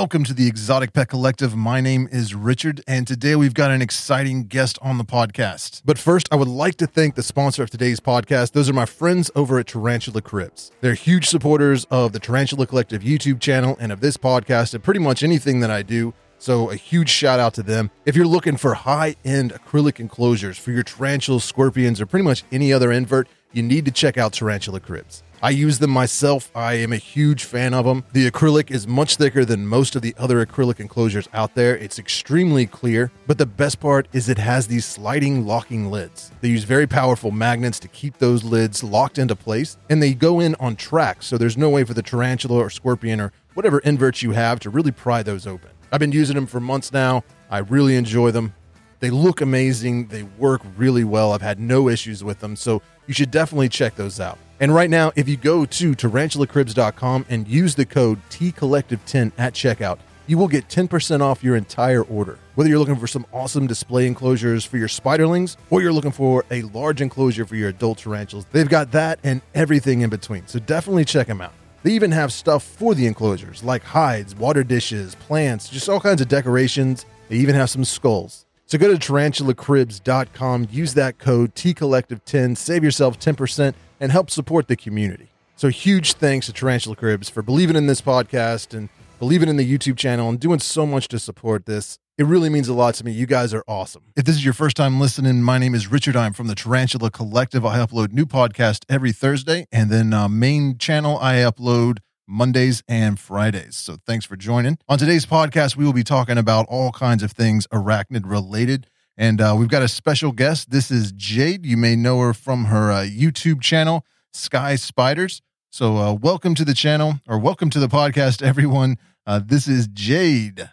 Welcome to the Exotic Pet Collective. My name is Richard, and today we've got an exciting guest on the podcast. But first, I would like to thank the sponsor of today's podcast. Those are my friends over at Tarantula Cribs. They're huge supporters of the Tarantula Collective YouTube channel and of this podcast and pretty much anything that I do. So, a huge shout out to them. If you're looking for high end acrylic enclosures for your tarantulas, scorpions, or pretty much any other invert, you need to check out Tarantula Cribs. I use them myself. I am a huge fan of them. The acrylic is much thicker than most of the other acrylic enclosures out there. It's extremely clear, but the best part is it has these sliding locking lids. They use very powerful magnets to keep those lids locked into place, and they go in on tracks, so there's no way for the tarantula or scorpion or whatever inverts you have to really pry those open. I've been using them for months now. I really enjoy them. They look amazing. They work really well. I've had no issues with them. So you should definitely check those out. And right now, if you go to tarantulacribs.com and use the code TCollective10 at checkout, you will get 10% off your entire order. Whether you're looking for some awesome display enclosures for your spiderlings or you're looking for a large enclosure for your adult tarantulas, they've got that and everything in between. So definitely check them out. They even have stuff for the enclosures like hides, water dishes, plants, just all kinds of decorations. They even have some skulls. So go to tarantulacribs.com, use that code TCollective10, save yourself 10%, and help support the community. So huge thanks to Tarantula Cribs for believing in this podcast and believing in the YouTube channel and doing so much to support this. It really means a lot to me. You guys are awesome. If this is your first time listening, my name is Richard. I'm from the Tarantula Collective. I upload new podcast every Thursday, and then uh, main channel I upload Mondays and Fridays. So thanks for joining. On today's podcast, we will be talking about all kinds of things arachnid related. And uh, we've got a special guest. This is Jade. You may know her from her uh, YouTube channel, Skye Spiders. So uh, welcome to the channel or welcome to the podcast, everyone. Uh, this is Jade.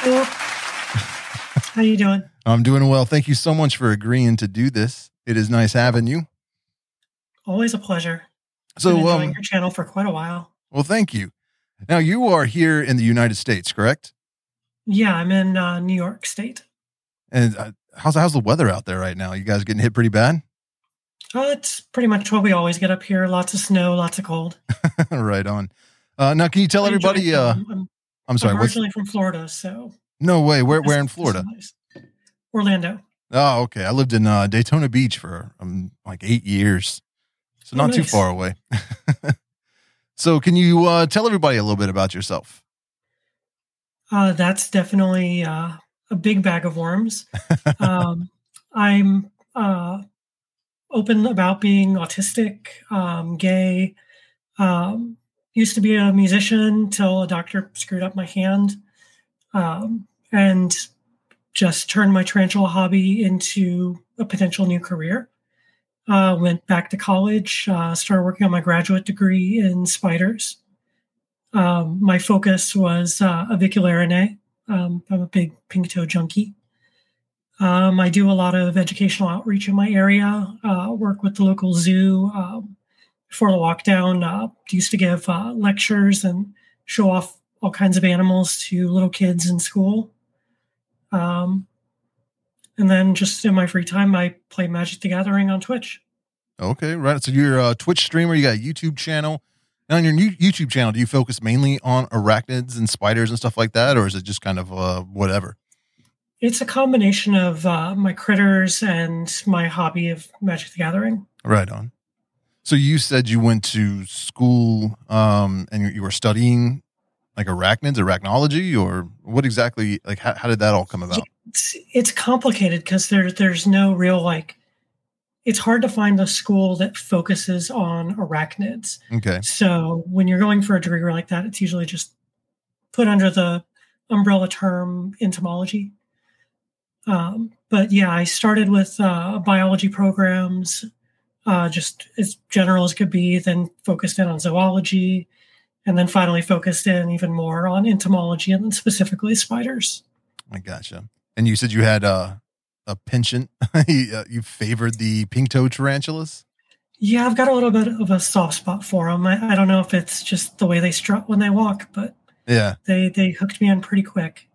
Hello. How you doing? I'm doing well. Thank you so much for agreeing to do this. It is nice having you. Always a pleasure. So, Been enjoying um, your channel for quite a while. well, thank you. Now you are here in the United States, correct? Yeah, I'm in uh, New York State. And uh, how's how's the weather out there right now? You guys getting hit pretty bad? Uh, it's pretty much what we always get up here. Lots of snow, lots of cold. right on. Uh, now, can you tell I everybody? Uh, I'm, I'm, I'm sorry. I'm What's, originally from Florida, so no way. Where where in Florida? nice. Orlando. Oh, okay. I lived in uh, Daytona Beach for um, like eight years, so Oh, not too far away. so, can you uh, tell everybody a little bit about yourself? Uh, that's definitely uh, a big bag of worms. um, I'm uh, open about being autistic, um, gay. Um, used to be a musician till a doctor screwed up my hand, um, and just turned my tarantula hobby into a potential new career. Uh, went back to college, uh, started working on my graduate degree in spiders. Um, my focus was uh. Um, I'm a big pink toe junkie. Um, I do a lot of educational outreach in my area, uh, work with the local zoo. Um, before the lockdown, uh, used to give uh, lectures and show off all kinds of animals to little kids in school. Um, and then just in my free time, I play Magic the Gathering on Twitch. Okay, right. So you're a Twitch streamer. You got a YouTube channel. Now, on your new YouTube channel, do you focus mainly on arachnids and spiders and stuff like that, or is it just kind of uh, whatever? It's a combination of uh, my critters and my hobby of Magic the Gathering. Right on. So you said you went to school um, and you, you were studying like arachnids, arachnology, or what exactly? Like, how, how did that all come about? It's, it's complicated because there, there's no real like. It's hard to find a school that focuses on arachnids. Okay. So when you're going for a degree like that, it's usually just put under the umbrella term entomology. Um, but yeah, I started with uh, biology programs, uh, just as general as could be, then focused in on zoology, and then finally focused in even more on entomology and then specifically spiders. I gotcha. And you said you had uh, a penchant. you, uh, you favored the pink toe tarantulas. Yeah, I've got a little bit of a soft spot for them. I, I don't know if it's just the way they strut when they walk, but Yeah. they they hooked me in pretty quick.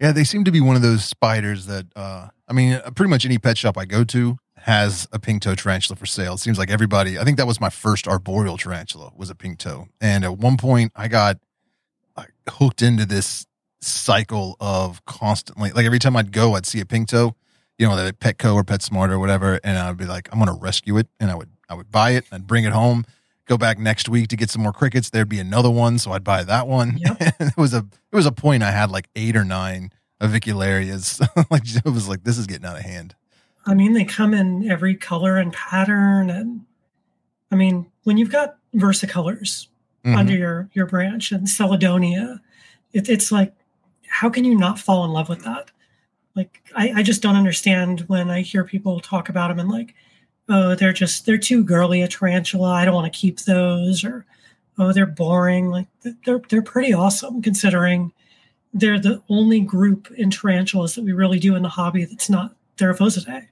Yeah, they seem to be one of those spiders that uh I mean, uh, pretty much any pet shop I go to has a pink toe tarantula for sale. It seems like everybody, I think that was my first arboreal tarantula was a pink toe. And at one point I got hooked into this cycle of constantly like every time I'd go, I'd see a pink toe, you know, that Petco or PetSmart or whatever, and I'd be like, I'm gonna rescue it, and I would I would buy it, I'd bring it home, go back next week to get some more crickets. There'd be another one, so I'd buy that one. Yep. it was a it was a point I had like eight or nine avicularias. like it was like this is getting out of hand. I mean, they come in every color and pattern, and I mean, when you've got versicolors Mhm. under your your branch and Celadonia, it, it's like, how can you not fall in love with that? Like, I, I just don't understand when I hear people talk about them and like, oh, they're just they're too girly a tarantula. I don't want to keep those, or oh, they're boring. Like, they're they're pretty awesome considering they're the only group in tarantulas that we really do in the hobby that's not Theraphosidae.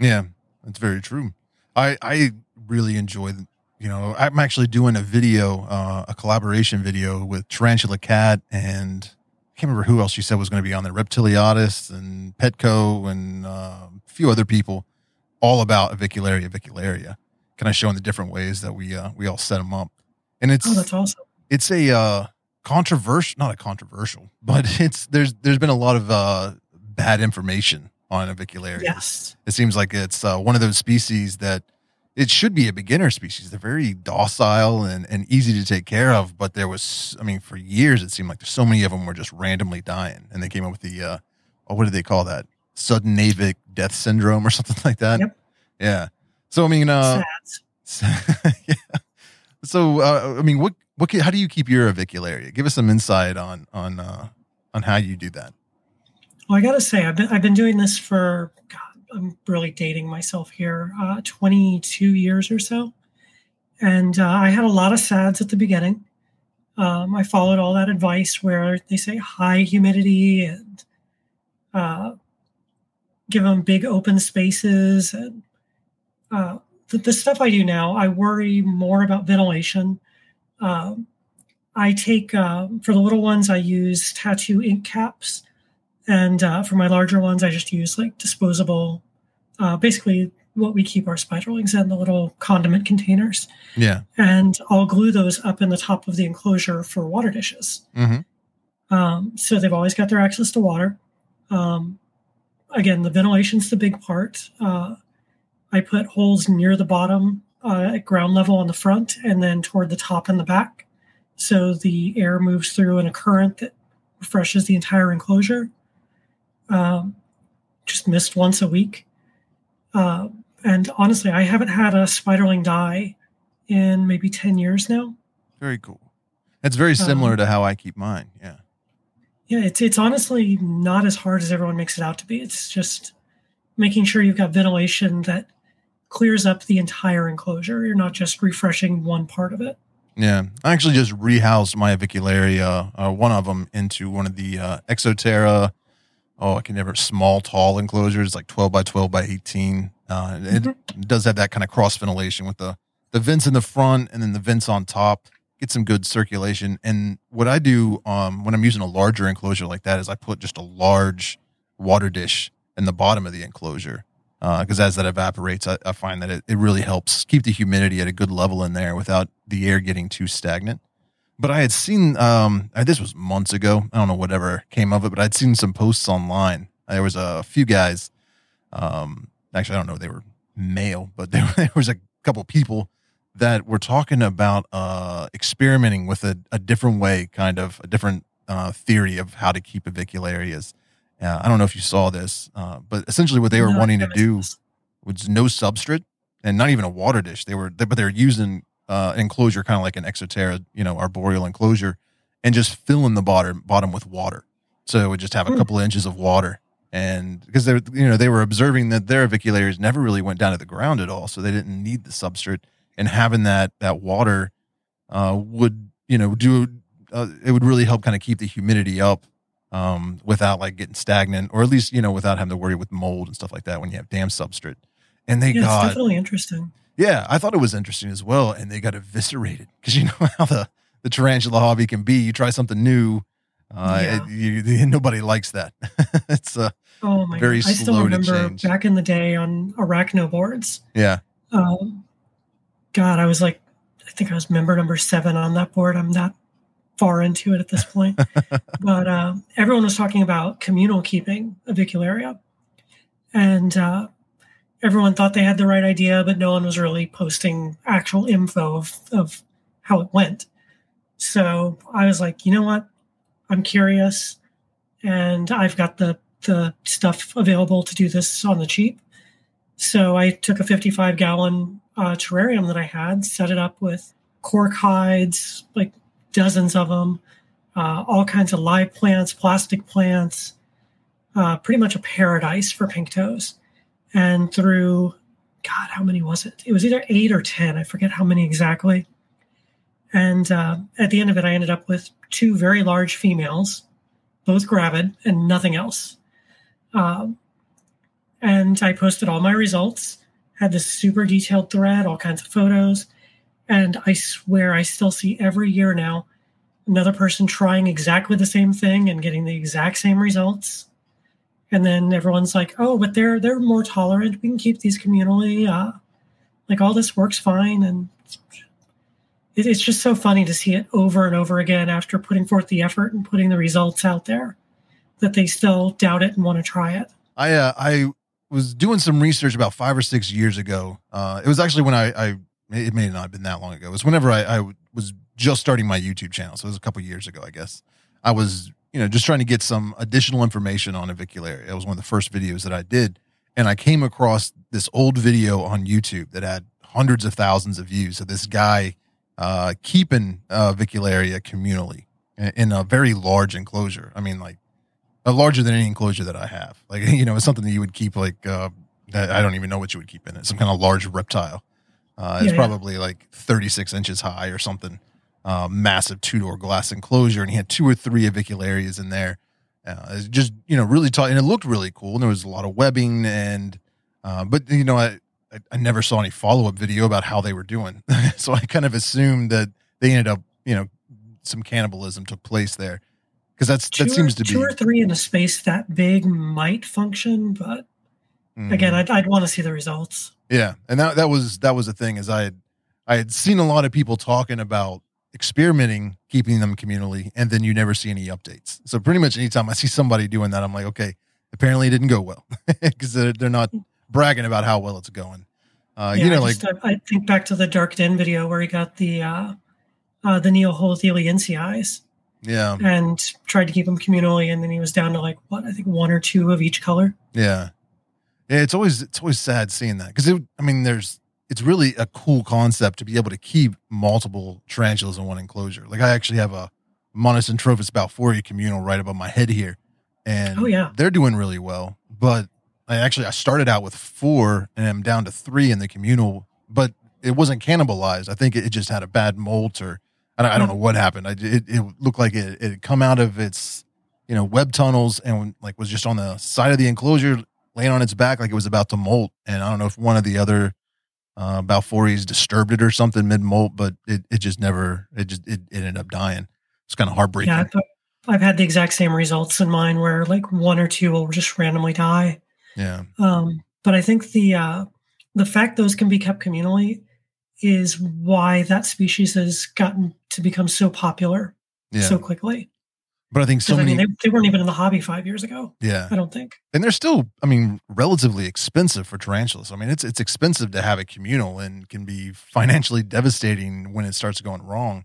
Yeah, that's very true. I I really enjoy. You know, I'm actually doing a video, uh, a collaboration video with Tarantula Cat and can't remember who else you said was going to be on there. Reptiliatus and Petco and uh, a few other people, all about avicularia, avicularia. Kind of showing the different ways that we uh, we all set them up, and it's Oh, that's awesome. it's a uh controversial not a controversial but it's there's there's been a lot of uh bad information on avicularia Yes. it seems like it's uh, one of those species that it should be a beginner species they're very docile and, and easy to take care of but there was i mean for years it seemed like there's so many of them were just randomly dying and they came up with the uh oh, what did they call that sudden avic death syndrome or something like that Yep. yeah so i mean uh Sad. yeah. So, uh, I mean, what, what, how do you keep your avicularia? Give us some insight on, on, uh, on how you do that. Well, I got to say, I've been I've been doing this for God. I'm really dating myself here. Uh, 22 years or so, and uh, I had a lot of sads at the beginning. Um, I followed all that advice where they say high humidity and uh, give them big open spaces and uh, the, the stuff I do now. I worry more about ventilation. Um, I take um, for the little ones. I use tattoo ink caps and uh, for my larger ones, I just use like disposable, uh, basically what we keep our spiderlings in, the little condiment containers. Yeah. And I'll glue those up in the top of the enclosure for water dishes. Mm-hmm. Um, so they've always got their access to water. Um, again, the ventilation's the big part. Uh, I put holes near the bottom uh, at ground level on the front and then toward the top and the back. So the air moves through in a current that refreshes the entire enclosure. Um, just missed once a week. Uh, and honestly, I haven't had a spiderling die in maybe 10 years now. Very cool. It's very similar Um, to how I keep mine. Yeah. Yeah, it's it's honestly not as hard as everyone makes it out to be. It's just making sure you've got ventilation that clears up the entire enclosure. You're not just refreshing one part of it. Yeah. I actually just rehoused my avicularia, uh, one of them into one of the, uh, Exo Terra. Oh, I can never small, tall enclosures, like 12 by 12 by 18. Uh, it, Mhm. does have that kind of cross ventilation with the, the vents in the front and then the vents on top. Get some good circulation. And what I do um, when I'm using a larger enclosure like that is I put just a large water dish in the bottom of the enclosure. Because as that evaporates, I, I find that it, it really helps keep the humidity at a good level in there without the air getting too stagnant. But I had seen um, this was months ago. I don't know whatever came of it, but I'd seen some posts online. There was a few guys. Um, actually, I don't know if they were male, but there, there was a couple people that were talking about uh, experimenting with a, a different way, kind of a different uh, theory of how to keep avicularias. Uh, I don't know if you saw this, uh, but essentially what they were No, wanting to do was no substrate and not even a water dish. They were, they, but they're using uh, enclosure kind of like an Exo Terra, you know, arboreal enclosure, and just filling the bottom bottom with water. So it would just have a Hmm. couple of inches of water, and because they, you know, they were observing that their avicularies never really went down to the ground at all, so they didn't need the substrate, and having that that water uh, would, you know, do uh, it would really help kind of keep the humidity up um, without like getting stagnant, or at least you know without having to worry with mold and stuff like that when you have damn substrate. And they Yeah, it's got definitely interesting. Yeah, I thought it was interesting as well, and they got eviscerated because you know how the the tarantula hobby can be. You try something new, uh, Yeah. it- you, nobody likes that. it's uh, Oh my Very god. I still remember change. back in the day on Arachnoboards. yeah, Um, God, I was like, I think I was member number seven on that board. I'm that far into it at this point. but uh, everyone was talking about communal keeping avicularia. And uh, everyone thought they had the right idea, but no one was really posting actual info of, of how it went. So I was like, you know what? I'm curious, and I've got the the stuff available to do this on the cheap. So I took a 55 gallon uh, terrarium that I had, set it up with cork hides, like dozens of them, uh, all kinds of live plants, plastic plants, uh, pretty much a paradise for pink toes. And through, God, how many was it? It was either eight or 10. I forget how many exactly. And uh, at the end of it, I ended up with two very large females, both gravid, and nothing else. Um, and I posted all my results, had this super detailed thread, all kinds of photos. And I swear I still see every year now another person trying exactly the same thing and getting the exact same results. And then everyone's like, "Oh, but they're they're more tolerant. We can keep these communally. Uh, like all this works fine." And it, it's just so funny to see it over and over again after putting forth the effort and putting the results out there that they still doubt it and want to try it. I uh, I was doing some research about five or six years ago. Uh, it was actually when I, I it may not have been that long ago. It was whenever I, I was just starting my YouTube channel. So it was a couple years ago, I guess. I was, you know, just trying to get some additional information on avicularia. It was one of the first videos that I did. And I came across this old video on YouTube that had hundreds of thousands of views of this guy uh, keeping uh, avicularia communally in, a very large enclosure. I mean, like uh, larger than any enclosure that I have. Like, you know, it's something that you would keep like, uh, I don't even know what you would keep in it. Some kind of large reptile. Uh, it's yeah, probably like 36 inches high or something. Uh, massive two door glass enclosure, and he had two or three avicularias in there. Uh, just you know, really tall, and it looked really cool. And there was a lot of webbing, and uh, but you know, I, I, I never saw any follow up video about how they were doing, so I kind of assumed that they ended up, you know, some cannibalism took place there because that's two that seems to be two or three in a space that big might function, but mm. again, I'd, I'd want to see the results. Yeah, and that that was that was the thing is I had I had seen a lot of people talking about experimenting keeping them communally, and then you never see any updates. So pretty much anytime I see somebody doing that, I'm like, okay, apparently it didn't go well because they're, they're not bragging about how well it's going. Uh, yeah, you know, I just, like I think back to the Dark Den video where he got the uh, uh, the Neoholothele incei. Yeah, and tried to keep them communally, and then he was down to like what I think one or two of each color. Yeah, yeah, it's always it's always sad seeing that because I mean, there's it's really a cool concept to be able to keep multiple tarantulas in one enclosure. Like I actually have a Monocentropus balfouri communal right above my head here, and oh yeah, they're doing really well. But I actually I started out with four and I'm down to three in the communal, but it wasn't cannibalized. I think it just had a bad molt or I don't, I don't know what happened. I, it, it looked like it, it had come out of its you know web tunnels and like was just on the side of the enclosure laying on its back like it was about to molt. And I don't know if one of the other uh, Balfouris disturbed it or something mid molt, but it, it just never, it just, it, it ended up dying. It's kind of heartbreaking. Yeah, I've had the exact same results in mine where like one or two will just randomly die. Yeah. Um, but I think the, uh, the fact those can be kept communally is why that species has gotten to become so popular yeah. so quickly. But I think so many. Mean, they, they, weren't even in the hobby five years ago. Yeah, I don't think. And they're still, I mean, relatively expensive for tarantulas. I mean, it's it's expensive to have a communal and can be financially devastating when it starts going wrong.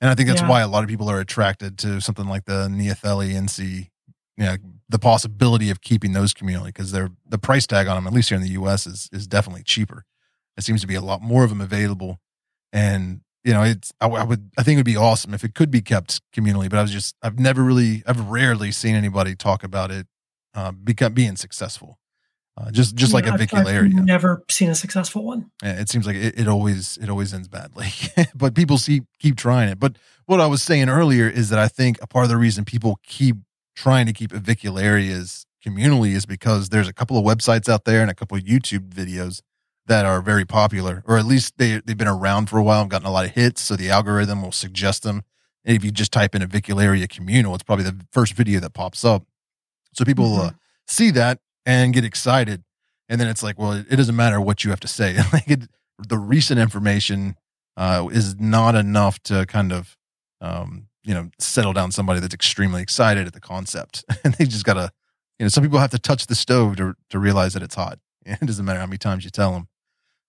And I think that's yeah. why a lot of people are attracted to something like the Neotheli NC. You know, the possibility of keeping those communally because they're the price tag on them, at least here in the U.S., is is definitely cheaper. It seems to be a lot more of them available, and you know, it's I, I, would I think it would be awesome if it could be kept communally. But I was just I've never really I've rarely seen anybody talk about it uh, become being successful. Uh, just just yeah, like avicularia. I've never seen a successful one. Yeah, it seems like it, it always it always ends badly. but people see keep trying it. But what I was saying earlier is that I think a part of the reason people keep trying to keep avicularias communally is because there's a couple of websites out there and a couple of YouTube videos that are very popular, or at least they they've been around for a while and gotten a lot of hits. So the algorithm will suggest them. And if you just type in avicularia communal, it's probably the first video that pops up. So people mm-hmm. uh, see that and get excited, and then it's like, well, it, doesn't matter what you have to say. like it, the recent information uh, is not enough to kind of um, you know settle down somebody that's extremely excited at the concept, and they just gotta you know some people have to touch the stove to to realize that it's hot. And it doesn't matter how many times you tell them.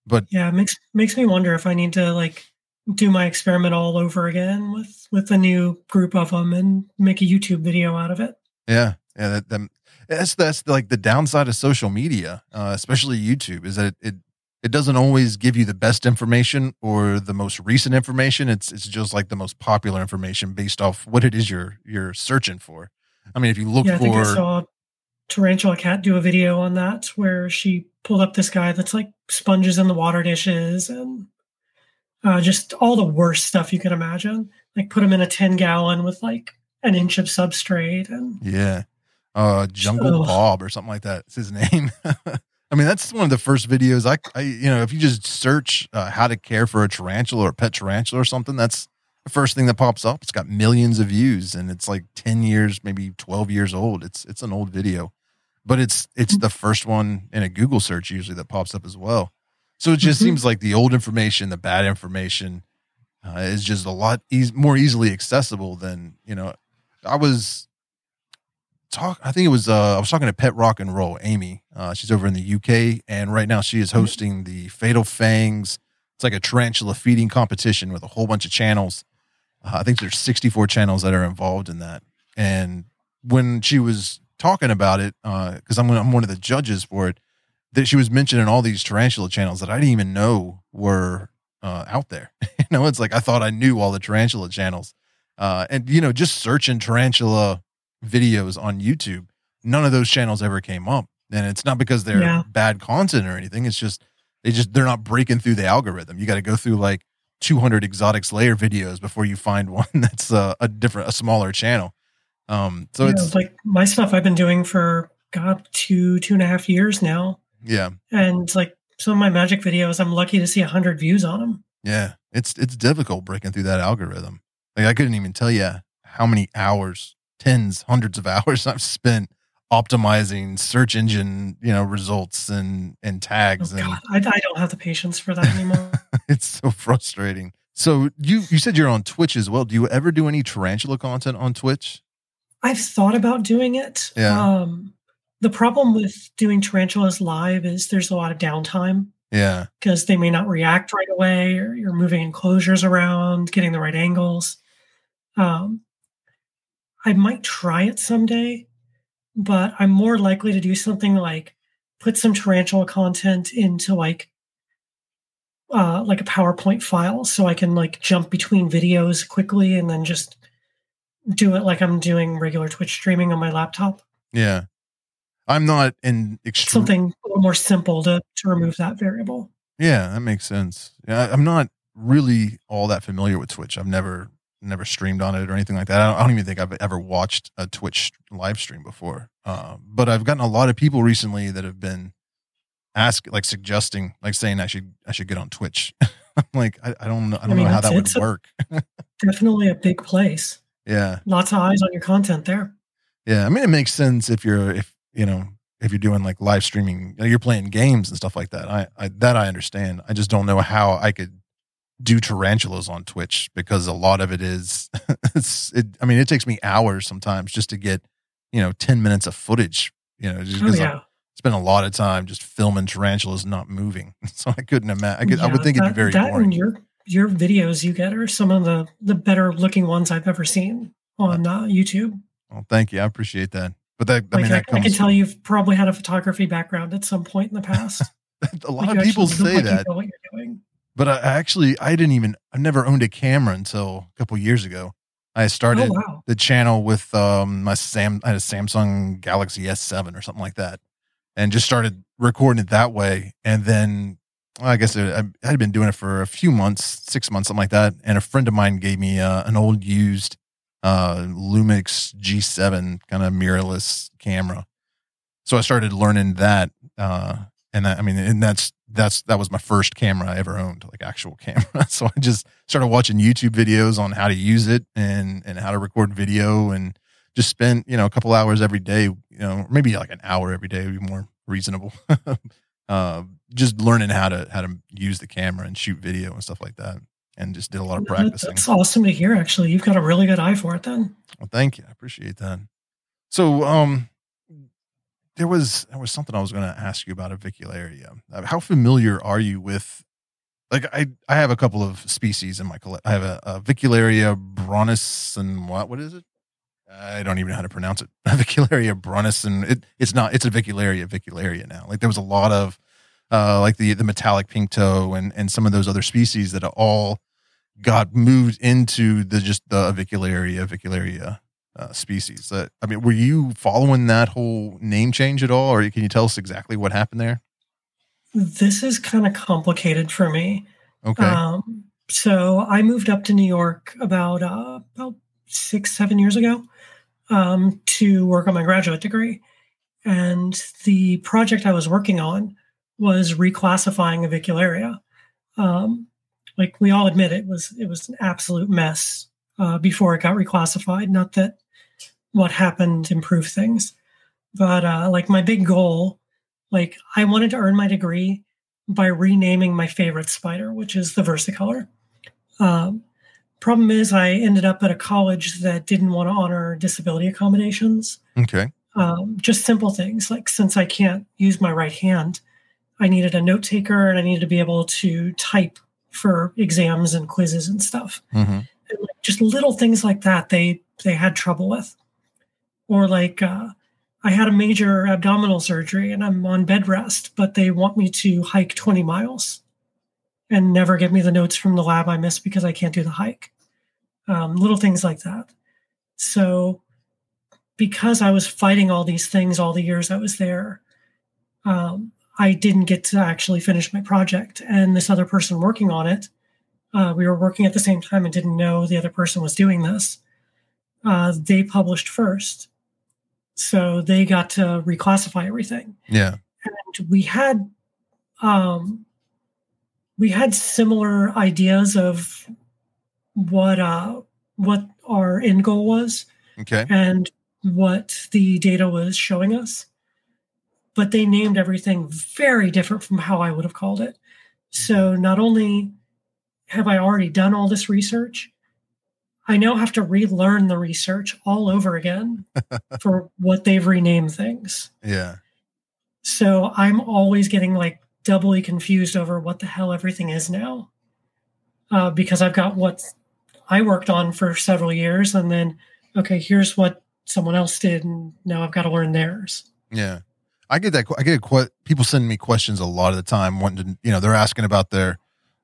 But yeah, it makes makes me wonder if I need to like do my experiment all over again with with a new group of them and make a YouTube video out of it. Yeah, yeah, that, that that's that's like the downside of social media, uh, especially YouTube, is that it, it it doesn't always give you the best information or the most recent information. It's it's just like the most popular information based off what it is you're you're searching for. I mean, if you look yeah, I for think I saw Tarantula Cat do a video on that where she pulled up this guy that's like sponges in the water dishes and uh, just all the worst stuff you can imagine. Like put him in a 10 gallon with like an inch of substrate and yeah, uh, Jungle Bob or something like that. It's his name. I mean, that's one of the first videos I, I you know, if you just search uh, how to care for a tarantula or a pet tarantula or something, that's the first thing that pops up. It's got millions of views and it's like 10 years, maybe 12 years old. It's, it's an old video but it's it's the first one in a Google search usually that pops up as well. So it just mm-hmm. seems like the old information, the bad information, uh, is just a lot e- more easily accessible than you know. I was talk. I think it was. Uh, I was talking to Pet Rock and Roll, Amy. Uh, she's over in the UK, and right now she is mm-hmm. hosting the Fatal Fangs. It's like a tarantula feeding competition with a whole bunch of channels. Uh, I think there's 64 channels that are involved in that. And when she was talking about it because uh, I'm I'm one of the judges for it. That she was mentioning all these tarantula channels that I didn't even know were uh, out there. you know, it's like I thought I knew all the tarantula channels, uh, and you know, just searching tarantula videos on YouTube, none of those channels ever came up. And it's not because they're yeah. bad content or anything. It's just they just they're not breaking through the algorithm. You got to go through like 200 exotic slayer videos before you find one that's uh, a different a smaller channel um, so it's like my stuff I've been doing for God two two and a half years now. Yeah, and like some of my magic videos, I'm lucky to see hundred views on them. Yeah, it's it's difficult breaking through that algorithm. Like I couldn't even tell you how many hours, tens, hundreds of hours I've spent optimizing search engine, you know, results and and tags. Oh, and God, I, I don't have the patience for that anymore. it's so frustrating. So you you said you're on Twitch as well. Do you ever do any tarantula content on Twitch? I've thought about doing it. Yeah. Um, the problem with doing tarantulas live is there's a lot of downtime. Yeah. Because they may not react right away, or you're moving enclosures around, getting the right angles. Um, I might try it someday, but I'm more likely to do something like put some tarantula content into like uh, like a PowerPoint file, so I can like jump between videos quickly and then just do it like I'm doing regular Twitch streaming on my laptop. Yeah. I'm not in extreme something a little more simple to to remove that variable. Yeah, that makes sense. Yeah, I'm not really all that familiar with Twitch. I've never never streamed on it or anything like that. I don't, I don't even think I've ever watched a Twitch live stream before. Uh, but I've gotten a lot of people recently that have been ask like suggesting like saying I should I should get on Twitch. I'm like I, I don't know I don't I mean, know how that would work. definitely a big place. Yeah. Lots of eyes on your content there. Yeah. I mean, it makes sense if you're, if, you know, if you're doing like live streaming, you're playing games and stuff like that. I, I, that I understand. I just don't know how I could do tarantulas on Twitch because a lot of it is, it's, it, I mean, it takes me hours sometimes just to get, you know, 10 minutes of footage, you know, just because oh, yeah. I spend a lot of time just filming tarantulas not moving. So I couldn't imagine, I, could, yeah, I would think that, it'd be very boring. And your videos you get are some of the the better looking ones I've ever seen on uh, YouTube. Well, thank you. I appreciate that. But that, I mean, that I, I can tell you've probably had a photography background at some point in the past. a lot like of people say that. you're doing. But I actually, I didn't even, I never owned a camera until a couple years ago. I started oh, wow. the channel with um, my Sam, I had a Samsung Galaxy S7 or something like that, and just started recording it that way. And then I guess I had been doing it for a few months, six months, something like that. And a friend of mine gave me uh, an old used uh, Lumix G7 kind of mirrorless camera. So I started learning that. Uh, and that, I mean, and that's, that's, that was my first camera I ever owned, like actual camera. so I just started watching YouTube videos on how to use it and, and how to record video and just spent, you know, a couple hours every day, you know, maybe like an hour every day would be more reasonable. uh, just learning how to how to use the camera and shoot video and stuff like that. and just did a lot of practicing. That's awesome to hear. Actually, you've got a really good eye for it. Then. Well, thank you. I appreciate that. So, um, there was there was something I was going to ask you about avicularia. Uh, how familiar are you with? Like I, I have a couple of species in my collect. I have a, a Vicularia bronis and what what is it? I don't even know how to pronounce it. Vicularia bronis and it, it's not. It's Avicularia avicularia now. Like there was a lot of uh, like the the metallic pink toe and and some of those other species that all got moved into the just the avicularia vicularia uh, species. Uh, I mean, were you following that whole name change at all, or can you tell us exactly what happened there? This is kind of complicated for me. Okay. Um, so I moved up to New York about uh, about six, seven years ago um, to work on my graduate degree, and the project I was working on was reclassifying avicularia. Um, like we all admit, it was it was an absolute mess uh, before it got reclassified. Not that what happened improved things, but uh, like my big goal, like I wanted to earn my degree by renaming my favorite spider, which is the versicolor. Um, problem is, I ended up at a college that didn't want to honor disability accommodations. Okay. Um, just simple things like since I can't use my right hand, I needed a note taker and I needed to be able to type for exams and quizzes and stuff. Mm-hmm. And like, just little things like that they they had trouble with. Or like uh, I had a major abdominal surgery and I'm on bed rest, but they want me to hike 20 miles and never give me the notes from the lab I missed because I can't do the hike. Um, little things like that. So because I was fighting all these things all the years I was there, um, I didn't get to actually finish my project. And this other person working on it, uh, we were working at the same time and didn't know the other person was doing this. Uh, they published first. So they got to reclassify everything. Yeah. And we had um, we had similar ideas of what uh, what our end goal was Okay. and what the data was showing us. But they named everything very different from how I would have called it. So not only have I already done all this research, I now have to relearn the research all over again for what they've renamed things. Yeah. So I'm always getting like doubly confused over what the hell everything is now. Uh, because I've got what I worked on for several years, and then, okay, here's what someone else did, and now I've got to learn theirs. Yeah. I get that. I get people send me questions a lot of the time, wanting to, you know, they're asking about their,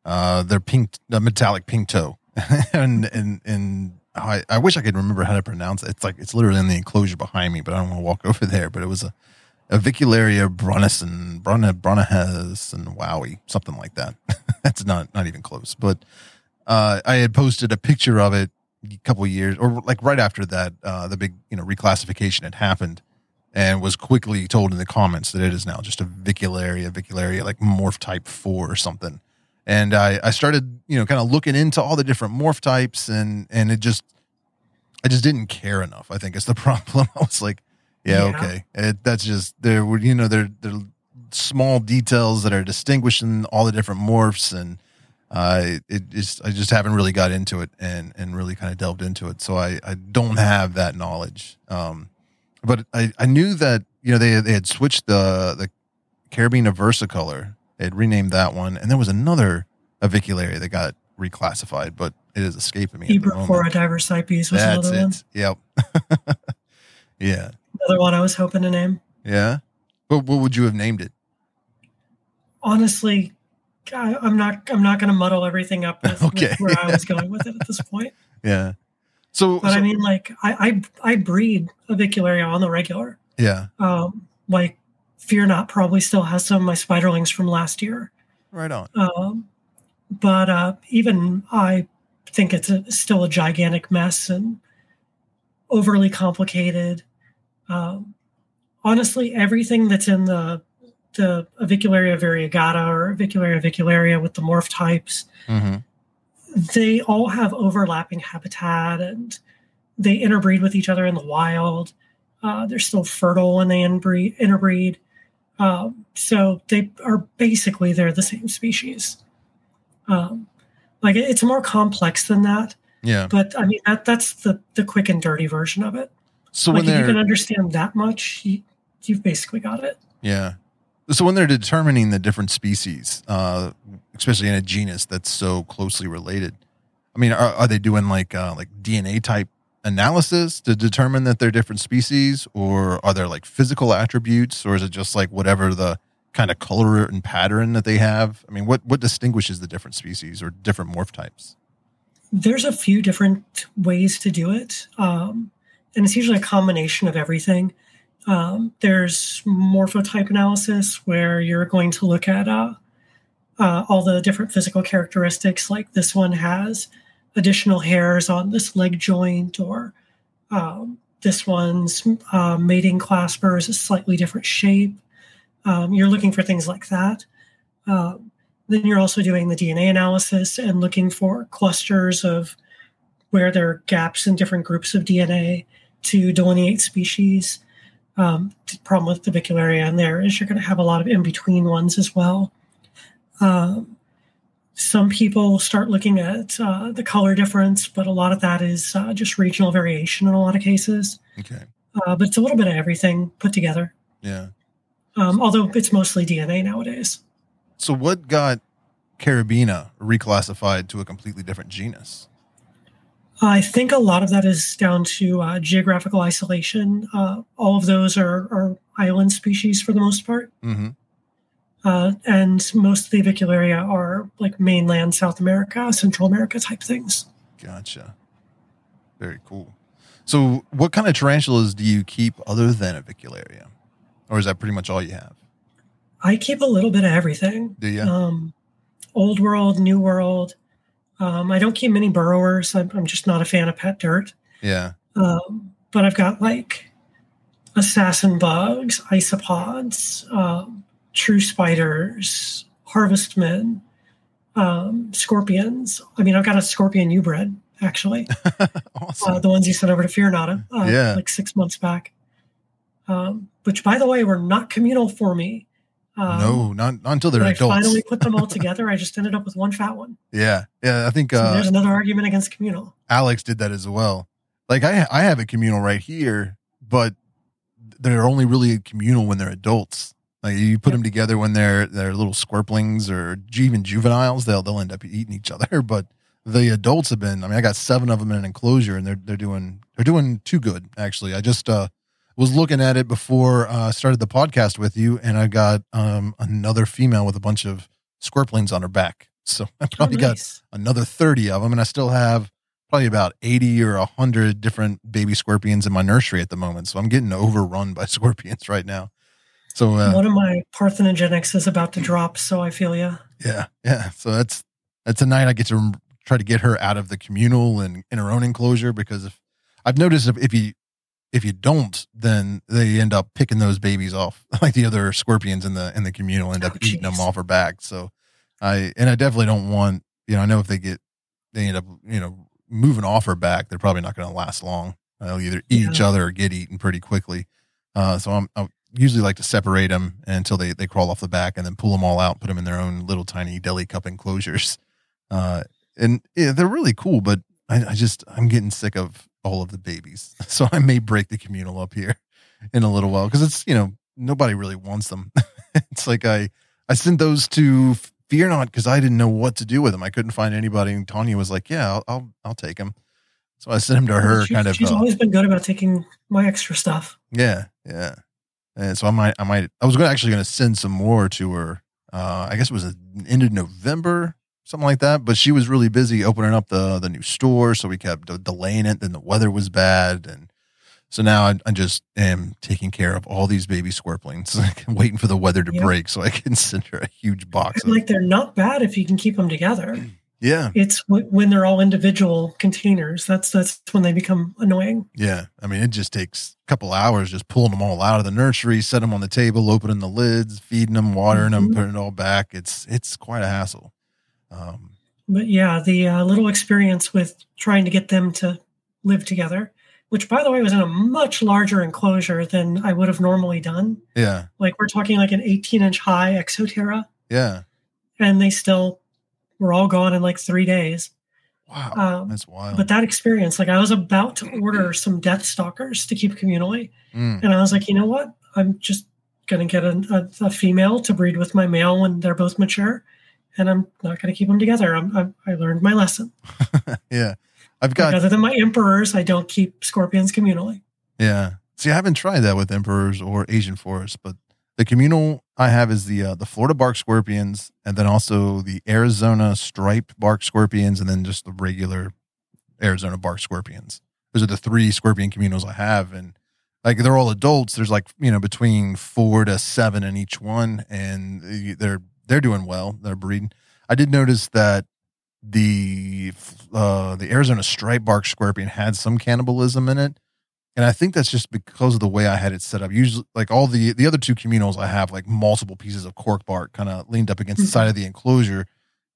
uh, their pink, the metallic pink toe, and and and I, I wish I could remember how to pronounce it. It's like it's literally in the enclosure behind me, but I don't want to walk over there. But it was a, a Vicularia Bronison, Brona Bronahez, and Wowie, something like that. That's not not even close. But uh, I had posted a picture of it a couple years, or like right after that, uh, the big you know reclassification had happened, and was quickly told in the comments that it is now just Avicularia, Vicularia, like morph type four or something. And I, I started, you know, kind of looking into all the different morph types, and and it just, I just didn't care enough. I think is the problem. I was like, yeah, Yeah. okay, it, that's just there. were You know, there there small details that are distinguishing all the different morphs, and uh, it just I just haven't really got into it and and really kind of delved into it. So I I don't have that knowledge. Um, but I I knew that you know they they had switched the the Caribena versicolor. They had renamed that one, and there was another avicularia that got reclassified, but it is escaping me. at the moment. Ybyrapora diversipes was That's another one. it. Yep. yeah. Another one I was hoping to name. Yeah. But what would you have named it? Honestly, I, I'm not. I'm not going to muddle everything up with, with Okay. where I was going with it at this point. Yeah. So, But so- I mean, like, I I, I breed avicularia on the regular. yeah. Um, like, Fear Not probably still has some of my spiderlings from last year. Right on. Um, but uh, even I think it's a, still a gigantic mess and overly complicated. Um, honestly, everything that's in the the Avicularia variegata or Avicularia avicularia with the morph types, hmm they all have overlapping habitat and they interbreed with each other in the wild. Uh, they're still fertile when they inbreed, interbreed. Um, so they are basically they're the same species. Um, Like it's more complex than that. Yeah. But I mean that that's the the quick and dirty version of it. So like when you they're can understand that much, you, you've basically got it. yeah. So when they're determining the different species, uh, especially in a genus that's so closely related, I mean, are, are they doing like uh, like DNA type analysis to determine that they're different species, or are there like physical attributes, or is it just like whatever the kind of color and pattern that they have? I mean, what what distinguishes the different species or different morph types? There's a few different ways to do it, um, and it's usually a combination of everything. Um, there's morphotype analysis where you're going to look at uh, uh, all the different physical characteristics, like this one has additional hairs on this leg joint, or um, this one's uh, mating clasper is a slightly different shape. Um, you're looking for things like that. Um, then you're also doing the DNA analysis and looking for clusters of where there are gaps in different groups of DNA to delineate species. Um, the problem with the vicularia in there is you're going to have a lot of in between ones as well. Um, some people start looking at uh, the color difference, but a lot of that is uh, just regional variation in a lot of cases. Okay. Uh, but it's a little bit of everything put together. Yeah. Um, although it's mostly DNA nowadays. So what got Caribena reclassified to a completely different genus? I think a lot of that is down to uh, geographical isolation. Uh, all of those are, are, island species for the most part. Mm-hmm. Uh, and most of the avicularia are like mainland South America, Central America type things. Gotcha. Very cool. So, what kind of tarantulas do you keep other than avicularia, or is that pretty much all you have? I keep a little bit of everything. Do you? Um, old world, new world. Um, I don't keep many burrowers. I'm, I'm, just not a fan of pet dirt. Yeah. Um, but I've got like assassin bugs, isopods, um, true spiders, harvestmen, um, scorpions. I mean, I've got a scorpion you bred actually. awesome. Uh, the ones you sent over to Fear Nada, uh, Yeah. like six months back. Um, which, by the way, were not communal for me. Um, no, not, not until they're I adults. finally put them all together, I just ended up with one fat one. yeah. Yeah. I think So uh, there's another argument against communal. Alex did that as well. Like I, I have a communal right here, but they're only really communal when they're adults. Like you put Yep. them together when they're they're little scorplings or even juveniles, they'll they'll end up eating each other. But the adults have been. I mean, I got seven of them in an enclosure, and they're they're doing they're doing too good. Actually, I just uh, was looking at it before uh, I started the podcast with you, and I got um, another female with a bunch of scorplings on her back. So I probably oh, got another 30 of them and i still have probably about 80 or 100 different baby scorpions in my nursery at the moment so i'm getting overrun by scorpions right now so uh, One of my parthenogenics is about to drop, so I feel ya. yeah yeah so that's that's a night i get to try to get her out of the communal and in her own enclosure because if i've noticed if, if you if you don't then they end up picking those babies off. Like the other scorpions in the in the communal end up Oh, eating them off her back. So i and i definitely don't want you know i know if they get they end up you know moving off her back they're probably not going to last long. They'll either eat Yeah. each other or get eaten pretty quickly. Uh, so I'm, I usually like to separate them until they, they crawl off the back and then pull them all out, put them in their own little tiny deli cup enclosures. Uh, and yeah, they're really cool, but I, I just, I'm getting sick of all of the babies. So I may break the communal up here in a little while because it's, you know, nobody really wants them. it's like I, I sent those to Fear Not because I didn't know what to do with them. I couldn't find anybody. And Tanya was like, yeah, I'll, I'll, I'll take them. So I sent him to her She- kind of, She's uh, always been good about taking my extra stuff. yeah, yeah. And so I might, I might, I was gonna actually going to send some more to her. Uh, I guess it was end of November, something like that. But she was really busy opening up the the new store, so we kept de- delaying it. Then the weather was bad, and so now I, I just am taking care of all these baby scorplings, waiting for the weather to Yeah. break so I can send her a huge box. And Of, like they're not bad if you can keep them together. yeah, It's w- when they're all individual containers. That's that's when they become annoying. Yeah, I mean, it just takes a couple hours just pulling them all out of the nursery, set them on the table, opening the lids, feeding them, watering them, Mhm. putting it all back. It's it's quite a hassle. Um, But yeah, the uh, little experience with trying to get them to live together, which by the way was in a much larger enclosure than I would have normally done. yeah, Like we're talking like an 18 inch high Exo Terra, yeah, and they still were all gone in like three days. Wow, Um, that's wild. But that experience, like I was about to order some death stalkers to keep communally, Mm, and I was like, you know what? I'm just gonna get a, a, a female to breed with my male when they're both mature, and I'm not gonna keep them together. I'm, I'm, I learned my lesson. yeah, I've Like, got other than my emperors, I don't keep scorpions communally. yeah. See, I haven't tried that with emperors or Asian forests, but the communal I have is the uh, the Florida bark scorpions, and then also the Arizona striped bark scorpions, and then just the regular Arizona bark scorpions. Those are the three scorpion communals I have, and like they're all adults. There's like you know between four to seven in each one, and they're they're doing well. They're breeding. I did notice that the uh, the Arizona striped bark scorpion had some cannibalism in it, and I think that's just because of the way I had it set up. Usually, like all the the other two communals, I have like multiple pieces of cork bark kind of leaned up against the side of the enclosure.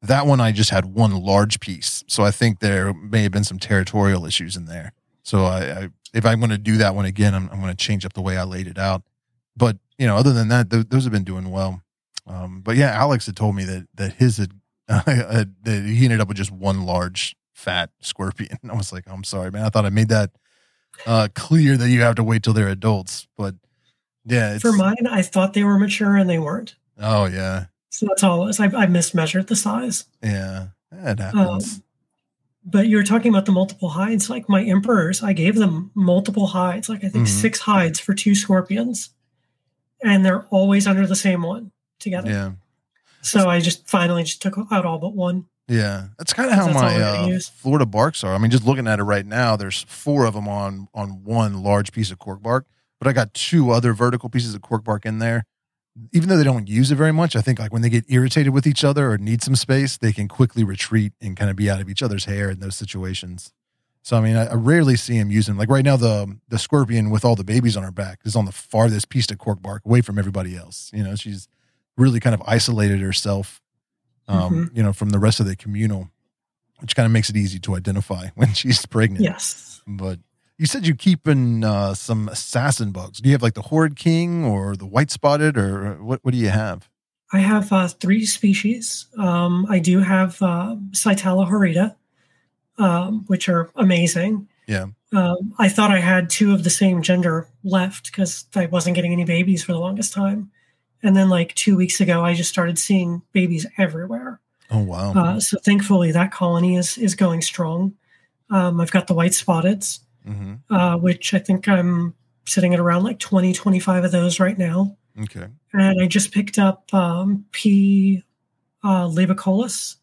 That one I just had one large piece, so I think there may have been some territorial issues in there. So I, I if I'm going to do that one again, I'm, I'm going to change up the way I laid it out. But you know, other than that, th- those have been doing well. Um, but yeah, Alex had told me that that his had uh, that he ended up with just one large fat scorpion. I was like, I'm sorry, man. I thought I made that uh, clear that you have to wait till they're adults. But yeah, it's, For mine, I thought they were mature and they weren't. oh yeah, So that's all. I, I mismeasured the size. yeah, that Um, happens. but you were talking about the multiple hides. Like my emperors, I gave them multiple hides, like I think Mhm. six hides for two scorpions, and they're always under the same one together. yeah, So I just finally just took out all but one. yeah. That's kind of how my uh. Florida barks are. I mean, just looking at it right now, there's four of them on on one large piece of cork bark, but I got two other vertical pieces of cork bark in there. Even though they don't use it very much, I think like when they get irritated with each other or need some space, they can quickly retreat and kind of be out of each other's hair in those situations. So I mean, I, I rarely see him using like right now the the scorpion with all the babies on her back is on the farthest piece of cork bark away from everybody else. You know, she's really kind of isolated herself, um, you know, from the rest of the communal, which kind of makes it easy to identify when she's pregnant. Yes. But you said you keeping uh, some assassin bugs. Do you have like the horrid king or the white spotted or what? What do you have? I have uh, three species. Um, I do have uh, Psytalla horrida, um, which are amazing. Yeah. Um, I thought I had two of the same gender left because I wasn't getting any babies for the longest time. And then, like two weeks ago, I just started seeing babies everywhere. Oh wow. Uh, so thankfully, that colony is is going strong. Um, I've got the white spotteds, hmm uh, which I think I'm sitting at around like 20, 25 of those right now. Okay. And I just picked up um, P. Uh, laevicollis,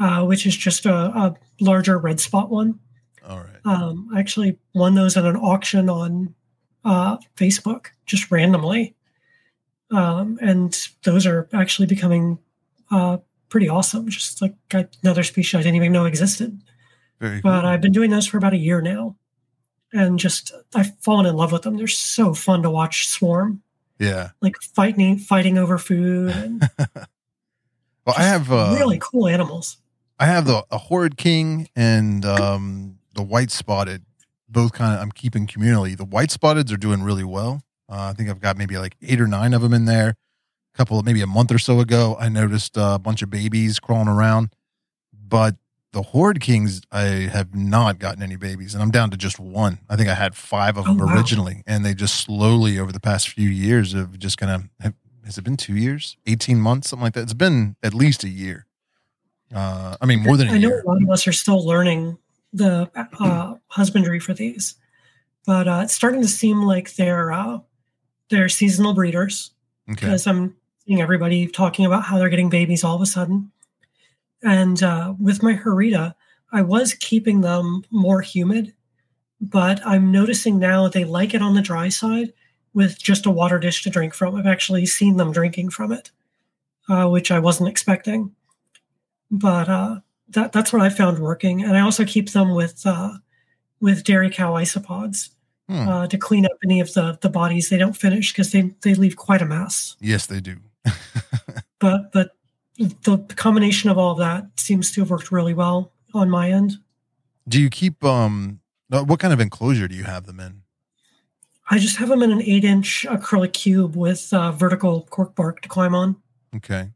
uh, which is just a, a larger red spot one. All right. Um, I actually won those at an auction on uh, Facebook just randomly. Um, and those are actually becoming uh, pretty awesome. Just like another species I didn't even know existed. Very cool. But I've been doing those for about a year now. And just, I've fallen in love with them. They're so fun to watch swarm, yeah. like fighting, fighting over food. And Well, I have uh, really cool animals. I have the a horrid king and um, the white spotted. Both kind of I'm keeping communally. The white spotteds are doing really well. Uh, I think I've got maybe like eight or nine of them in there. A couple, maybe a month or so ago, I noticed a bunch of babies crawling around. But the horde kings, I have not gotten any babies, and I'm down to just one. I think I had five of Oh, them wow. originally, and they just slowly over the past few years have just kind of. Has it been two years, eighteen months, something like that? It's been at least a year. Uh, I mean, more than I know year. a lot of us are still learning the uh, husbandry for these, but uh, it's starting to seem like they're uh, they're seasonal breeders Okay. because I'm seeing everybody talking about how they're getting babies all of a sudden. And uh, with my horrida, I was keeping them more humid, but I'm noticing now they like it on the dry side with just a water dish to drink from. I've actually seen them drinking from it, uh, which I wasn't expecting. But uh, that that's what I found working, and I also keep them with uh, with dairy cow isopods Hmm. uh, to clean up any of the the bodies they don't finish because they they leave quite a mess. Yes, they do. But but the combination of all of that seems to have worked really well on my end. Do you keep um? uh, What kind of enclosure do you have them in? I just have them in an eight inch acrylic cube with uh, vertical cork bark to climb on. Okay.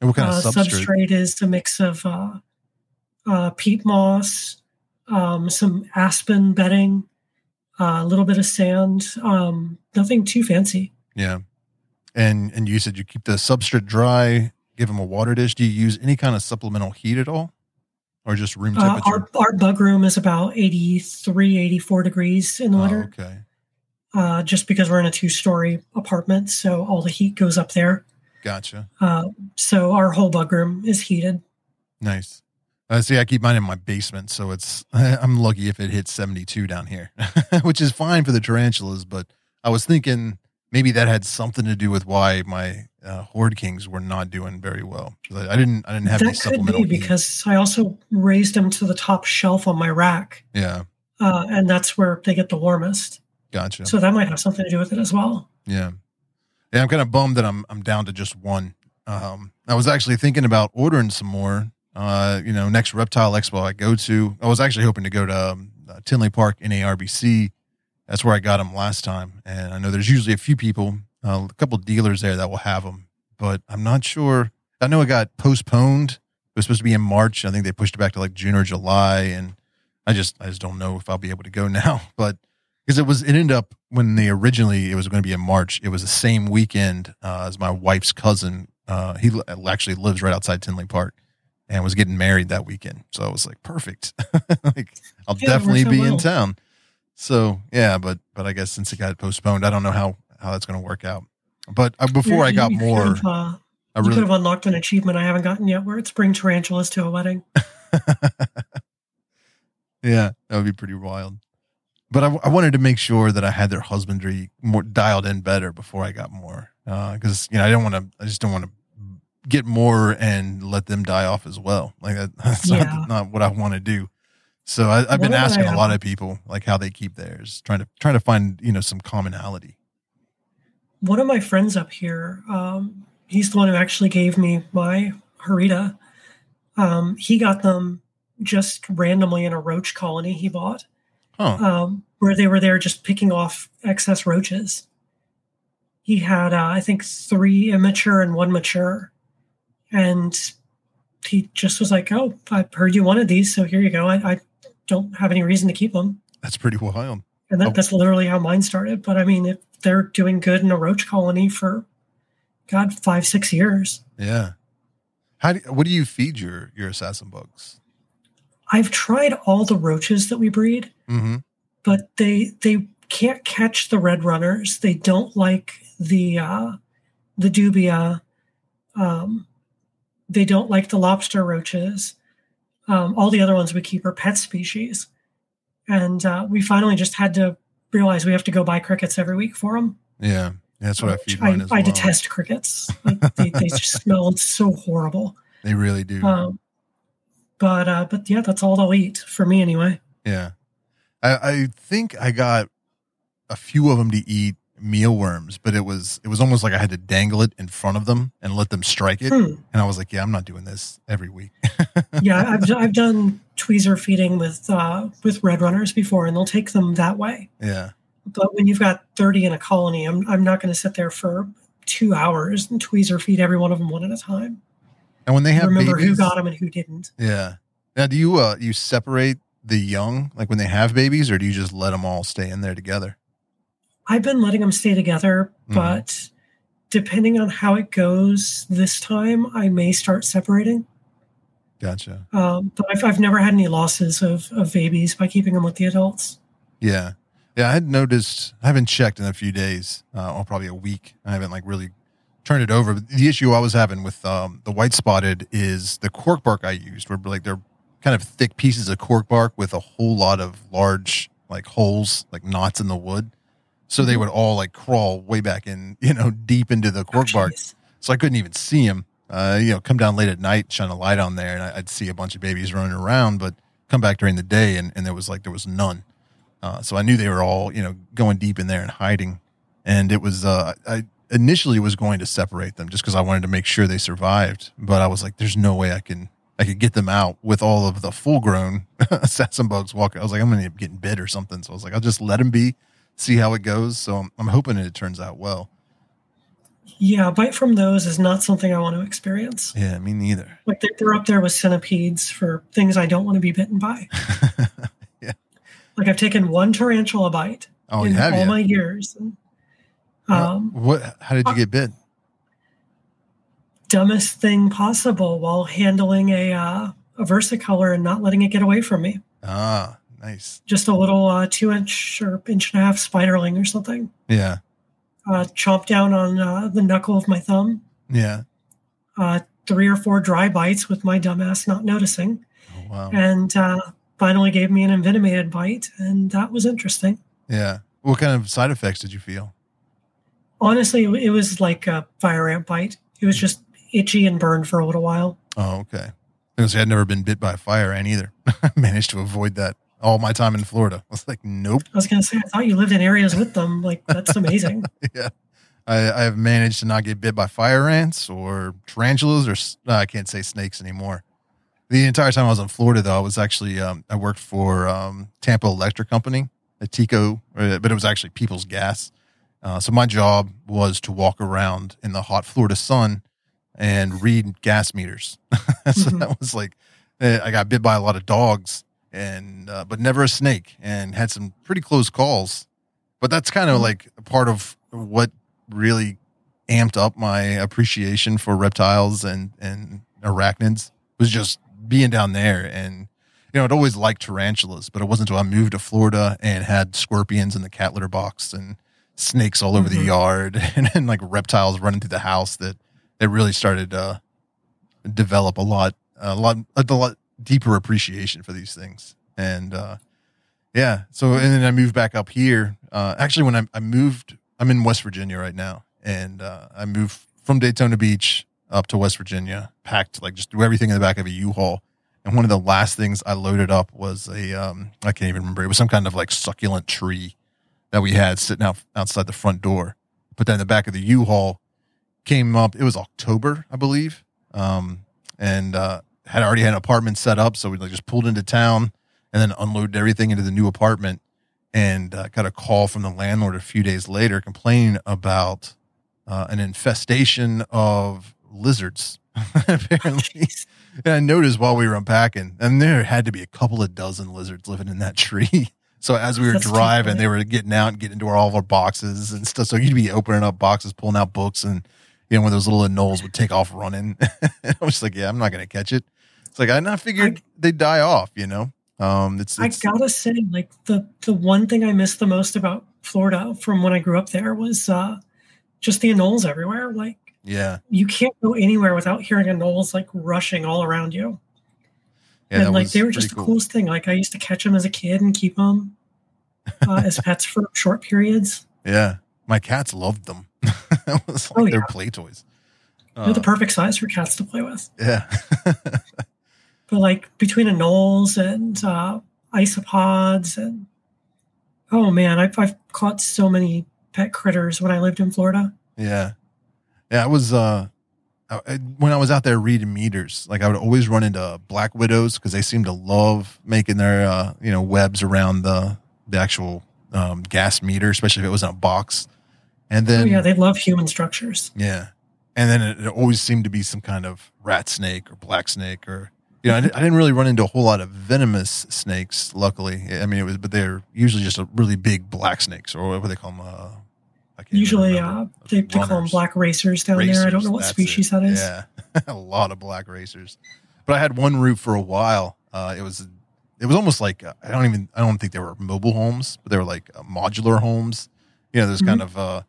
And what kind Uh, of substrate? substrate is a mix of uh, uh, peat moss, um, some aspen bedding, uh, a little bit of sand. Um, nothing too fancy. Yeah. And and you said you keep the substrate dry, give them a water dish. Do you use any kind of supplemental heat at all? Or just room Uh, temperature? our, our bug room is about 83, 84 degrees in the oh, winter, okay. uh, just because we're in a two story apartment. So all the heat goes up there. Gotcha. Uh, so our whole bug room is heated. Nice. Uh, see, I keep mine in my basement, so it's I'm lucky if it hits 72 down here, which is fine for the tarantulas. But I was thinking maybe that had something to do with why my uh, horde kings were not doing very well. I I didn't I didn't have any that could supplemental be because I also raised them to the top shelf on my rack, yeah, uh, and that's where they get the warmest. gotcha. So that might have something to do with it as well. Yeah. Yeah, I'm kind of bummed that I'm I'm down to just one. Um, I was actually thinking about ordering some more. Uh, you know, next reptile expo I go to, I was actually hoping to go to um, uh, Tinley Park in NARBC. That's where I got them last time, and I know there's usually a few people, uh, a couple dealers there that will have them, but I'm not sure. I know it got postponed. It was supposed to be in March. I think they pushed it back to like June or July, and I just I just don't know if I'll be able to go now. But because it was it ended up when they originally it was going to be in March. It was the same weekend uh, as my wife's cousin. Uh, he actually lives right outside Tinley Park and was getting married that weekend. So I was like, perfect. like I'll Yeah, definitely be in town. So yeah, but but I guess since it got postponed, I don't know how how that's going to work out. But uh, before I got you more, have, uh, I you could have unlocked an achievement I haven't gotten yet, where it's bring tarantulas to a wedding. yeah, that would be pretty wild. But I, I wanted to make sure that I had their husbandry more dialed in better before I got more, because you know I don't want to. I just don't want to get more and let them die off as well. Like that, that's Yeah. not, not what I want to do. So I, I've been my, asking a lot of people like how they keep theirs, trying to trying to find you know some commonality. One of my friends up here, um, he's the one who actually gave me my horrida. Um, he got them just randomly in a roach colony he bought, Huh? um, where they were there just picking off excess roaches. He had, uh, I think, three immature and one mature. And he just was like, Oh, I've heard you wanted these, so here you go. I, I don't have any reason to keep them. That's pretty wild. And that, Oh. that's literally how mine started. But I mean, if they're doing good in a roach colony for, God, five, six years, Yeah. How do, what do you feed your your assassin bugs? I've tried all the roaches that we breed, Mm-hmm. but they they can't catch the red runners. They don't like the uh, the dubia. Um, they don't like the lobster roaches. Um, all the other ones we keep are pet species, and uh, we finally just had to realize we have to go buy crickets every week for them. Yeah. That's what I feed I, mine as I well. detest crickets. Like, they, they just smell so horrible. They really do. Um, but uh, but yeah, that's all they'll eat for me anyway. Yeah. I, I think I got a few of them to eat mealworms, but it was it was almost like I had to dangle it in front of them and let them strike it. Hmm. And I was like, yeah, I'm not doing this every week. yeah, I've I've done tweezer feeding with uh, with red runners before, and they'll take them that way. yeah. But when you've got thirty in a colony, I'm I'm not going to sit there for two hours and tweezer feed every one of them one at a time. And when they have Remember babies, who got them and who didn't. yeah. Now, do you uh you separate the young like when they have babies, or do you just let them all stay in there together? I've been letting them stay together, Mhm. but depending on how it goes this time, I may start separating. Gotcha. Um, but I've, I've never had any losses of, of babies by keeping them with the adults. Yeah. Yeah, I had noticed. I haven't checked in a few days, uh, or probably a week. I haven't like really turned it over. But the issue I was having with um, the white spotted is the cork bark I used were like they're kind of thick pieces of cork bark with a whole lot of large like holes, like knots in the wood. So they Mhm. would all like crawl way back in, you know, deep into the cork Oh, bark. So I couldn't even see them. Uh, you know, come down late at night, shine a light on there, and I'd see a bunch of babies running around. But come back during the day, and, and there was like there was none. Uh, so I knew they were all you know going deep in there and hiding. And it was uh, I initially was going to separate them just because I wanted to make sure they survived. But I was like, there's no way I can I could get them out with all of the full grown assassin bugs walking. I was like, I'm gonna end up getting bit or something. So I was like, I'll just let them be, see how it goes. So I'm, I'm hoping it turns out well. Yeah, bite from those is not something I want to experience. Yeah, me neither. Like they're, they're up there with centipedes for things I don't want to be bitten by. yeah. Like I've taken one tarantula bite Oh, in have all you? my years. And, um, what? How did you get bit? dumbest thing possible while handling a uh, a versicolor and not letting it get away from me. Ah, nice. Just a little uh, two inch or inch and a half spiderling or something. Yeah, Uh, chomp down on uh, the knuckle of my thumb. yeah. Uh, three or four dry bites with my dumbass not noticing, Oh, wow. and uh, finally gave me an envenomated bite, and that was interesting. Yeah. What kind of side effects did you feel? Honestly, it was like a fire ant bite. It was just itchy and burned for a little while. Oh, okay. I'd never been bit by a fire ant either. I managed to avoid that all my time in Florida. I was like, nope. I was going to say, I thought you lived in areas with them. Like, that's amazing. yeah. I, I have managed to not get bit by fire ants or tarantulas or uh, I can't say snakes anymore. The entire time I was in Florida, though, I was actually um, I worked for um, Tampa Electric Company, a TECO, uh, but it was actually People's Gas. Uh, so my job was to walk around in the hot Florida sun and read gas meters. so Mhm. that was like uh, I got bit by a lot of dogs and uh, but never a snake and had some pretty close calls. But that's kind of Mhm. like a part of what really amped up my appreciation for reptiles and and arachnids was just being down there and you know I'd always liked tarantulas but it wasn't until I moved to Florida and had scorpions in the cat litter box and snakes all over the Mhm. yard and, and like reptiles running through the house that it really started to develop a lot a lot a lot deeper appreciation for these things. And uh yeah so and then i moved back up here. Uh actually when i, I moved i'm in west virginia right now. And uh i moved from daytona beach up to west virginia packed like just do everything in the back of a u-haul. And one of the last things i loaded up was a um i can't even remember. It was some kind of like succulent tree that we had sitting out outside the front door. Put that in the back of the u-haul came up it was october i believe. Um and uh had already had an apartment set up so we like just pulled into town and then unloaded everything into the new apartment and uh, got a call from the landlord a few days later complaining about uh, an infestation of lizards apparently. And i noticed while we were unpacking and there had to be a couple of dozen lizards living in that tree. So as we were That's driving they were getting out and getting into all of our boxes and stuff. So you'd be opening up boxes pulling out books and you know when those little anoles would take off running. I was like yeah i'm not gonna catch it it's like i not figured they'd die off you know um it's, I gotta say, like the the one thing I miss the most about Florida from when I grew up there was uh, just the anoles everywhere. Like yeah you can't go anywhere without hearing anoles like rushing all around you. yeah and like they were just the cool. coolest thing. Like I used to catch them as a kid and keep them uh, as pets for short periods. yeah my cats loved them that was like Oh, their yeah. play toys They're the Uh, perfect size for cats to play with. yeah But like between anoles and uh, isopods and oh man, I've, I've caught so many pet critters when I lived in Florida. Yeah. Yeah, I was uh when I was out there reading meters, like I would always run into black widows because they seem to love making their uh, you know webs around the the actual um, gas meter, especially if it was in a box. And Oh then yeah, they love human structures. yeah, and then it, it always seemed to be some kind of rat snake or black snake or you know I, didn't really run into a whole lot of venomous snakes. Luckily, I mean it was, but they're usually just a really big black snakes or what they call them? Uh, I can't even Usually, uh, they, they call them black racers down there. I don't know what species it. that is. Yeah, a lot of black racers. But I had one route for a while. Uh, it was it was almost like uh, I don't even I don't think they were mobile homes, but they were like uh, modular homes. You know, there's kind Mm-hmm. of uh,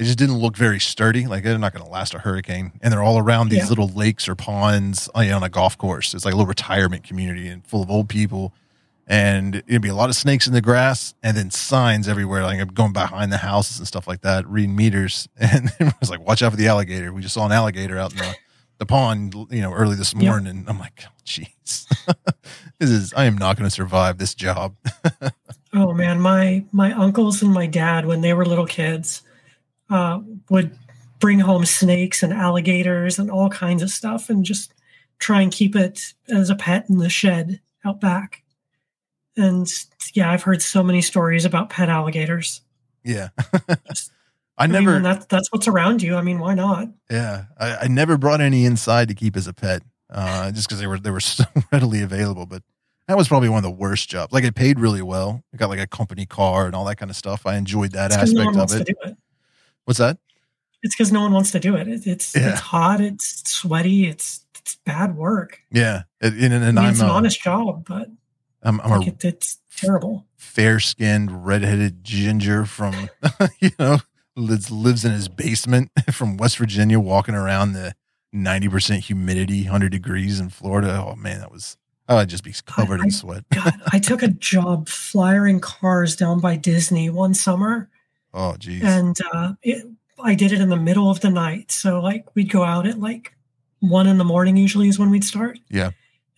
it just didn't look very sturdy. Like they're not going to last a hurricane, and they're all around these Yeah. little lakes or ponds uh, on a golf course. It's like a little retirement community and full of old people. And it'd be a lot of snakes in the grass, and then signs everywhere, like I'm going behind the houses and stuff like that, reading meters. And it was like, "Watch out for the alligator." We just saw an alligator out in the, the pond, you know, early this Yep. morning. And I'm like, oh, "Jeez, this is I am not going to survive this job." Oh man, my my uncles and my dad, when they were little kids, uh, would bring home snakes and alligators and all kinds of stuff, and just try and keep it as a pet in the shed out back. And yeah, I've heard so many stories about pet alligators. Yeah. Just I I never, when that's that's what's around you. I mean, why not? yeah, I, I never brought any inside to keep as a pet, uh, just because they were they were so readily available. But that was probably one of the worst jobs. Like it paid really well. I got like a company car and all that kind of stuff. I enjoyed that It's aspect of it. it. What's that? It's because no one wants to do it. it it's Yeah. it's hot. It's sweaty. It's it's bad work. Yeah, and, and, and I mean, I'm it's an a, honest job, but I'm, I'm like, a it, it's terrible. fair skinned, redheaded ginger from, you know, lives, lives in his basement from West Virginia, walking around the 90% humidity, 100 degrees in Florida. Oh, man, that was, oh, I'd just be covered I- in sweat. God, I took a job flyering cars down by Disney one summer, Oh, geez. and uh, it, I did it in the middle of the night. So like we'd go out at like one in the morning. Usually is when we'd start. Yeah.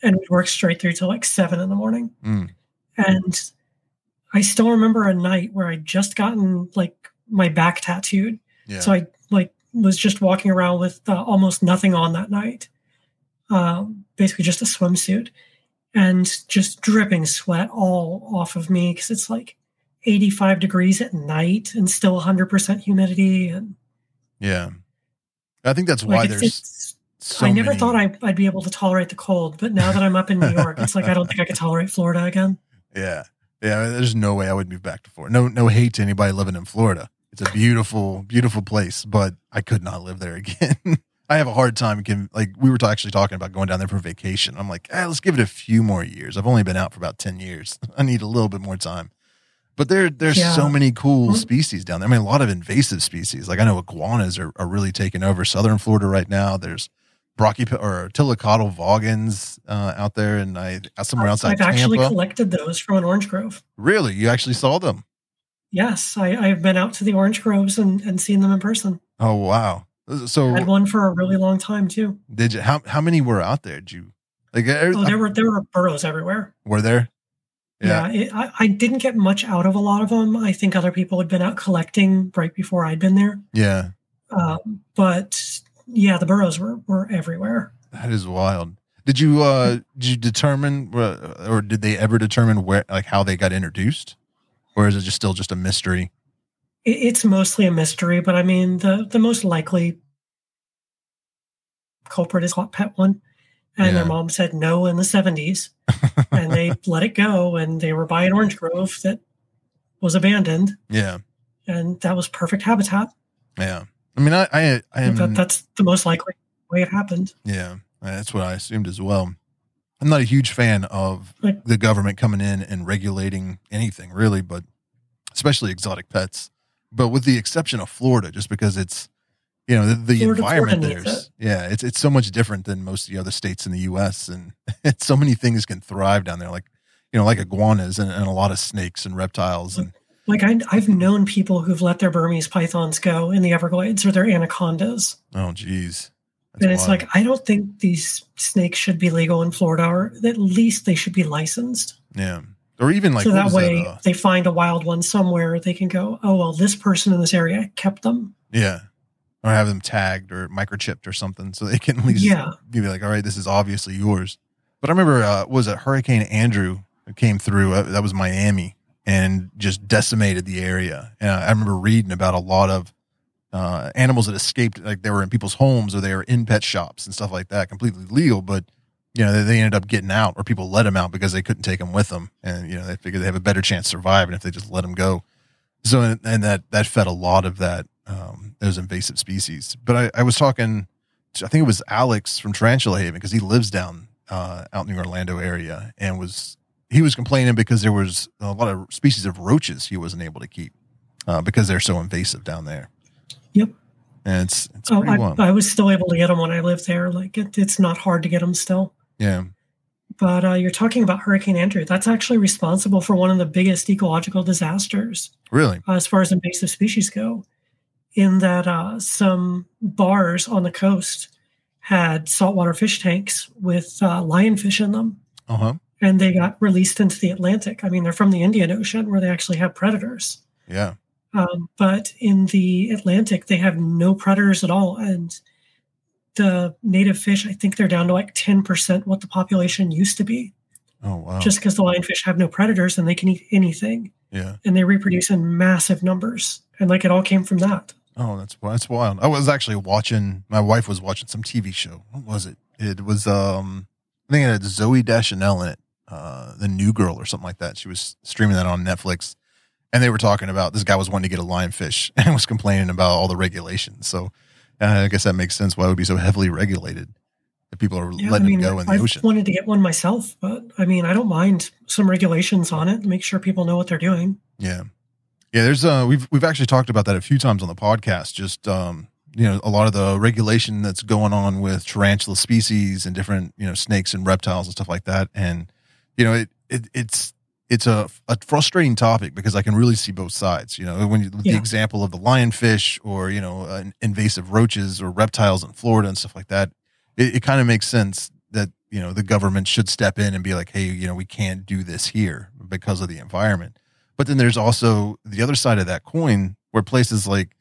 and we'd work straight through till like seven in the morning. Mm. And I still remember a night where I'd just gotten like my back tattooed. Yeah. So I like was just walking around with uh, almost nothing on that night, um, basically just a swimsuit, and just dripping sweat all off of me because it's like 85 degrees at night and still 100% humidity. And yeah. I think that's why like it's, there's so I never many- thought I, I'd be able to tolerate the cold, but now that I'm up in New York, it's like I don't think I could tolerate Florida again. Yeah. Yeah. There's no way I would move back to Florida. No, no hate to anybody living in Florida. It's a beautiful, beautiful place, but I could not live there again. I have a hard time. Can, like we were actually talking about going down there for vacation. I'm like, eh, let's give it a few more years. I've only been out for about 10 years. I need a little bit more time. But there, there's Yeah. so many cool Mhm. species down there. I mean, a lot of invasive species. Like I know iguanas are, are really taking over southern Florida right now. There's Brachy or Tliltocatl vagans uh, out there, and I somewhere outside I've actually collected those from an orange grove. Really, you actually saw them? Yes, I, I've been out to the orange groves and, and seen them in person. Oh wow! So Had one for a really long time too. did you? How how many were out there? Did you like? Oh, there were there were burrows everywhere. were there? Yeah, it, I, I didn't get much out of a lot of them. I think other people had been out collecting right before I'd been there. yeah. Um, but yeah, the burrows were were everywhere. That is wild. Did you uh did you determine uh, or did they ever determine where like how they got introduced, or is it just still just a mystery? It, it's mostly a mystery, but I mean the the most likely culprit is what pet one, and Yeah. their mom said no in the seventies, and they let it go, and they were by an orange grove that was abandoned, Yeah, and that was perfect habitat. yeah. I mean, I I, I am that, that's the most likely way it happened. yeah. Uh, that's what I assumed as well. I'm not a huge fan of Like- the government coming in and regulating anything really, but especially exotic pets. But with the exception of Florida, just because it's you know the, the Florida- environment Florida there's yeah it's it's so much different than most of the other states in the U.S. and it's so many things can thrive down there, like you know like iguanas and, and a lot of snakes and reptiles and Like I, I've known people who've let their Burmese pythons go in the Everglades or their anacondas, oh geez, That's and it's wild. like I don't think these snakes should be legal in Florida, or at least they should be licensed. yeah, or even like so that way, uh, they find a wild one somewhere, they can go, oh well, this person in this area kept them. yeah, or have them tagged or microchipped or something, so they can at least Yeah. be like, all right, this is obviously yours. But I remember, uh, was it Hurricane Andrew that came through? Uh, that was Miami and just decimated the area. And I remember reading about a lot of uh, animals that escaped, like they were in people's homes or they were in pet shops and stuff like that, completely legal. But you know, they, they ended up getting out, or people let them out because they couldn't take them with them, and you know, they figured they have a better chance surviving if they just let them go. So, and, and that that fed a lot of that um, those invasive species. But I, I was talking, to, I think it was Alex from Tarantula Haven because he lives down uh, out in the Orlando area, and was he was complaining because there was a lot of species of roaches he wasn't able to keep uh, because they're so invasive down there. Yep. And it's it's Oh. I, I was still able to get them when I lived there. Like it, it's not hard to get them still. yeah. But uh, you're talking about Hurricane Andrew. That's actually responsible for one of the biggest ecological disasters Really? uh, as far as invasive species go, in that uh, some bars on the coast had saltwater fish tanks with uh, lionfish in them, Uh huh. and they got released into the Atlantic. I mean, they're from the Indian Ocean where they actually have predators. Yeah. Um, but in the Atlantic, they have no predators at all. And the native fish, I think they're down to like 10% what the population used to be, Oh wow. just because the lionfish have no predators and they can eat anything yeah. and they reproduce in massive numbers. And like it all came from that. Oh, that's that's wild. I was actually watching. My wife was watching some TV show. What was it? It was um, I think it had Zooey Deschanel in it, uh, the New Girl or something like that. She was streaming that on Netflix, and they were talking about this guy was wanting to get a lionfish and was complaining about all the regulations. So uh, I guess that makes sense why it would be so heavily regulated. If people are Yeah, I letting mean, them go in the I've ocean. I wanted to get one myself, but I mean, I don't mind some regulations on it. Make sure people know what they're doing. Yeah. Yeah, there's uh we've we've actually talked about that a few times on the podcast. Just um, you know, a lot of the regulation that's going on with tarantula species and different, you know, snakes and reptiles and stuff like that. And, you know, it, it it's it's a, a frustrating topic because I can really see both sides. You know, when you, the example of the lionfish or, you know, uh, invasive roaches or reptiles in Florida and stuff like that, it, it kind of makes sense that, you know, the government should step in and be like, hey, you know, we can't do this here because of the environment. But then there's also the other side of that coin where places like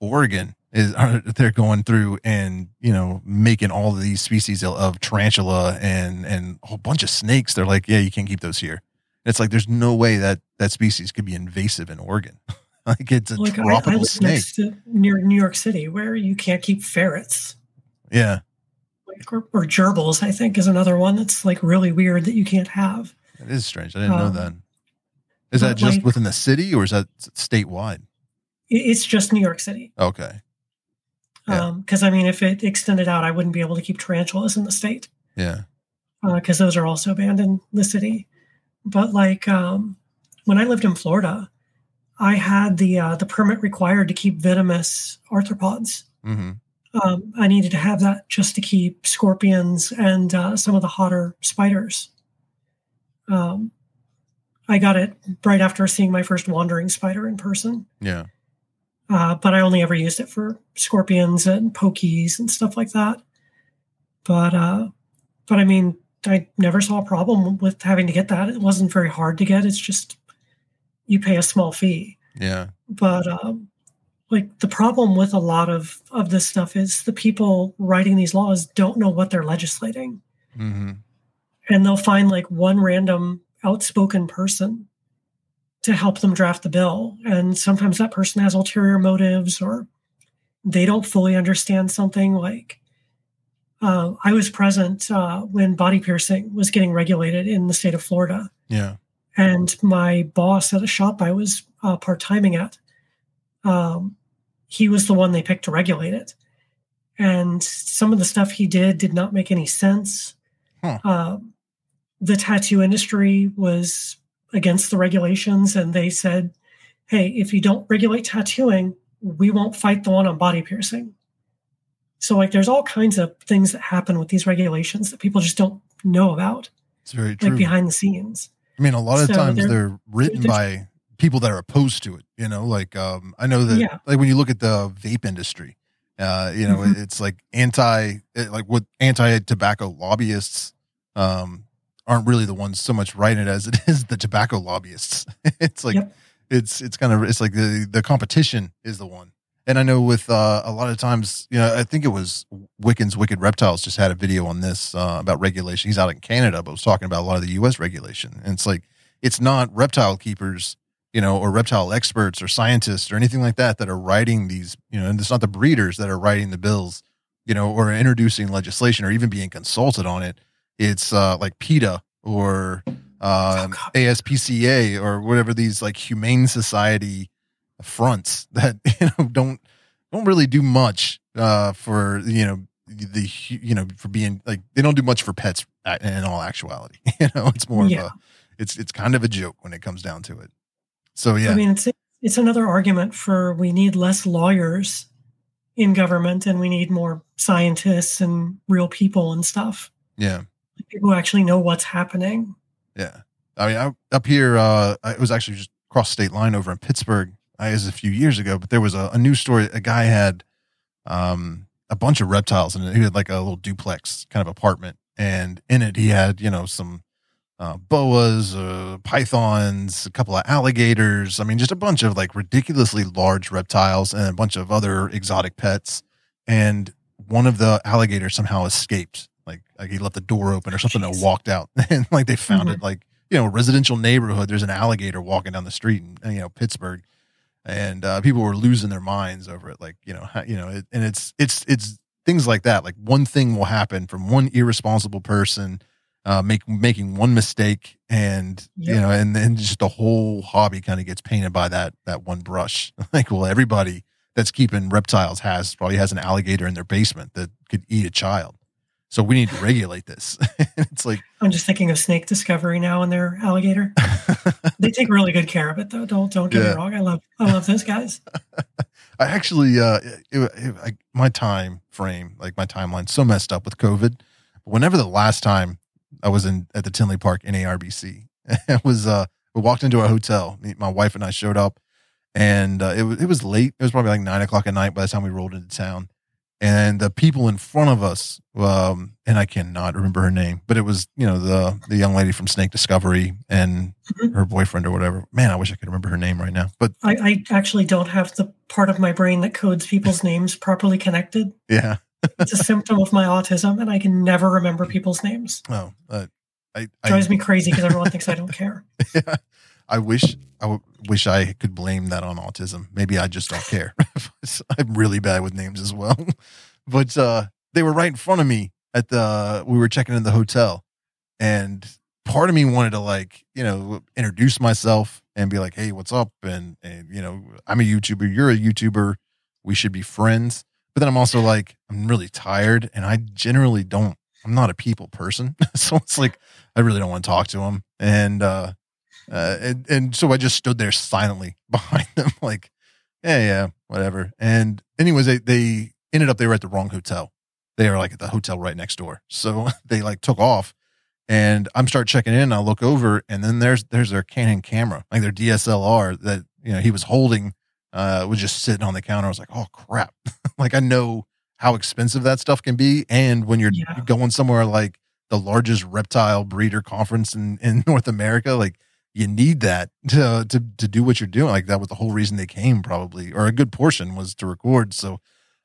Oregon is are, they're going through and you know making all of these species of, of tarantula and and a whole bunch of snakes. They're like, yeah, you can't keep those here. It's like there's no way that that species could be invasive in Oregon. like it's a Like I, I tropical live snake. next to near New York City, where you can't keep ferrets. Yeah, Like, or, or gerbils, I think, is another one that's like really weird that you can't have. it is strange. I didn't know Um, that. Is that just like- within the city or is that statewide? It's just New York City. Okay. Yeah. Because I mean, if it extended out, I wouldn't be able to keep tarantulas in the state. Yeah. because those are also banned in the city. But like um, when I lived in Florida, I had the uh, the permit required to keep venomous arthropods. hmm Um, I needed to have that just to keep scorpions and uh, some of the hotter spiders. Um, I got it right after seeing my first wandering spider in person, Yeah. uh, but I only ever used it for scorpions and pokies and stuff like that. But uh, but I mean, I never saw a problem with having to get that. It wasn't very hard to get. It's just you pay a small fee. Yeah. But um, like the problem with a lot of of this stuff is the people writing these laws don't know what they're legislating, hmm and they'll find like one random outspoken person to help them draft the bill, and sometimes that person has ulterior motives or they don't fully understand something like uh, I was present uh, when body piercing was getting regulated in the state of Florida. Yeah. And my boss at a shop I was uh, part timing at, um, he was the one they picked to regulate it. And some of the stuff he did did not make any sense. Huh. Um, the tattoo industry was against the regulations, and they said, hey, if you don't regulate tattooing, we won't fight the one on body piercing. So, like, there's all kinds of things that happen with these regulations that people just don't know about, It's very true. like behind the scenes. I mean, a lot of So times they're- they're, written they're- by people that are opposed to it. You know, like um, I know that, Yeah. like when you look at the vape industry, uh, you know, Mhm. it's like anti, like what anti-tobacco lobbyists um, aren't really the ones so much writing it as it is the tobacco lobbyists. it's like Yep. it's it's kind of it's like the the competition is the one. And I know with uh, a lot of times, you know, I think it was Wiccan's Wicked Reptiles just had a video on this uh, about regulation. He's out in Canada, but was talking about a lot of the U.S. regulation. And it's like, it's not reptile keepers, you know, or reptile experts or scientists or anything like that that are writing these, you know, and it's not the breeders that are writing the bills, you know, or introducing legislation or even being consulted on it. It's uh, like PETA or um, God. ASPCA or whatever these like humane society fronts that you know don't don't really do much uh for you know the you know for being like they don't do much for pets in all actuality you know it's more Yeah. of a it's it's kind of a joke when it comes down to it so yeah I mean, it's it's another argument for we need less lawyers in government and we need more scientists and real people and stuff. yeah People actually know what's happening. Yeah. I mean, I, up here, uh, it was actually just across state line over in Pittsburgh. I was a few years ago, but there was a, a news story. A guy had um, a bunch of reptiles and he had like a little duplex kind of apartment. And in it, he had, you know, some uh, boas, uh, pythons, a couple of alligators. I mean, just a bunch of like ridiculously large reptiles and a bunch of other exotic pets. And one of the alligators somehow escaped. Like, like he left the door open or something and walked out. And like they found it like, you know, residential neighborhood. There's an alligator walking down the street in, you know, Pittsburgh. and uh, people were losing their minds over it. Like you know, you know, it, and it's it's it's things like that. Like one thing will happen from one irresponsible person uh, make making one mistake, and you know, and then just the whole hobby kind of gets painted by that that one brush. like, well, everybody that's keeping reptiles has probably has an alligator in their basement that could eat a child. So we need to regulate this. it's like I'm just thinking of Snake Discovery now and their alligator. they take really good care of it, though. Don't don't get yeah. me wrong. I love I love those guys. I actually, uh, it, it, I, my time frame, like my timeline, so messed up with COVID. But Whenever the last time I was in at the Tinley Park NARBC, it was uh, we walked into a hotel. My wife and I showed up, and uh, it was it was late. It was probably like nine o'clock at night by the time we rolled into town and the people in front of us, um, and I cannot remember her name, but it was you know the the young lady from Snake Discovery and mm-hmm. her boyfriend or whatever. Man, I wish I could remember her name right now. But I, I actually don't have the part of my brain that codes people's names properly connected. Yeah, it's a symptom of my autism, and I can never remember people's names. Oh, uh, I, I drives me crazy because everyone thinks I don't care. Yeah, I wish I w- wish I could blame that on autism. Maybe I just don't care. I'm really bad with names as well. but uh, they were right in front of me at the. We were checking in the hotel, and part of me wanted to like you know introduce myself and be like, "Hey, what's up?" And and you know, I'm a YouTuber. You're a YouTuber. We should be friends. But then I'm also like, I'm really tired, and I generally don't. I'm not a people person, so it's like I really don't want to talk to them. And uh, uh, and, and so I just stood there silently behind them, like, yeah, yeah, whatever. And anyways, they, they ended up, they were at the wrong hotel. They are like at the hotel right next door. So they like took off and I'm start checking in. I look over and then there's, there's their Canon camera, like their DSLR that, you know, he was holding, uh, was just sitting on the counter. I was like, oh crap. like I know how expensive that stuff can be. And when you're yeah. going somewhere like the largest reptile breeder conference in, in North America, like you need that to, to to do what you're doing. Like that was the whole reason they came, probably, or a good portion was to record. So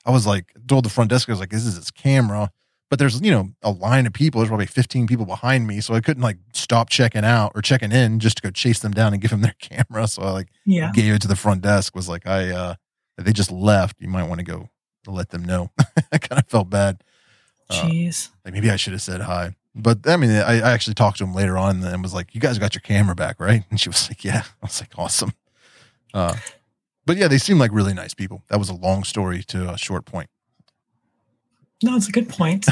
I was like, told the front desk, I was like, this is his camera. But there's, you know, a line of people. There's probably 15 people behind me. So I couldn't like stop checking out or checking in just to go chase them down and give them their camera. So I like yeah. gave it to the front desk, was like, I, uh, they just left. You might want to go let them know. I kind of felt bad. Uh, Jeez. Uh, like maybe I should have said hi. But I mean, I, I actually talked to him later on and was like, "You guys got your camera back, right?" And she was like, "Yeah." I was like, "Awesome." Uh, but yeah, they seem like really nice people. That was a long story to a short point. No, it's a good point.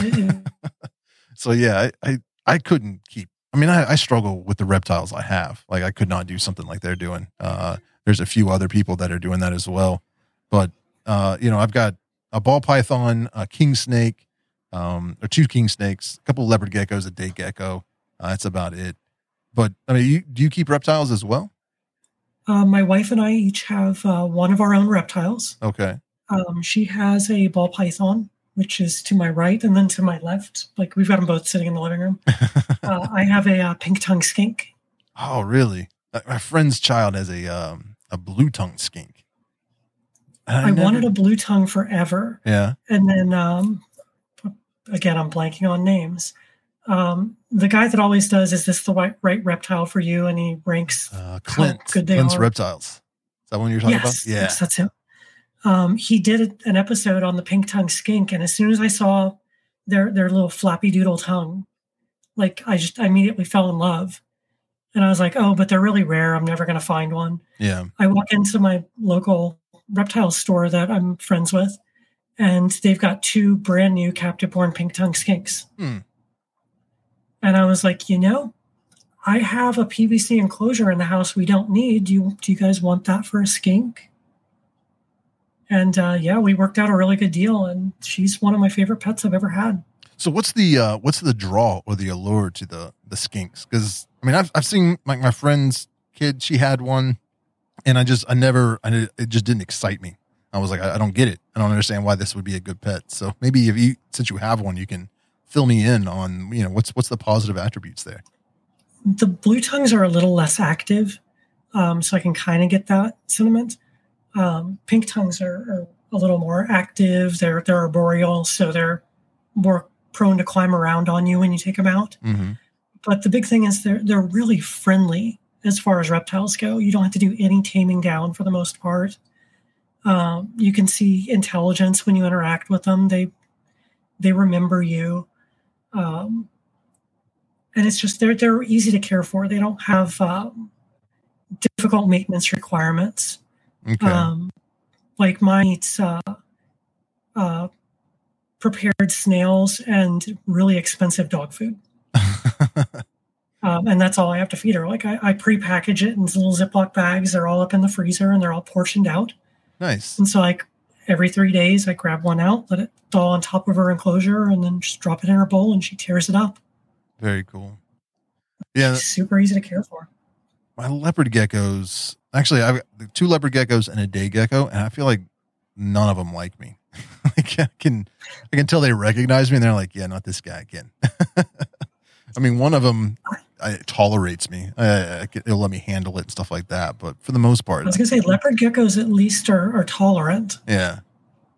so yeah, I, I, I couldn't keep. I mean, I, I struggle with the reptiles I have. Like I could not do something like they're doing. Uh, there's a few other people that are doing that as well. But uh, you know, I've got a ball python, a king snake, um, or two king snakes, a couple leopard geckos, a day gecko. Uh, that's about it. But I mean, you, do you keep reptiles as well? Uh, my wife and I each have uh, one of our own reptiles. Okay. Um, she has a ball python, which is to my right, and then to my left. Like we've got them both sitting in the living room. Uh, I have a uh, pink tongue skink. Oh, really? Uh, my friend's child has a um, a blue tongue skink. I, I never... wanted a blue tongue forever. Yeah. And then um, again, I'm blanking on names. Um, the guy that always does is this the right, right reptile for you, and he ranks uh, Clint. good they Clint's are. reptiles. Is that one you're talking yes, about? Yeah, yes, that's him. Um, he did an episode on the pink tongue skink, and as soon as I saw their their little flappy doodle tongue, like I just I immediately fell in love. And I was like, oh, but they're really rare. I'm never going to find one. Yeah. I walk into my local reptile store that I'm friends with, and they've got two brand new captive born pink tongue skinks. Hmm. And I was like, you know, I have a PVC enclosure in the house we don't need. Do you do you guys want that for a skink? And uh, yeah, we worked out a really good deal, and she's one of my favorite pets I've ever had. So what's the uh, what's the draw or the allure to the the skinks? Because I mean, I've I've seen like my friend's kid, she had one, and I just I never I, it just didn't excite me. I was like, I, I, don't get it. I don't understand why this would be a good pet. So maybe if you, since you have one, you can fill me in on, you know, what's what's the positive attributes there. The blue tongues are a little less active, um, so I can kind of get that sentiment. Um, pink tongues are, are, a little more active. They're they're arboreal, so they're more prone to climb around on you when you take them out. Mm-hmm. But the big thing is they're they're really friendly as far as reptiles go. You don't have to do any taming down for the most part. Um, you can see intelligence when you interact with them. They they remember you, um, and it's just they're they're easy to care for. They don't have um, difficult maintenance requirements. Okay. Um, like mine eats uh, uh, prepared snails and really expensive dog food. Um, and that's all I have to feed her. Like I, I pre-package it in little Ziploc bags. They're all up in the freezer and they're all portioned out. Nice. And so like every three days, I grab one out, let it thaw on top of her enclosure, and then just drop it in her bowl, and she tears it up. Very cool. Yeah, It's super easy to care for. my leopard geckos. Actually, I've got two leopard geckos and a day gecko, and I feel like none of them like me. like I can, I can tell they recognize me, and they're like, "Yeah, not this guy again." I mean, one of them I, tolerates me. I it'll let me handle it and stuff like that. But for the most part, I was gonna say leopard geckos at least are, are tolerant. yeah.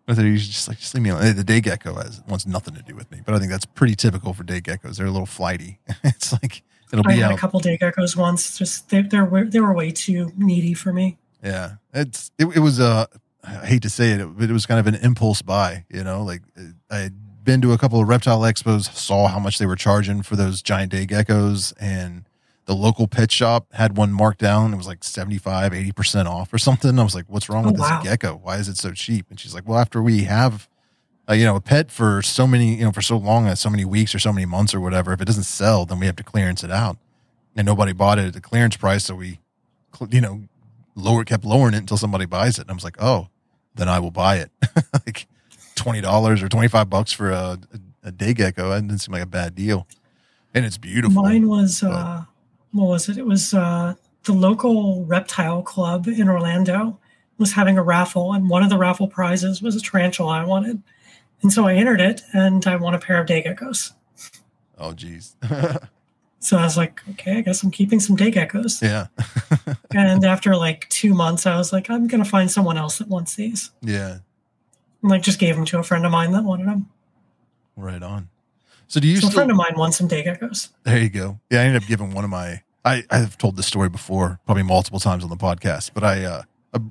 But they're usually just like, just leave me alone. The day gecko has wants nothing to do with me, but I think that's pretty typical for day geckos. They're a little flighty. it's like it'll I be had a couple day geckos once. Just they they were they were way too needy for me. Yeah, it's it, it was uh I hate to say it, but it was kind of an impulse buy. You know, like I been to a couple of reptile expos, saw how much they were charging for those giant day geckos, and the local pet shop had one marked down. It was like 75, 80 percent off or something. I was like, "What's wrong Oh, with this gecko? Why is it so cheap?" And she's like, "Well, after we have." Uh, you know, a pet for so many, you know, for so long, uh, so many weeks or so many months or whatever. If it doesn't sell, then we have to clearance it out, and nobody bought it at the clearance price, so we, you know, lower kept lowering it until somebody buys it. And I was like, oh, then I will buy it. like twenty dollars or twenty five bucks for a, a, day gecko. That didn't seem like a bad deal. And it's beautiful. Mine was but- uh, what was it? It was uh, the local reptile club in Orlando was having a raffle, and one of the raffle prizes was a tarantula I wanted, and so I entered it, and I won a pair of day geckos. Oh geez. So I was like, okay, I guess I'm keeping some day geckos. yeah. and after like two months, I was like, I'm gonna find someone else that wants these. yeah. And like just gave them to a friend of mine that wanted them. Right on. So do you So a friend of mine won some day geckos. There you go. Yeah, I ended up giving one of my. I I've told this story before, probably multiple times on the podcast, but I uh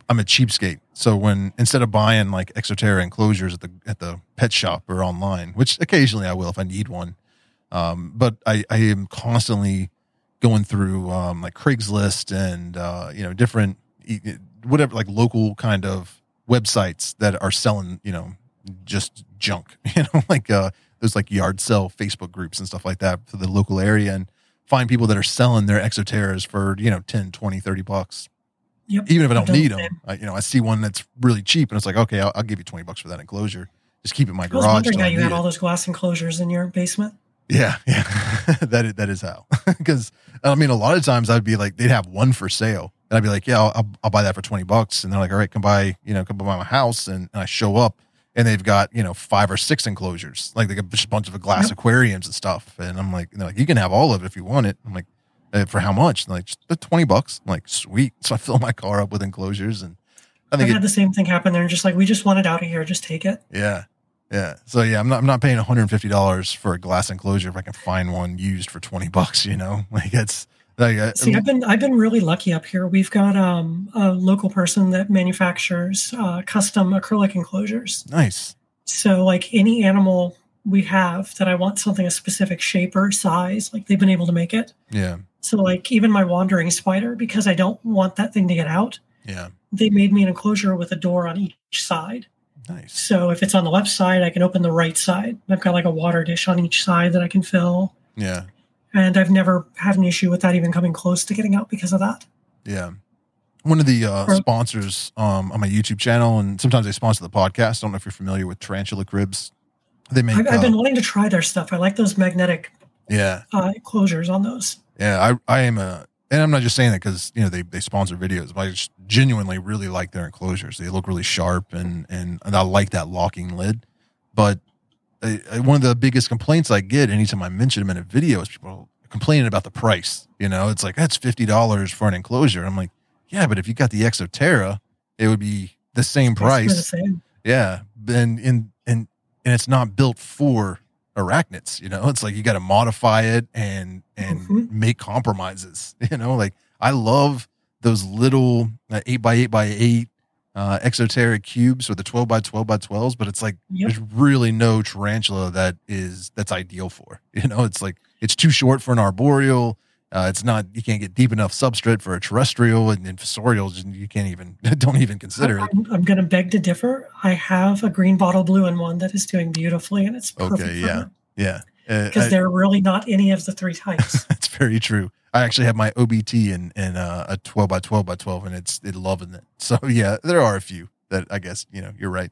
I'm a cheapskate. So when instead of buying like Exo Terra enclosures at the at the pet shop or online, which occasionally I will if I need one, um, but I I am constantly going through um like Craigslist and uh you know different whatever like local kind of websites that are selling you know just junk you know like uh those like yard sale facebook groups and stuff like that for the local area and find people that are selling their Exo Terras for you know 10 20 30 bucks Yep. even if i I've don't need them. I, you know i see one that's really cheap and it's like okay i'll, I'll give you 20 bucks for that enclosure just keep it in my I was garage wondering how you had all those glass enclosures in your basement. Yeah, yeah, that is, that is how. Because I mean, a lot of times I'd be like, they'd have one for sale, and I'd be like, yeah, I'll, I'll, buy that for twenty bucks, and they're like, all right, come buy, you know, come buy my house, and, and I show up, and they've got you know five or six enclosures, like they got just a bunch of glass Yep. aquariums and stuff, and I'm like, and they're like, you can have all of it if you want it. I'm like, "Uh, for how much? And they're like, the twenty bucks. I'm like, sweet. So I fill my car up with enclosures, and I think had it, the same thing happen. They're just like, we just want it out of here. Just take it. yeah. Yeah. So yeah, I'm not I'm not paying $150 for a glass enclosure if I can find one used for 20 bucks, you know? Like it's like uh, See, I've been I've been really lucky up here. We've got um, a local person that manufactures uh, custom acrylic enclosures. nice. So, like any animal we have that I want something a specific shape or size, like they've been able to make it. Yeah. So, like even my wandering spider, because I don't want that thing to get out, Yeah. they made me an enclosure with a door on each side. Nice. So if it's on the left side, I can open the right side. I've got like a water dish on each side that I can fill. Yeah. And I've never had an issue with that even coming close to getting out because of that. Yeah. One of the uh, sponsors um, on my YouTube channel, and sometimes they sponsor the podcast. I don't know if you're familiar with Tarantula Cribs. They make, I've, I've uh, been wanting to try their stuff. I like those magnetic yeah, uh, closures on those. yeah. I, I am a, and I'm not just saying that because you know they, they sponsor videos, but I just genuinely really like their enclosures. They look really sharp, and and, and I like that locking lid. But I, I- one of the biggest complaints I get anytime I mention them in a video is people complaining about the price. You know, it's like that's fifty dollars for an enclosure. I'm like, yeah, but if you got the Exo Terra, it would be the same Basically the price. same. Yeah, and and and and it's not built for arachnids. You know, it's like you got to modify it and and Mhm. make compromises. You know, like I love those little uh, eight by eight by eight uh, Exo Terra cubes or the 12 by 12 by 12s, but it's like Yep. there's really no tarantula that is that's ideal for. You know, it's like it's too short for an arboreal. Uh, it's not you can't get deep enough substrate for a terrestrial and and you can't even don't even consider it. I'm, I'm going to beg to differ. I have a green bottle blue and one that is doing beautifully, and it's perfect Okay, yeah. Yeah. Uh, because I- there are really not any of the three types. That's very true. I actually have my OBT in in uh, a 12 by 12 by 12 and it's it loving it. So yeah, there are a few that I guess, you know, you're right.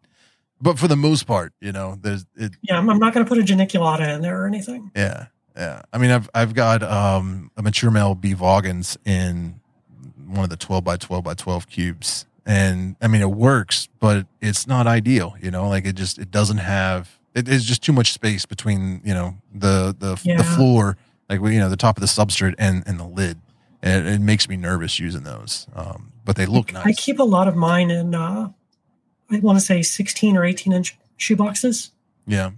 But for the most part, you know, there's it yeah, I'm, I'm not going to put a geniculata in there or anything. yeah. Yeah. I mean, I've I've got um a mature male B vagans in one of the 12 by 12 by 12 cubes. And I mean, it works, but it's not ideal, you know, like it just it doesn't have it is just too much space between, you know, the the Yeah. the floor like you know the top of the substrate and and the lid and it, it makes me nervous using those um but they look nice I keep a lot of mine in, uh, I want to say 16 or 18 inch shoe boxes yeah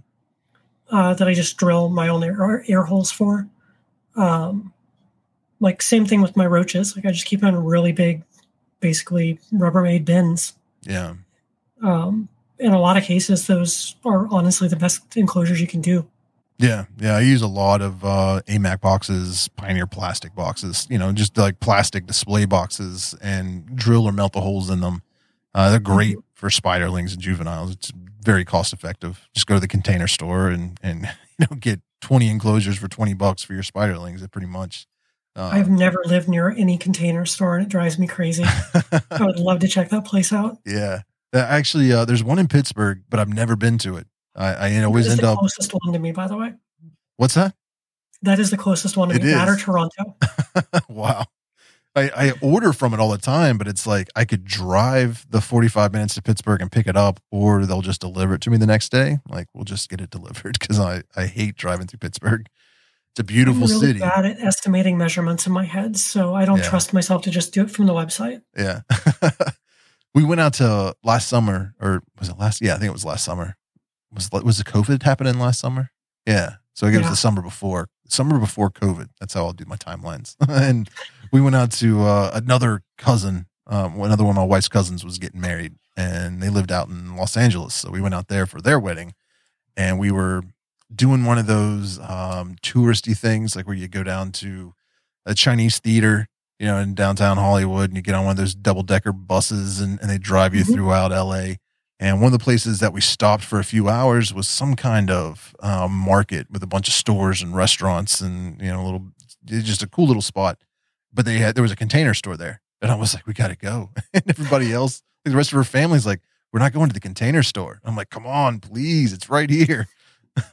uh, that I just drill my own air, air holes for. Um, like same thing with my roaches. Like I just keep them in really big, basically Rubbermaid bins. yeah Um, in a lot of cases, those are honestly the best enclosures you can do. yeah yeah i use a lot of uh amac boxes pioneer plastic boxes you know just like plastic display boxes and drill or melt the holes in them uh they're great for spiderlings and juveniles it's very cost effective just go to the container store and and you know get 20 enclosures for 20 bucks for your spiderlings it pretty much uh, I've never lived near any container store, and it drives me crazy. I would love to check that place out. Yeah. Uh, Actually, uh, there's one in Pittsburgh, but I've never been to it. I, I always is end the up. closest one to me, by the way. What's that? That is the closest one to It me. That or. Toronto. wow. I, I order from it all the time, but it's like I could drive the 45 minutes to Pittsburgh and pick it up, or they'll just deliver it to me the next day. Like, we'll just get it delivered because I, I hate driving through Pittsburgh. It's a beautiful I'm really city. bad at estimating measurements in my head, so I don't Yeah. trust myself to just do it from the website. Yeah. we went out to last summer, or was it last? Yeah, I think it was last summer. Was was the COVID happening last summer? Yeah. So I guess it was the summer before, summer before COVID. That's how I'll do my timelines. and we went out to uh, another cousin. Um, another one of my wife's cousins was getting married, and they lived out in Los Angeles. So we went out there for their wedding, and we were doing one of those um, touristy things, like where you go down to a Chinese theater, you know, in downtown Hollywood, and you get on one of those double decker buses, and, and they drive you Mhm. throughout LA. And one of the places that we stopped for a few hours was some kind of um, market with a bunch of stores and restaurants, and you know, a little, it's just a cool little spot. But they had there was a container store there, and I was like, we got to go. And everybody else, like the rest of her family's like, we're not going to the container store. I'm like, come on, please, it's right here.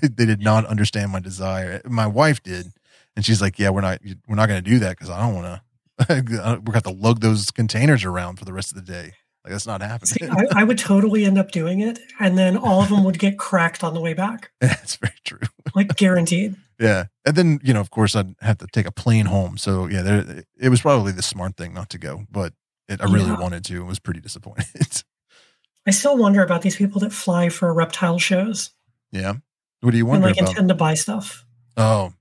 they, they did not understand my desire. My wife did, and she's like, "Yeah, we're not we're not going to do that because I don't want to. we're going to lug those containers around for the rest of the day. Like that's not See, happening." I, I would totally end up doing it, and then all of them would get cracked on the way back, that's very true. like guaranteed. Yeah, and then you know, of course, I'd have to take a plane home. So yeah, there, it was probably the smart thing not to go, but it, I really Yeah. wanted to. and was pretty disappointed. I still wonder about these people that fly for reptile shows yeah. What do you and wonder like about? intend to buy stuff. Oh,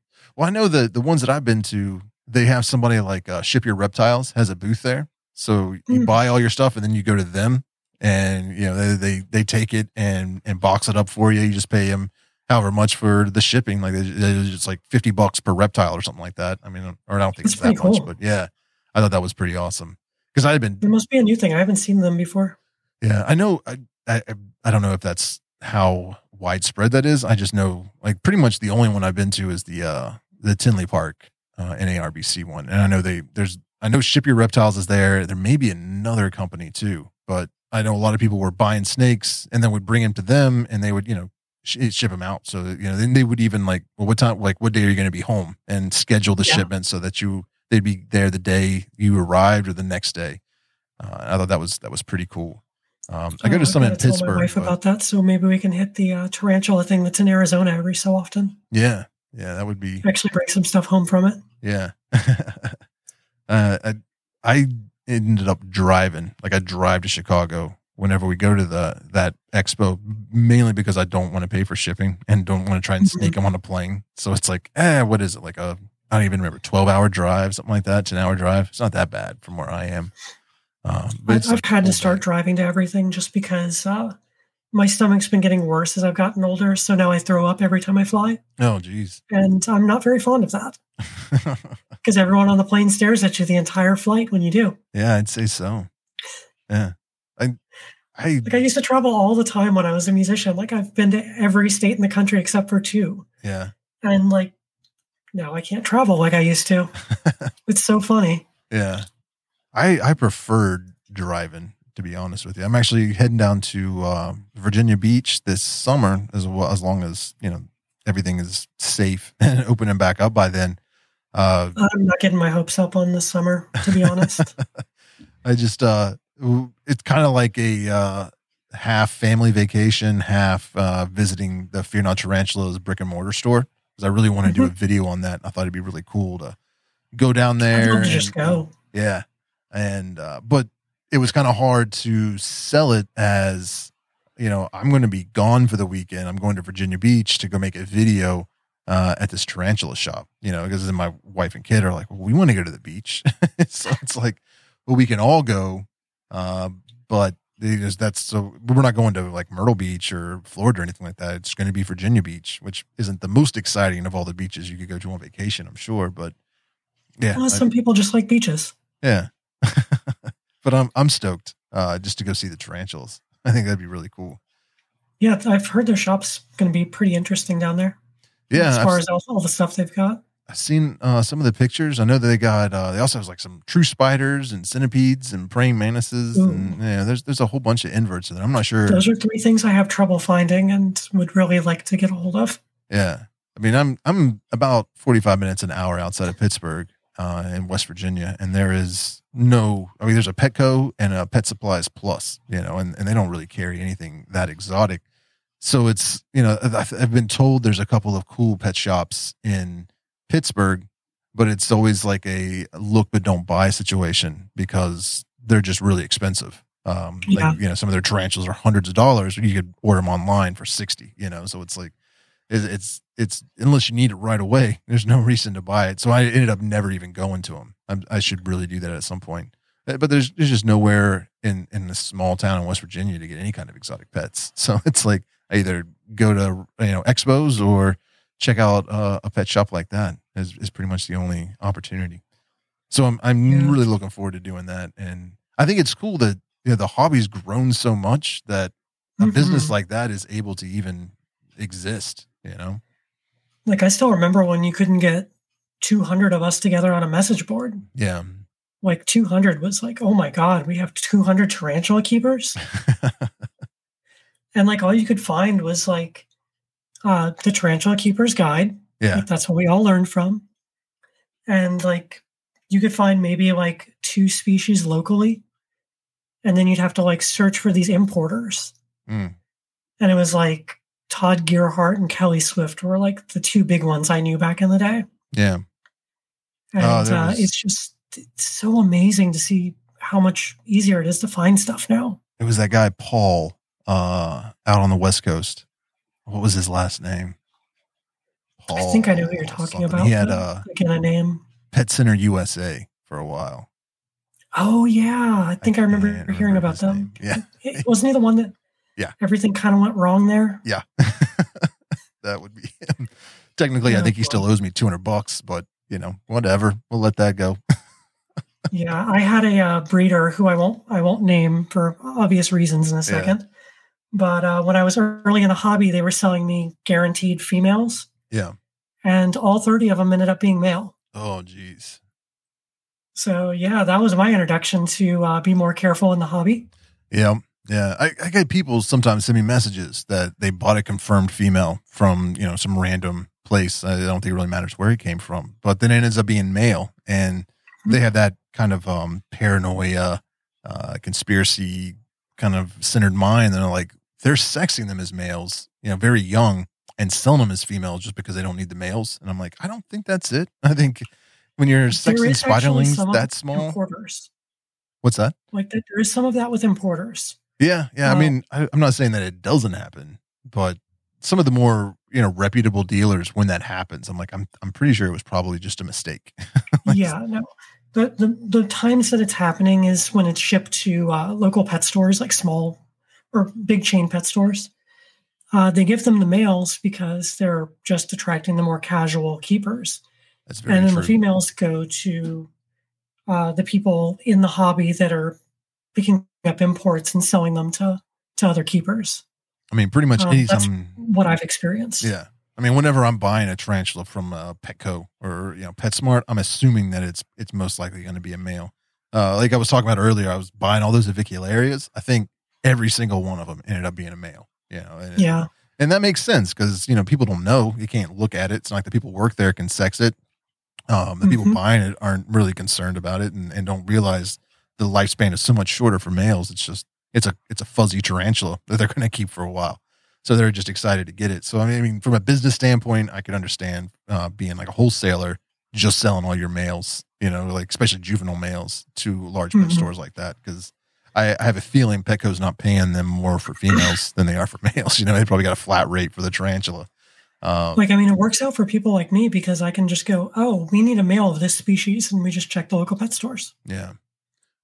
well, I know the the ones that I've been to, they have somebody like uh, Ship Your Reptiles has a booth there. So you Hmm. buy all your stuff and then you go to them, and you know they they, they take it and and box it up for you. You just pay them however much for the shipping. Like it's like fifty bucks per reptile or something like that. I mean, or I don't think That's it's that pretty much, but yeah, I thought that was pretty awesome because I had been There must be a new thing. I haven't seen them before. yeah, I know. I, I I don't know if that's how widespread that is. I just know like pretty much the only one I've been to is the uh the Tinley Park uh, NARBC one, and I know they there's I know Ship Your Reptiles is there. There may be another company too, but I know a lot of people were buying snakes and then would bring them to them, and they would you know sh- ship them out. So you know then they would even like well what time like what day are you going to be home and schedule the Yeah. shipment so that you they'd be there the day you arrived or the next day. Uh, I thought that was that was pretty cool. Um, I go Oh, to some in tell Pittsburgh. My wife but- about that, so maybe we can hit the uh, tarantula thing that's in Arizona every so often. yeah, yeah, that would be Actually, bring some stuff home from it. yeah. uh, I, I ended up driving, like I drive to Chicago whenever we go to the that expo, mainly because I don't want to pay for shipping and don't want to try and Mhm. sneak them on a plane. So it's like, eh, what is it like a I don't even remember, 12 hour drive, something like that, 10 hour drive. It's not that bad from where I am. Um, but I've, I've had to start bad. driving to everything just because uh, my stomach's been getting worse as I've gotten older. So now I throw up every time I fly. Oh, geez. And I'm not very fond of that because everyone on the plane stares at you the entire flight when you do. Yeah, I'd say so. Yeah. I, I, like I used to travel all the time when I was a musician. Like I've been to every state in the country except for two. Yeah. And like now I can't travel like I used to. it's so funny. Yeah. I I preferred driving to be honest with you. I'm actually heading down to uh, Virginia Beach this summer as well as long as, you know, everything is safe and opening back up by then. Uh, I'm not getting my hopes up on this summer, to be honest. I just uh it's kind of like a uh, half family vacation, half uh, visiting the Fear Not Tarantulas brick and mortar store because I really want to mm-hmm. do a mm-hmm. video on that. I thought it'd be really cool to go down there. And, just go. Yeah, and uh, but it was kind of hard to sell it as you know I'm going to be gone for the weekend. I'm going to Virginia Beach to go make a video uh, at this tarantula shop. You know, because then my wife and kid are like, well, we want to go to the beach, so it's like, well, we can all go uh, but that's so we're not going to like Myrtle Beach or Florida or anything like that. It's going to be Virginia Beach, which isn't the most exciting of all the beaches you could go to on vacation, I'm sure. But yeah, well, some I, people just like beaches. Yeah, but I'm I'm stoked uh, just to go see the tarantulas. I think that'd be really cool. Yeah, I've heard their shop's going to be pretty interesting down there. Yeah, as far I've, as all, all the stuff they've got. I've seen uh, some of the pictures. I know that they got. Uh, they also have like some true spiders and centipedes and praying mantises, Ooh. and yeah, there's there's a whole bunch of inverts in there. I'm not sure. Those are three things I have trouble finding and would really like to get a hold of. Yeah, I mean, I'm I'm about 45 minutes an hour outside of Pittsburgh uh, in West Virginia, and there is no. I mean, there's a Petco and a Pet Supplies Plus, you know, and and they don't really carry anything that exotic. So it's you know I've, been told there's a couple of cool pet shops in Pittsburgh, but it's always like a look but don't buy situation because they're just really expensive. Um, yeah. like, you know, some of their tarantulas are hundreds of dollars. You could order them online for 60, you know, so it's like, it's, it's, unless you need it right away, there's no reason to buy it. So I ended up never even going to them. I, I should really do that at some point. Uh, but there's, there's just nowhere in, in this small town in West Virginia to get any kind of exotic pets. So it's like, I either go to, you know, expos or check out uh, a pet shop like that is, is pretty much the only opportunity. So I'm I'm yeah. really looking forward to doing that, and I think it's cool that you know, the hobby's grown so much that a mm-hmm. business like that is able to even exist. You know, like I still remember when you couldn't get 200 of us together on a message board. Yeah. Like 200 was like, oh my God, we have 200 tarantula keepers. and like all you could find was like uh, the Tarantula Keeper's Guide. Yeah. Like, that's what we all learned from. And like you could find maybe like two species locally. And then you'd have to like search for these importers. Mm. And it was like Todd Gearhart and Kelly Swift were like the two big ones I knew back in the day. Yeah. And oh, uh, was... it's just it's so amazing to see how much easier it is to find stuff now. It was that guy Paul uh, out on the West Coast what was his last name? Paul I think I know who you're talking something. about. He had uh, again a name. Pet Center USA for a while. Oh yeah, I think I, I remember, remember hearing about them. Yeah, wasn't he the one that? Yeah, everything kind of went wrong there. Yeah, that would be him. Technically, yeah, I think he still owes me two hundred bucks, but you know, whatever. We'll let that go. yeah, I had a uh, breeder who I won't I won't name for obvious reasons in a second. But uh, when I was early in the hobby, they were selling me guaranteed females. Yeah. And all 30 of them ended up being male. Oh, geez. So, yeah, that was my introduction to uh, be more careful in the hobby. Yeah. Yeah. I, I get people sometimes send me messages that they bought a confirmed female from, you know, some random place. I don't think it really matters where he came from, but then it ends up being male. And they have that kind of um, paranoia, uh, conspiracy kind of centered mind. And they're like, they're sexing them as males, you know, very young and selling them as females just because they don't need the males. And I'm like, I don't think that's it. I think when you're sexing spiderlings that small. Importers. What's that? Like that, there is some of that with importers. Yeah, yeah. I mean, I, am not saying that it doesn't happen, but some of the more you know reputable dealers when that happens. I'm like, I'm I'm pretty sure it was probably just a mistake. like, yeah, no. The, the the times that it's happening is when it's shipped to uh, local pet stores, like small or big chain pet stores. Uh, they give them the males because they're just attracting the more casual keepers. That's very and then true. the females go to uh, the people in the hobby that are picking up imports and selling them to to other keepers. I mean, pretty much Um, anytime. that's what I've experienced. Yeah. I mean, whenever I'm buying a tarantula from uh, Petco or you know PetSmart, I'm assuming that it's it's most likely going to be a male. Uh, like I was talking about earlier, I was buying all those avicularias. I think every single one of them ended up being a male. You know, and, Yeah. and that makes sense because you know people don't know. You can't look at it. It's not like the people work there can sex it. Um, the people Mhm. buying it aren't really concerned about it and, and don't realize the lifespan is so much shorter for males. It's just it's a it's a fuzzy tarantula that they're going to keep for a while. So they're just excited to get it. So I mean, from a business standpoint, I could understand uh, being like a wholesaler, just selling all your males, you know, like especially juvenile males to large pet Mhm. stores like that. Because I, I have a feeling Petco's not paying them more for females than they are for males. You know, they probably got a flat rate for the tarantula. Um, Like, I mean, it works out for people like me because I can just go, oh, we need a male of this species, and we just check the local pet stores. yeah,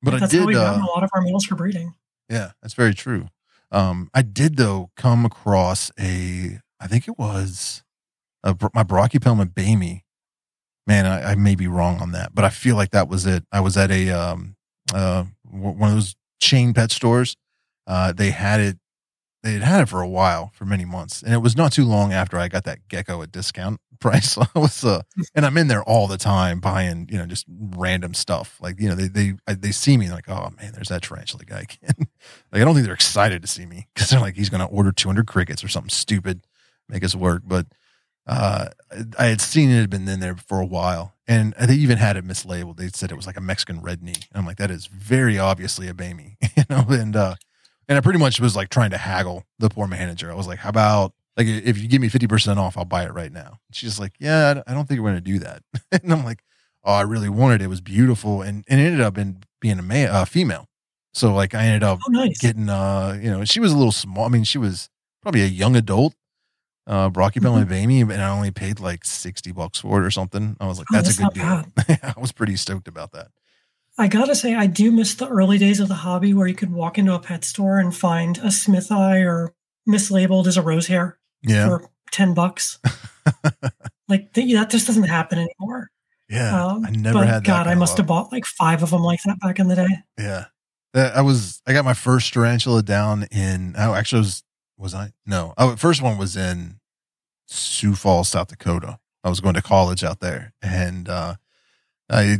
but I That's did. how we've gotten Uh, a lot of our males for breeding. Yeah, that's very true. Um, I did though come across a, I think it was a, my Brachypelma boehmei. Man, I, I may be wrong on that, but I feel like that was it. I was at a um, uh, w- one of those chain pet stores. Uh, they had it. They had had it for a while, for many months, and it was not too long after I got that gecko at discount price. I was, uh, and I'm in there all the time buying, you know, just random stuff. Like, you know, they they they see me like, oh man, there's that tarantula guy again. like, I don't think they're excited to see me because they're like, he's going to order 200 crickets or something stupid, make us work. But uh, I had seen it had been in there for a while, and they even had it mislabeled. They said it was like a Mexican red knee. And I'm like, that is very obviously a boehmei, you know. And uh, and I pretty much was like trying to haggle the poor manager. I was like, how about like if you give me 50% off, I'll buy it right now. She's like, yeah, I don't think we're going to do that. and I'm like, oh, I really wanted it. It was beautiful. And, and it ended up in being a male, uh, female. So like I ended up Oh, nice. getting, uh, you know, she was a little small. I mean, she was probably a young adult, uh, Mhm. boehmei, and I only paid like 60 bucks for it or something. I was like, Oh, that's, that's a good deal. I was pretty stoked about that. I gotta say, I do miss the early days of the hobby where you could walk into a pet store and find a smithi or mislabeled as a rose hair Yeah. for 10 bucks. like, that just doesn't happen anymore. Yeah. Um, I never had that. God, I must have bought like five of them like that back in the day. Yeah. I was I got my first tarantula down in oh actually was was I? No. Oh first one was in Sioux Falls, South Dakota. I was going to college out there. And uh I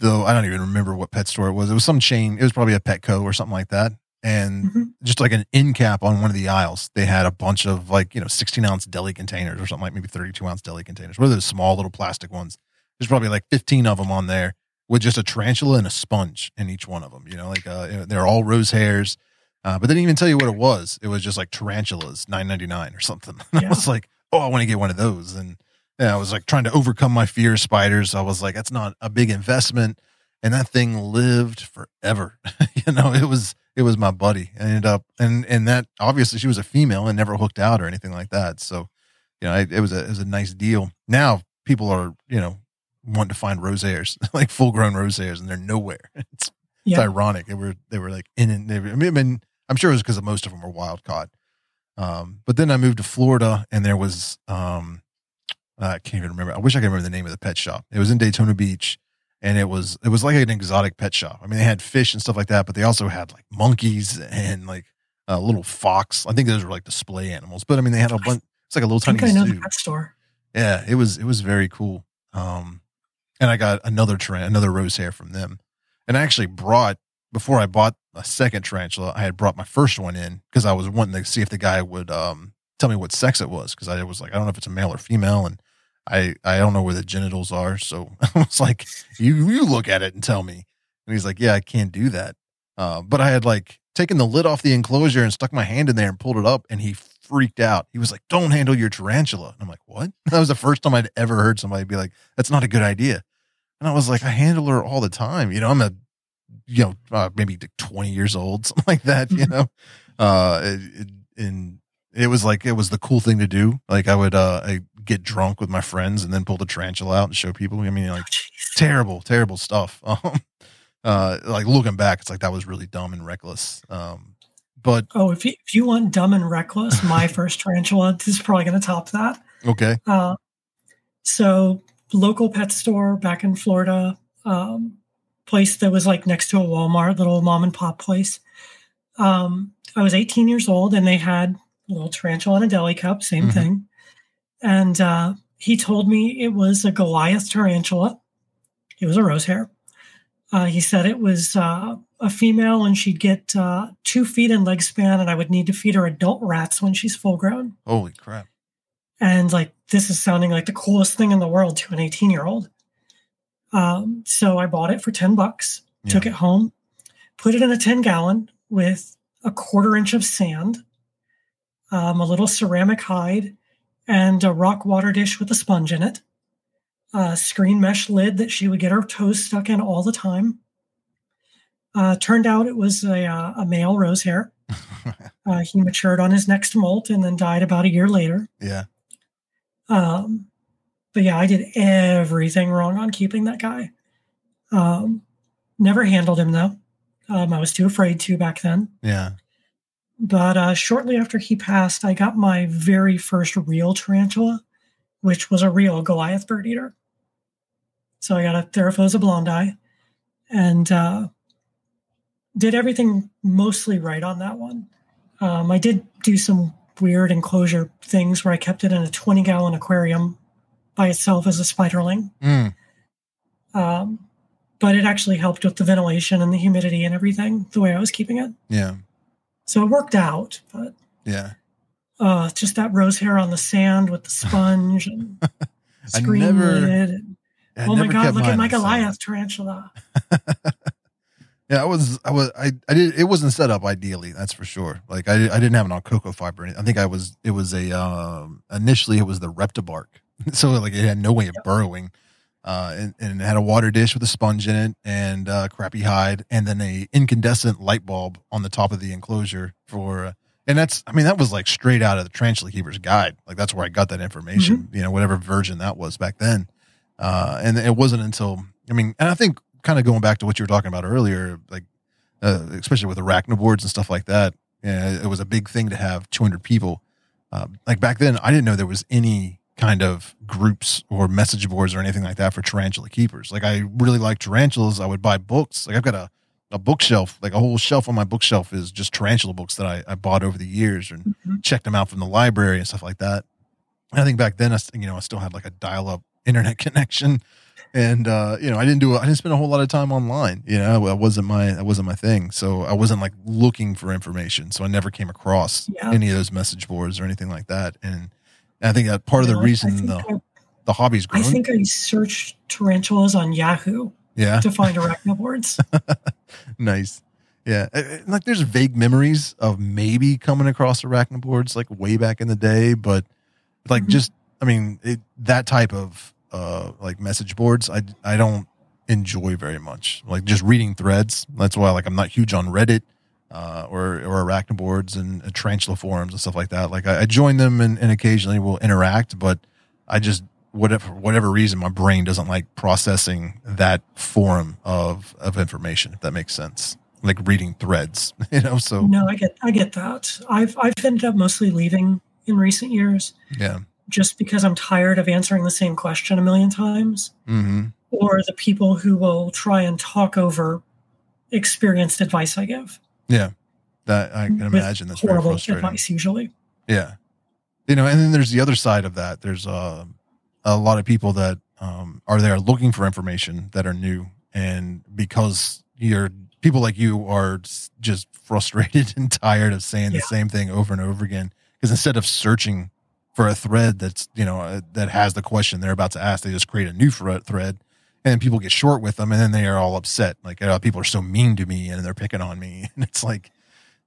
though I don't even remember what pet store it was. It was some chain, it was probably a Petco or something like that. And Mhm. just like an end cap on one of the aisles, they had a bunch of like, you know, 16 ounce deli containers or something like maybe 32 ounce deli containers. What are those small little plastic ones? There's probably like 15 of them on there with just a tarantula and a sponge in each one of them. You know, like uh, they're all rose hairs, uh, but they didn't even tell you what it was. It was just like tarantulas, nine ninety nine or something. And I Yeah. was like, oh, I want to get one of those. And yeah, I was like trying to overcome my fear of spiders. I was like, that's not a big investment, and that thing lived forever. you know, it was it was my buddy. I ended up and and that obviously she was a female and never hooked out or anything like that. So, you know, it, it was a it was a nice deal. Now people are you know wanting to find rose hairs, like full grown rose hairs, and they're nowhere. It's, it's ironic. They were they were like in and they were, I mean, I mean, I'm sure it was because most of them were wild caught. Um, but then I moved to Florida, and there was um, I can't even remember. I wish I could remember the name of the pet shop. It was in Daytona Beach, and it was it was like an exotic pet shop. I mean, they had fish and stuff like that, but they also had like monkeys and like a little fox. I think those were like display animals, but I mean, they had a bunch. It's like a little tiny I know zoo the pet store. yeah it was it was very cool um and i got another taran- another rose hair from them and i actually brought before i bought a second tarantula i had brought my first one in because i was wanting to see if the guy would um tell me what sex it was because i was like i don't know if it's a male or female and i i don't know where the genitals are so i was like you you look at it and tell me and he's like yeah i can't do that uh, but i had like taken the lid off the enclosure and stuck my hand in there and pulled it up and he freaked out. He was like, "Don't handle your tarantula." And I'm like, "What?" That was the first time I'd ever heard somebody be like, "That's not a good idea." And I was like, "I handle her all the time. You know, I'm a, you know, uh, maybe 20 years old, something like that. You Mhm. know, uh, it- it- and It was like it was the cool thing to do. Like I would uh I get drunk with my friends and then pull the tarantula out and show people. I mean, like Oh, terrible, terrible stuff. Um, uh, like looking back, it's like that was really dumb and reckless. Um, but Oh, if you, if you want dumb and reckless, my first tarantula this is probably going to top that. okay, Uh, so, local pet store back in Florida, um, place that was like next to a Walmart, little mom and pop place. Um, I was 18 years old and they had a little tarantula in a deli cup, same Mhm. thing. And uh, he told me it was a Goliath tarantula. It was a rose hair. Uh, he said it was uh, a female and she'd get uh, two feet in leg span, and I would need to feed her adult rats when she's full grown. holy crap. And like, this is sounding like the coolest thing in the world to an 18 year old. Um, so I bought it for 10 bucks, took it home, put it in a 10 gallon with a quarter inch of sand, um, a little ceramic hide, and a rock water dish with a sponge in it, a screen mesh lid that she would get her toes stuck in all the time. Uh, turned out it was a, uh, a male rose hair. Uh, he matured on his next molt and then died about a year later. yeah, Um, but yeah, I did everything wrong on keeping that guy. Um, never handled him though. Um, I was too afraid to back then. yeah. But uh, shortly after he passed, I got my very first real tarantula, which was a real Goliath bird eater. So I got a Theraphosa blondi and uh, did everything mostly right on that one. Um, I did do some weird enclosure things where I kept it in a 20 gallon aquarium by itself as a spiderling. Mm, Um, but it actually helped with the ventilation and the humidity and everything the way I was keeping it. yeah, So it worked out, but yeah. uh, just that rose hair on the sand with the sponge and I screen never- and- oh my god, look at my. Goliath tarantula. Yeah, I was, I was, I, I did. It wasn't set up ideally, that's for sure. Like I, I didn't have it on cocoa fiber. I think I was, it was a, um, initially it was the Reptibark, so like it had no way of burrowing, uh, and, and it had a water dish with a sponge in it and uh, crappy hide, and then a incandescent light bulb on the top of the enclosure for, uh, and that's, I mean, that was like straight out of the Tarantula Keeper's Guide. Like that's where I got that information. You know, whatever version that was back then. Uh, and it wasn't until I mean, and I think kind of going back to what you were talking about earlier, like uh, especially with arachnoboards and stuff like that, yeah, it was a big thing to have 200 people. Uh, like back then, I didn't know there was any kind of groups or message boards or anything like that for tarantula keepers. Like I really like tarantulas. I would buy books. Like I've got a a bookshelf, like a whole shelf on my bookshelf is just tarantula books that I, I bought over the years and Mhm. checked them out from the library and stuff like that. And I think back then, I, you know, I still had like a dial up internet connection and, uh, you know, I didn't do, I didn't spend a whole lot of time online, you know, that wasn't my, that wasn't my thing. So I wasn't like looking for information. So I never came across Yeah. any of those message boards or anything like that. And I think that part of the I reason the, I, the hobby's I think I searched tarantulas on Yahoo yeah. to find arachnoboards. nice. Yeah. Like there's vague memories of maybe coming across arachnoboards like way back in the day, but like Mhm. just, I mean, it, that type of uh like message boards, I, I don't enjoy very much. Like just reading threads. That's why like I'm not huge on Reddit. Uh, or or arachnoboards and uh, tarantula forums and stuff like that. Like I, I join them and, and occasionally will interact, but I just whatever whatever reason my brain doesn't like processing that forum of of information. If that makes sense, like reading threads, you know. So no, I get I get that. I've I've ended up mostly leaving in recent years yeah, just because I'm tired of answering the same question a million times. hmm Or the people who will try and talk over experienced advice I give. Yeah. That I can imagine that's very Horrible frustrating. advice usually. Yeah. You know, and then there's the other side of that. There's uh, a lot of people that um, are there looking for information that are new. And because you're people like you are just frustrated and tired of saying Yeah. the same thing over and over again, because instead of searching for a thread that's, you know, uh, that has the question they're about to ask, they just create a new thread and then people get short with them and then they are all upset. Like, oh, people are so mean to me and they're picking on me. And it's like,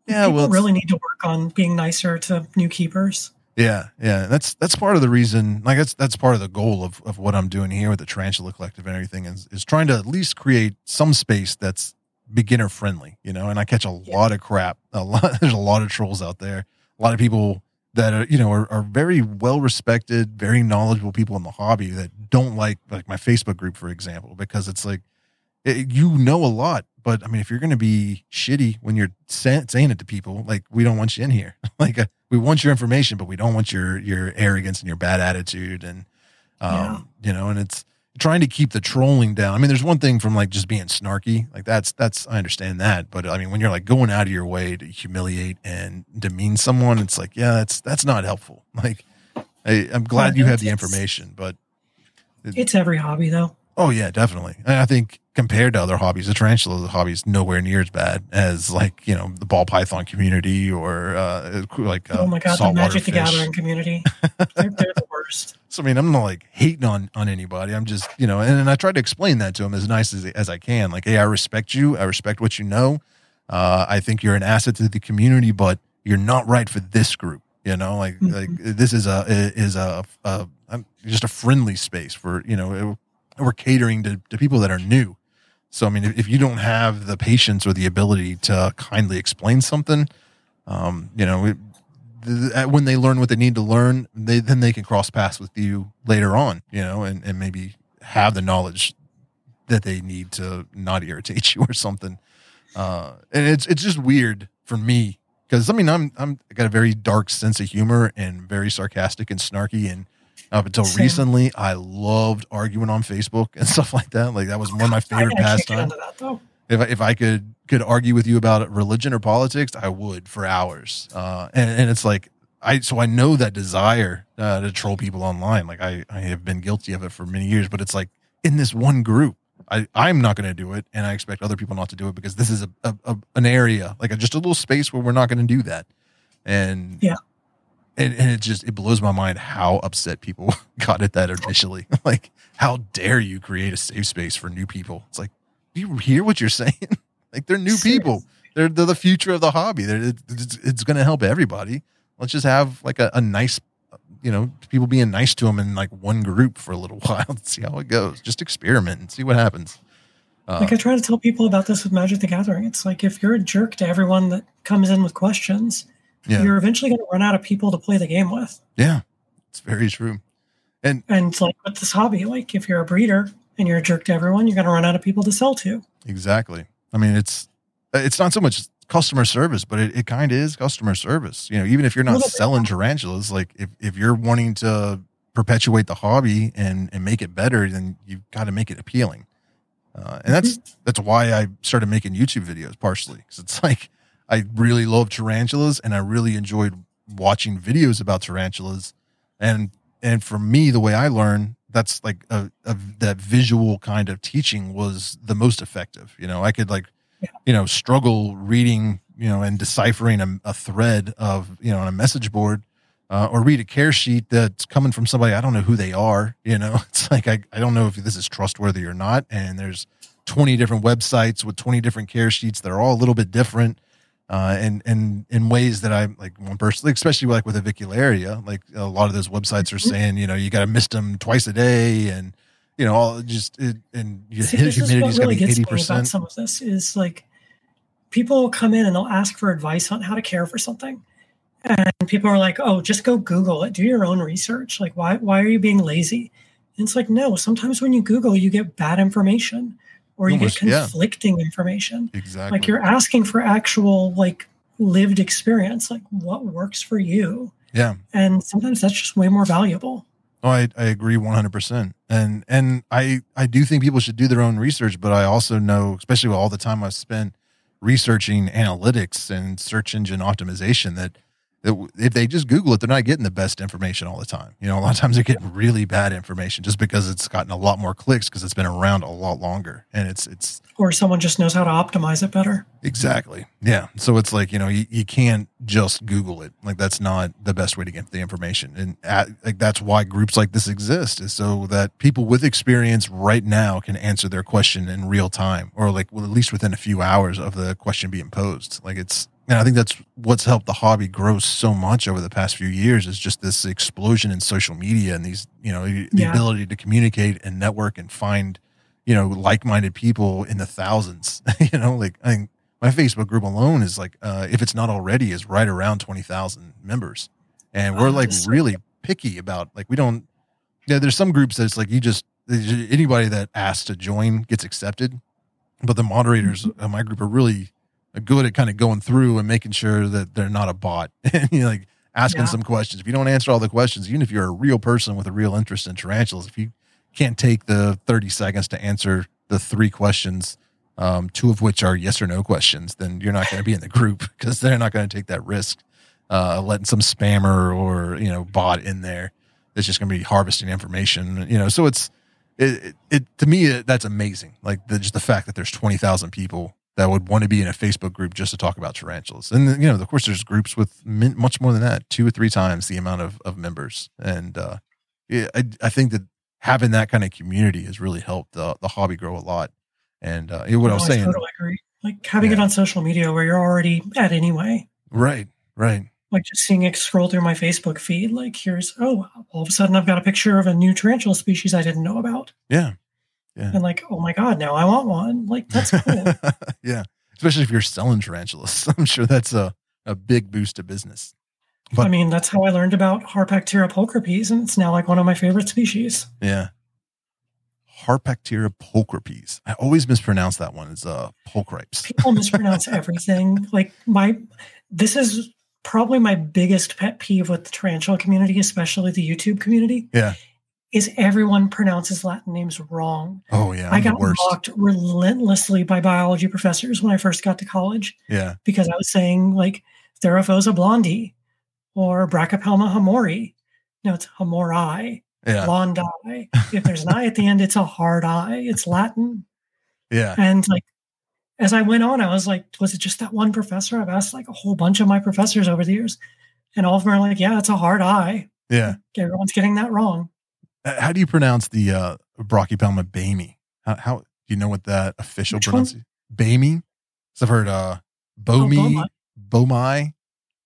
yeah, people well, really need to work on being nicer to new keepers. yeah, yeah. That's that's part of the reason. Like that's that's part of the goal of, of what I'm doing here with the Tarantula Collective and everything is is trying to at least create some space that's beginner friendly. You know, and I catch a Yeah. lot of crap. A lot. There's a lot of trolls out there. A lot of people that are you know are, are very well respected, very knowledgeable people in the hobby that don't like like my Facebook group, for example, because it's like it, you know a lot, but I mean, if you're going to be shitty when you're say, saying it to people, like we don't want you in here. like uh, we want your information, but we don't want your your arrogance and your bad attitude, and um, yeah. you know, and it's trying to keep the trolling down. I mean, there's one thing from like just being snarky, like that's that's I understand that, but I mean, when you're like going out of your way to humiliate and demean someone, it's like, yeah, that's that's not helpful. Like, I, am glad you have the information, but it, it's every hobby though. Oh yeah, definitely. I think compared to other hobbies, the tarantula hobby is nowhere near as bad as like you know the ball python community or uh, like uh, oh my god, the Magic the Gathering community. they're, they're, the worst. So I mean, I'm not like hating on on anybody. I'm just you know, and, and I try to explain that to them as nice as as I can. Like, hey, I respect you. I respect what you know. Uh, I think you're an asset to the community, but you're not right for this group. You know, like mm-hmm. like this is a is a, a, a just a friendly space for you know. It, we're catering to, to people that are new so, I mean, if, if you don't have the patience or the ability to kindly explain something, um, you know, it, when they learn what they need to learn, they then they can cross paths with you later on, you know, and, and maybe have the knowledge that they need to not irritate you or something. Uh, and it's it's just weird for me because I mean I'm I'm I got a very dark sense of humor and very sarcastic and snarky and up until Same. recently, I loved arguing on Facebook and stuff like that. Like that was one of my favorite pastimes. If I, if I could could argue with you about religion or politics, I would for hours. Uh, and, and it's like I so I know that desire uh, to troll people online. Like I I have been guilty of it for many years, but it's like in this one group, I I'm not going to do it, and I expect other people not to do it because this is a, a, a an area like a, just a little space where we're not going to do that. And yeah, and, and, it just it blows my mind how upset people got at that initially. Like how dare you create a safe space for new people? It's like do you hear what you're saying? Like they're new people. They're, they're the future of the hobby. They're, it's, it's going to help everybody. Let's just have like a, a, nice you know people being nice to them in like one group for a little while and see how it goes. Just experiment and see what happens. Uh, like i try to tell people about this with magic the gathering. It's like if you're a jerk to everyone that comes in with questions yeah. you're eventually going to run out of people to play the game with. Yeah, it's very true. And and like with this hobby, like if you're a breeder and you're a jerk to everyone, you're going to run out of people to sell to. Exactly. I mean, it's it's not so much customer service, but it, it kind of is customer service. You know, even if you're not selling tarantulas, like if, if you're wanting to perpetuate the hobby and, and make it better, then you've got to make it appealing. Uh, and that's mm-hmm. that's why I started making YouTube videos partially because it's like I really love tarantulas and I really enjoyed watching videos about tarantulas. And and for me, the way I learn, that's like a, a that visual kind of teaching was the most effective. You know, I could like, yeah. you know, struggle reading, you know, and deciphering a, a thread of, you know, on a message board. Uh, or read a care sheet that's coming from somebody I don't know who they are. You know, it's like I, I don't know if this is trustworthy or not. And there's 20 different websites with 20 different care sheets that are all a little bit different uh, and and in ways that I like one person, especially like with avicularia, like a lot of those websites are mm-hmm. saying, you know, you got to mist them twice a day, and you know, all just it, and your humidity is going to be eighty percent. Some of this is like people come in and they'll ask for advice on how to care for something, and people are like, "Oh, just go Google it. Do your own research. Like, why why are you being lazy?" And it's like, no. Sometimes when you Google, you get bad information or you Almost, get conflicting yeah. information. Exactly. Like you're asking for actual like lived experience, like what works for you. Yeah. And sometimes that's just way more valuable. Oh, I, I agree 100%. And, and I, I do think people should do their own research, but I also know, especially with all the time I've spent researching analytics and search engine optimization that if they just Google it, they're not getting the best information all the time. You know, a lot of times they're getting really bad information just because it's gotten a lot more clicks because it's been around a lot longer, and it's it's or someone just knows how to optimize it better. Exactly. Yeah. So it's like you know you, you can't just Google it. Like that's not the best way to get the information, and at, like that's why groups like this exist is so that people with experience right now can answer their question in real time, or like well, at least within a few hours of the question being posed. Like it's and I think that's what's helped the hobby grow so much over the past few years is just this explosion in social media and these, you know, the yeah. ability to communicate and network and find, you know, like-minded people in the thousands. you know, like I think my Facebook group alone is like, uh, if it's not already, is right around twenty thousand members. and we're Oh, like that's really picky about like we don't. Yeah, there's some groups that it's like you just anybody that asks to join gets accepted, but the moderators Mm-hmm. of my group are really good at kind of going through and making sure that they're not a bot and you know, like asking Yeah. some questions. If you don't answer all the questions, even if you're a real person with a real interest in tarantulas, if you can't take the 30 seconds to answer the three questions, um, two of which are yes or no questions, then you're not going to be in the group because they're not going to take that risk uh, letting some spammer or you know bot in there that's just going to be harvesting information. You know, so it's it, it, it to me it, that's amazing. Like the, just the fact that there's twenty thousand people that would want to be in a Facebook group just to talk about tarantulas, and you know, of course, there's groups with much more than that, two or three times the amount of of members, and uh, I I think that having that kind of community has really helped the the hobby grow a lot. And uh, what I was No, saying, totally agree. Like having it on social media where you're already at anyway. right, right, Like just seeing it scroll through my Facebook feed. Like here's oh, all of a sudden I've got a picture of a new tarantula species I didn't know about, yeah, yeah. and like oh my god, now I want one. Like that's cool. yeah, especially if you're selling tarantulas, I'm sure that's a a big boost to business. But- I mean, that's how I learned about Harpactira pulchripes, and it's now like one of my favorite species. Yeah. Harpactira pulchripes. I always mispronounce that one as uh pulchripes. People mispronounce everything. Like my, this is probably my biggest pet peeve with the tarantula community, especially the YouTube community. Yeah. Is everyone pronounces Latin names wrong. Oh yeah, I I'm got mocked relentlessly by biology professors when I first got to college Yeah, because I was saying like Theraphosa blondi or Brachypelma hamori. No, it's hamori, yeah, blonde eye. If there's an I at the end, it's a hard I. It's Latin. yeah, And like as I went on, I was like, was it just that one professor? I've asked like a whole bunch of my professors over the years, and all of them are like, yeah, it's a hard I. yeah. Everyone's getting that wrong. Uh, How do you pronounce the uh Brachypelma bamey? How, how do you know what that official Which pronunciation? Bamey? So I've heard uh Oh, Bomi, Bomai. Bomai.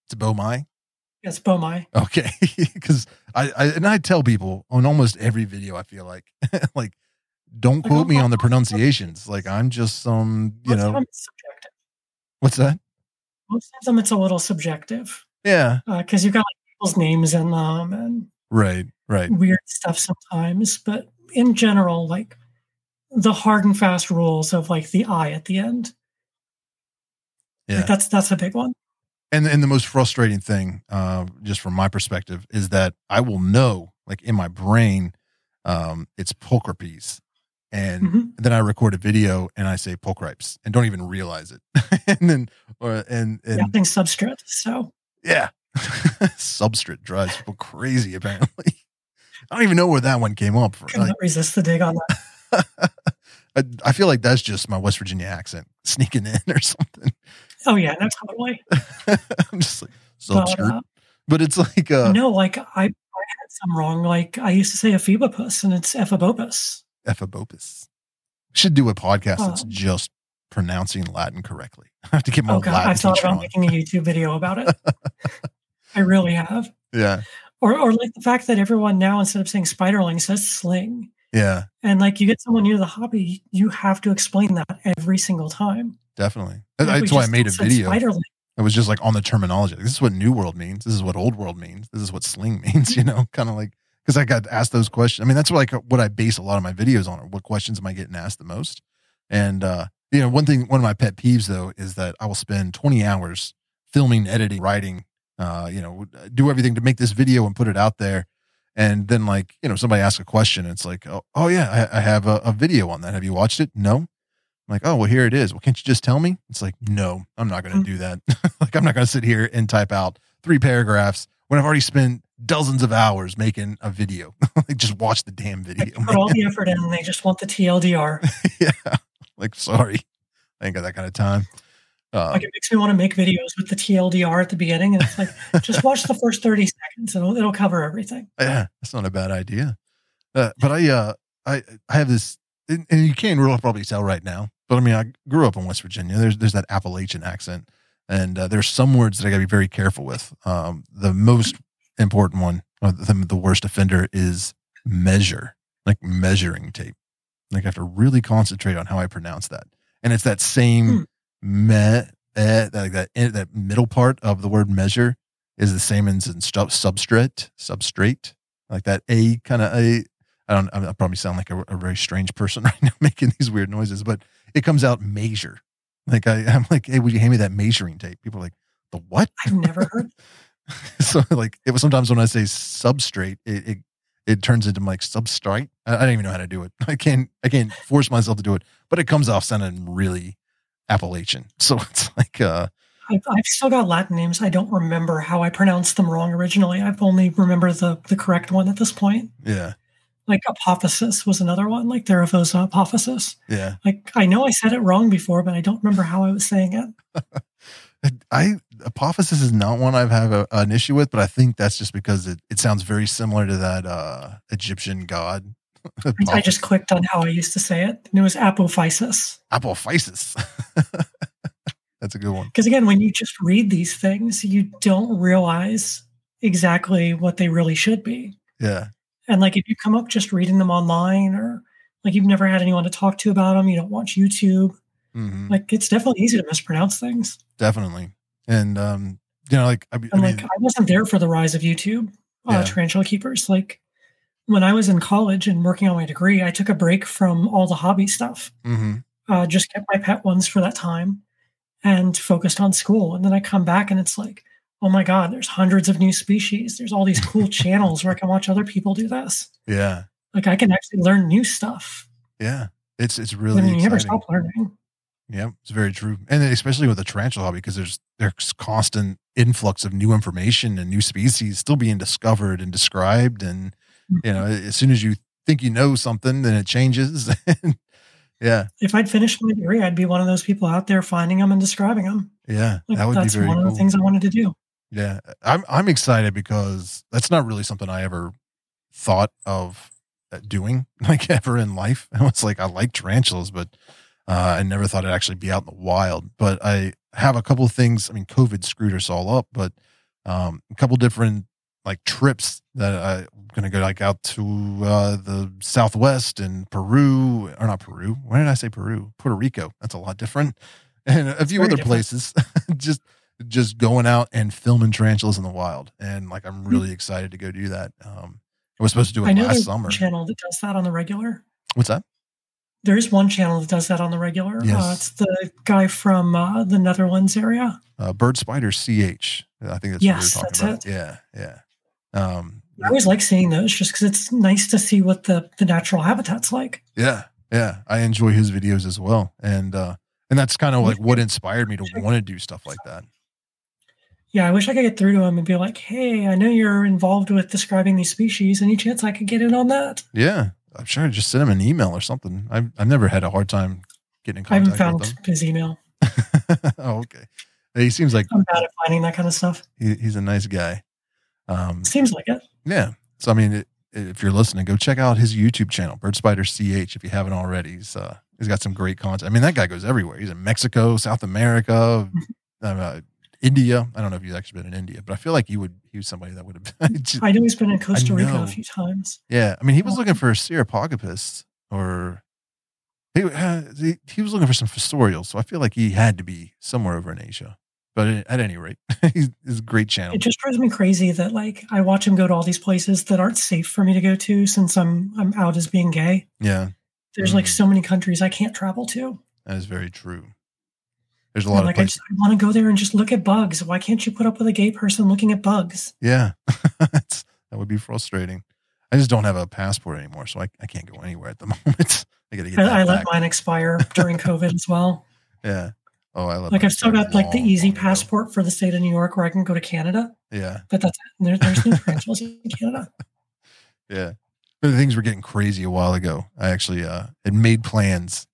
It's Bomai. Yes, Bomai. Okay, because I, I and I tell people on almost every video, I feel like like don't Like, quote me oh, on the oh, pronunciations. Like I'm just some you know what's that? Most of them it's a little subjective Yeah, because you've got like people's names in them and right, right. weird stuff sometimes. But in general, like the hard and fast rules of like the I at the end. Yeah, Like that's that's a big one. and and the most frustrating thing, uh, just from my perspective, is that I will know, like in my brain, um, it's pulchripes, and Mhm. then I record a video and I say pulchripes and don't even realize it, and then or and and Yeah, substrate. So Yeah. Substrate drives people crazy, apparently. I don't even know where that one came up from. not resist the dig on that. I, I feel like that's just my West Virginia accent sneaking in or something. Oh yeah, no, totally. I'm just like, But, substrate. uh, But it's like, uh, no, like I, I had some wrong. Like I used to say ephebopus and it's ephebopus. Ephebopus. Should do a podcast that's Um, just pronouncing Latin correctly. I have to get my Oh god, Latin I've thought about on. making a YouTube video about it. I really have. Yeah. Or, or like the fact that everyone now instead of saying spiderling says sling, Yeah. and like you get someone new to the hobby, you have to explain that every single time. Definitely. We That's why I made a video. Spiderling, It was just like on the terminology. Like, this is what New World means. This is what Old World means. This is what Sling means. You know, kind of like because I got asked those questions. I mean, that's like what I base a lot of my videos on. What questions am I getting asked the most? And uh, you know, one thing, one of my pet peeves though is that I will spend 20 hours filming, editing, writing, uh, you know, do everything to make this video and put it out there. And then like, you know, somebody asks a question. And it's like, oh, oh yeah, I, I have a, a video on that. Have you watched it? No. I'm like, oh, well, here it is. Well, can't you just tell me? It's like, no, I'm not going to do that. like, I'm not going to sit here and type out three paragraphs when I've already spent dozens of hours making a video. like, just watch the damn video. put all the effort in, and they just want the TLDR. yeah. Like, sorry, I ain't got that kind of time. Uh, Like it makes me want to make videos with the TLDR at the beginning, and it's like just watch the first thirty seconds, and it'll, it'll cover everything. yeah, that's not a bad idea. Uh, but I, uh, I, I have this, and, and you can't really probably tell right now. But I mean, I grew up in West Virginia. There's there's that Appalachian accent, and uh, there's some words that I got to be very careful with. Um, the most important one, or the, the worst offender, is measure, like measuring tape. Like I have to really concentrate on how I pronounce that, and it's that same me, eh, like that that middle part of the word measure is the same as in stu- substrate, substrate, like that A kind of A. I don't. I probably sound like a, a, very strange person right now making these weird noises, but it comes out measure. Like I, I'm like, hey, would you hand me that measuring tape? People are like, the what? I've never heard. so like, it was sometimes when I say substrate, it, it it turns into like substrate. I, I don't even know how to do it. I can't. I can't force myself to do it, but it comes off sounding really Appalachian. So it's like, uh, I've, I've, still got Latin names. I don't remember how I pronounced them wrong originally. I've only remember the the correct one at this point. Yeah. Like apophysis was another one, like Theraphosa apophysis. Yeah. Like I know I said it wrong before, but I don't remember how I was saying it. I apophysis is not one I've had a, an issue with, but I think that's just because it, it sounds very similar to that uh, Egyptian god. I just clicked on how I used to say it, and it was apophysis. Apophysis. that's a good one. Because again, when you just read these things, you don't realize exactly what they really should be. Yeah. And like if you come up just reading them online or like you've never had anyone to talk to about them, you don't watch YouTube, mm-hmm. like it's definitely easy to mispronounce things. Definitely. And, um, you know, like, I, I mean, like, I wasn't there for the rise of YouTube, uh, yeah. tarantula keepers. Like, when I was in college and working on my degree, I took a break from all the hobby stuff. Mm-hmm. Uh, just kept my pet ones for that time and focused on school. And then I come back and it's like, oh my God, there's hundreds of new species. There's all these cool channels where I can watch other people do this. Yeah. Like I can actually learn new stuff. Yeah. It's it's really I mean, you never stop learning. Yeah, it's very true. And especially with the tarantula hobby, because there's there's constant influx of new information and new species still being discovered and described. And you know, as soon as you think you know something, then it changes. yeah. If I'd finished my degree, I'd be one of those people out there finding them and describing them. Yeah, like, that would that's be very one cool. of the things I wanted to do. Yeah, I'm I'm excited because that's not really something I ever thought of doing like ever in life. I was like, I like tarantulas, but uh, I never thought it'd actually be out in the wild. But I have a couple of things. I mean, COVID screwed us all up, but um, a couple different like trips that I'm gonna go like out to uh, the Southwest and Peru or not Peru. Why did I say Peru? Puerto Rico. That's a lot different, and a few other different. places. just just going out and filming tarantulas in the wild, and like I'm really excited to go do that. Um, I was supposed to do it I know last summer. Channel that does that on the regular. What's that? There is one channel that does that on the regular. Yes. Uh, it's the guy from uh, the Netherlands area. Uh, Bird Spider CH. I think that's yes, that's about. it. Yeah, yeah. Um, I always like seeing those just because it's nice to see what the the natural habitat's like. Yeah, yeah. I enjoy his videos as well, and uh, and that's kind of like what inspired me to want to do stuff like that. Yeah, I wish I could get through to him and be like, "Hey, I know you're involved with describing these species. Any chance I could get in on that?" Yeah, I'm sure. I Just send him an email or something. I've I've never had a hard time getting in contact. I haven't found his email. oh, okay. He seems like I'm bad at finding that kind of stuff. He, he's a nice guy. Um, Seems like it. Yeah. So I mean, it, if you're listening, go check out his YouTube channel, Bird Spider CH, if you haven't already. He's uh, he's got some great content. I mean, that guy goes everywhere. He's in Mexico, South America, uh, India. I don't know if he's actually been in India, but I feel like he would. He was somebody that would have. just, I know he's been in Costa Rica a few times. Yeah, I mean, he was looking for Cyriopagopus, or he, uh, he, he was looking for some fossorials. So I feel like he had to be somewhere over in Asia. But at any rate, he's, he's a great channel. It just drives me crazy that like I watch him go to all these places that aren't safe for me to go to since I'm I'm out as being gay. Yeah. There's mm like so many countries I can't travel to. That is very true. There's a lot like of places. I, I want to go there and just look at bugs. Why can't you put up with a gay person looking at bugs? Yeah, that would be frustrating. I just don't have a passport anymore, so I, I can't go anywhere at the moment. I got to get. I, I let mine expire during COVID as well. Yeah, Oh, I love like I've still got like the easy passport for the state of New York where I can go to Canada. Yeah, but that's there, there's no tarantulas in Canada. Yeah, but the things were getting crazy a while ago. I actually uh, had made plans,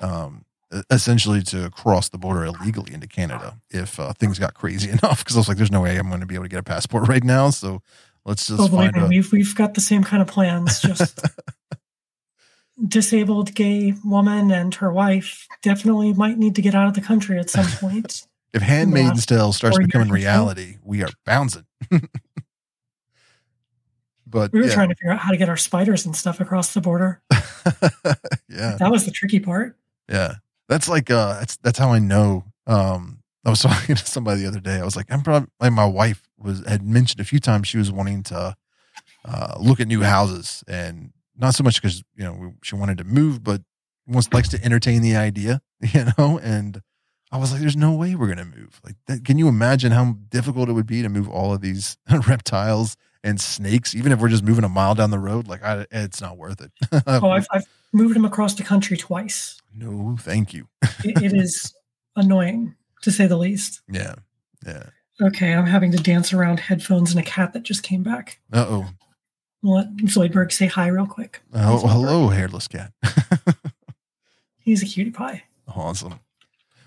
um, essentially to cross the border illegally into Canada if uh, things got crazy enough. Because I was like, "There's no way I'm going to be able to get a passport right now." So let's just. Oh, find a- we've we've got the same kind of plans. Just disabled gay woman and her wife definitely might need to get out of the country at some point. if Handmaid's Tale starts becoming reality, we are bouncing. but we were yeah. trying to figure out how to get our spiders and stuff across the border. yeah, that was the tricky part. Yeah, that's like uh, that's that's how I know um I was talking to somebody the other day. I was like, I'm probably like my wife was had mentioned a few times she was wanting to uh, look at new houses, and not so much because you know she wanted to move, but wants likes to entertain the idea, you know. And I was like, "There's no way we're gonna move. Like, that, can you imagine how difficult it would be to move all of these reptiles and snakes, even if we're just moving a mile down the road? Like, I, it's not worth it." oh, I've, I've moved them across the country twice. No, thank you. it, it is annoying to say the least. Yeah, yeah. Okay, I'm having to dance around headphones and a cat that just came back. Uh oh. Let Zoidberg say hi real quick. Oh, hello, hairless cat. He's a cutie pie. Awesome.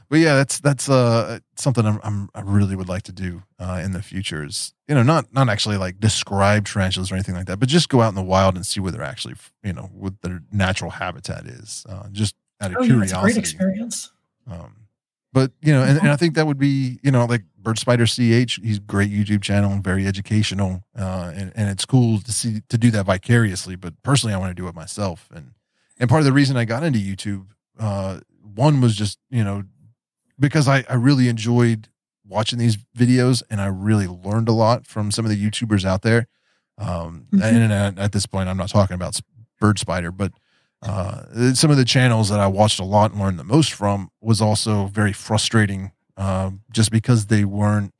But yeah, that's that's uh something I'm, I'm i really would like to do uh, in the future. Is you know not not actually like describe tarantulas or anything like that, but just go out in the wild and see where they're actually you know what their natural habitat is. Uh, just out of oh, curiosity. Yeah, great experience. Um, but you know, and, and, I think that would be you know like Bird Spider CH. He's great YouTube channel, and very educational, uh, and and it's cool to see to do that vicariously. But personally, I want to do it myself, and and part of the reason I got into YouTube, uh, one was just you know because I I really enjoyed watching these videos, and I really learned a lot from some of the YouTubers out there. Um, mm-hmm. and, and at this point, I'm not talking about Bird Spider, but uh, some of the channels that I watched a lot and learned the most from was also very frustrating, uh, just because they weren't.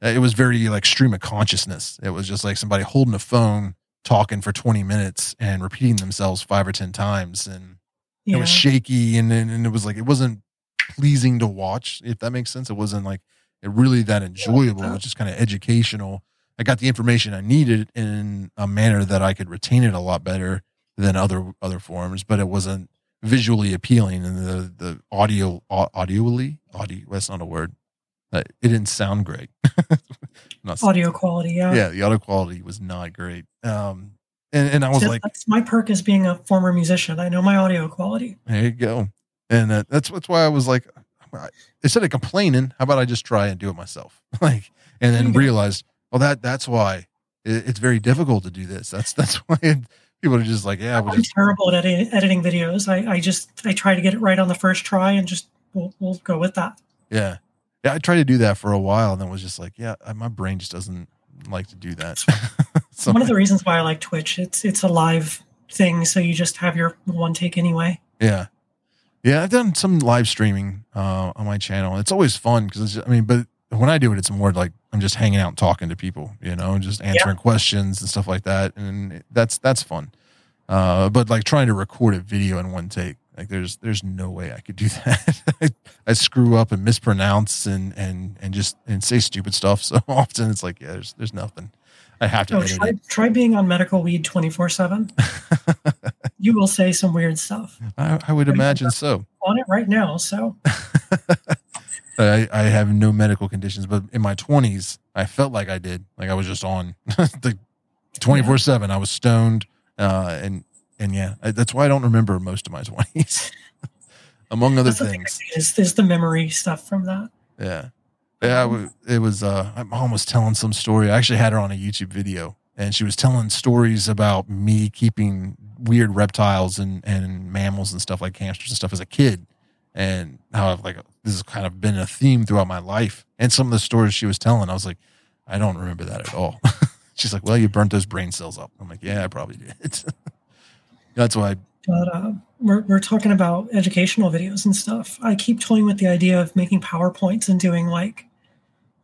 It was very like stream of consciousness. It was just like somebody holding a phone, talking for twenty minutes and repeating themselves five or ten times, and yeah. it was shaky, and, and and it was like it wasn't pleasing to watch. If that makes sense, it wasn't like it really that enjoyable. It was just kind of educational. I got the information I needed in a manner that I could retain it a lot better than other other forms, but it wasn't visually appealing and the the audio audioly audio that's not a word. Uh, it didn't sound great. not audio quality, yeah. Yeah, the audio quality was not great. Um and, and I was like that's my perk as being a former musician. I know my audio quality. There you go. And uh, that's that's why I was like instead of complaining, how about I just try and do it myself? like and then realized, well that that's why it, it's very difficult to do this. That's that's why it, people are just like, yeah, I'm just... terrible at edit- editing videos. I, I just I try to get it right on the first try and just we'll, we'll go with that. Yeah, yeah. I tried to do that for a while and then was just like, yeah, my brain just doesn't like to do that. so, One of the reasons why I like Twitch, it's it's a live thing, so you just have your one take anyway. Yeah, yeah. I've done some live streaming uh, on my channel. It's always fun because I mean, but when I do it, it's more like I'm just hanging out and talking to people, you know, and just answering yeah. questions and stuff like that, and that's that's fun. Uh, but like trying to record a video in one take, like there's there's no way I could do that. I, I, screw up and mispronounce and and and just and say stupid stuff so often. It's like yeah, there's there's nothing. I have to. Try, try, being on medical weed twenty four seven. You will say some weird stuff. I, I would imagine so. On it right now, so. I, I have no medical conditions, but in my 20s, I felt like I did. Like I was just on the 24 7. I was stoned. Uh, and, and yeah, I, that's why I don't remember most of my 20s, among other things. Is, is the memory stuff from that. Yeah. Yeah. It was, uh, my mom was telling some story. I actually had her on a YouTube video and she was telling stories about me keeping weird reptiles and, and mammals and stuff like hamsters and stuff as a kid and how I've like this has kind of been a theme throughout my life. And some of the stories she was telling, I was like, I don't remember that at all. She's like, Well, you burnt those brain cells up. I'm like, Yeah, I probably did. That's why. I, but uh, we're we're talking about educational videos and stuff. I keep toying with the idea of making powerpoints and doing like,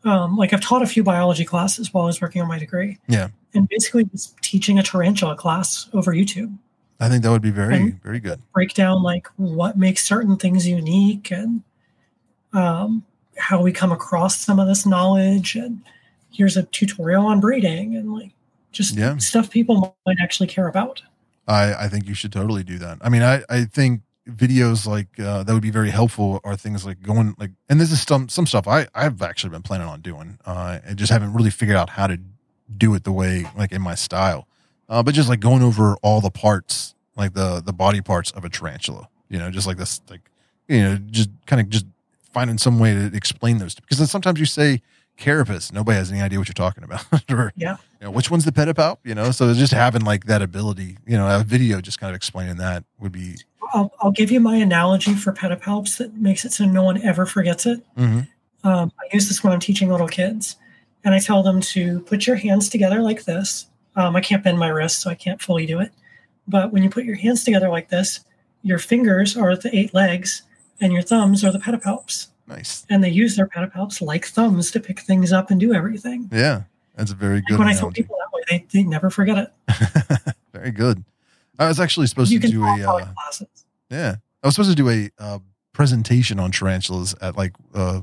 um, like I've taught a few biology classes while I was working on my degree. Yeah. And basically, just teaching a tarantula class over YouTube. I think that would be very, very good. Break down like what makes certain things unique and um, how we come across some of this knowledge. And here's a tutorial on breeding and like just yeah. stuff people might actually care about. I, I think you should totally do that. I mean, I, I think videos like uh, that would be very helpful are things like going like, and this is some, some stuff I, I've actually been planning on doing. Uh, I just haven't really figured out how to do it the way, like in my style uh, but just like going over all the parts, like the the body parts of a tarantula. You know, just like this, like you know, just kind of just finding some way to explain those because sometimes you say carapace, nobody has any idea what you're talking about, or yeah, you know, which one's the pedipalp, you know. So just having like that ability, you know, a video just kind of explaining that would be. I'll, I'll give you my analogy for pedipalps that makes it so no one ever forgets it. Mm-hmm. Um, I use this when I'm teaching little kids, and I tell them to put your hands together like this. Um, I can't bend my wrist, so I can't fully do it. But when you put your hands together like this, your fingers are the eight legs, and your thumbs are the pedipalps. Nice. And they use their pedipalps like thumbs to pick things up and do everything. Yeah, that's a very good. And when I tell people that way, they, they never forget it. very good. I was actually supposed you to do a. Uh, classes. yeah, I was supposed to do a uh, presentation on tarantulas at like uh,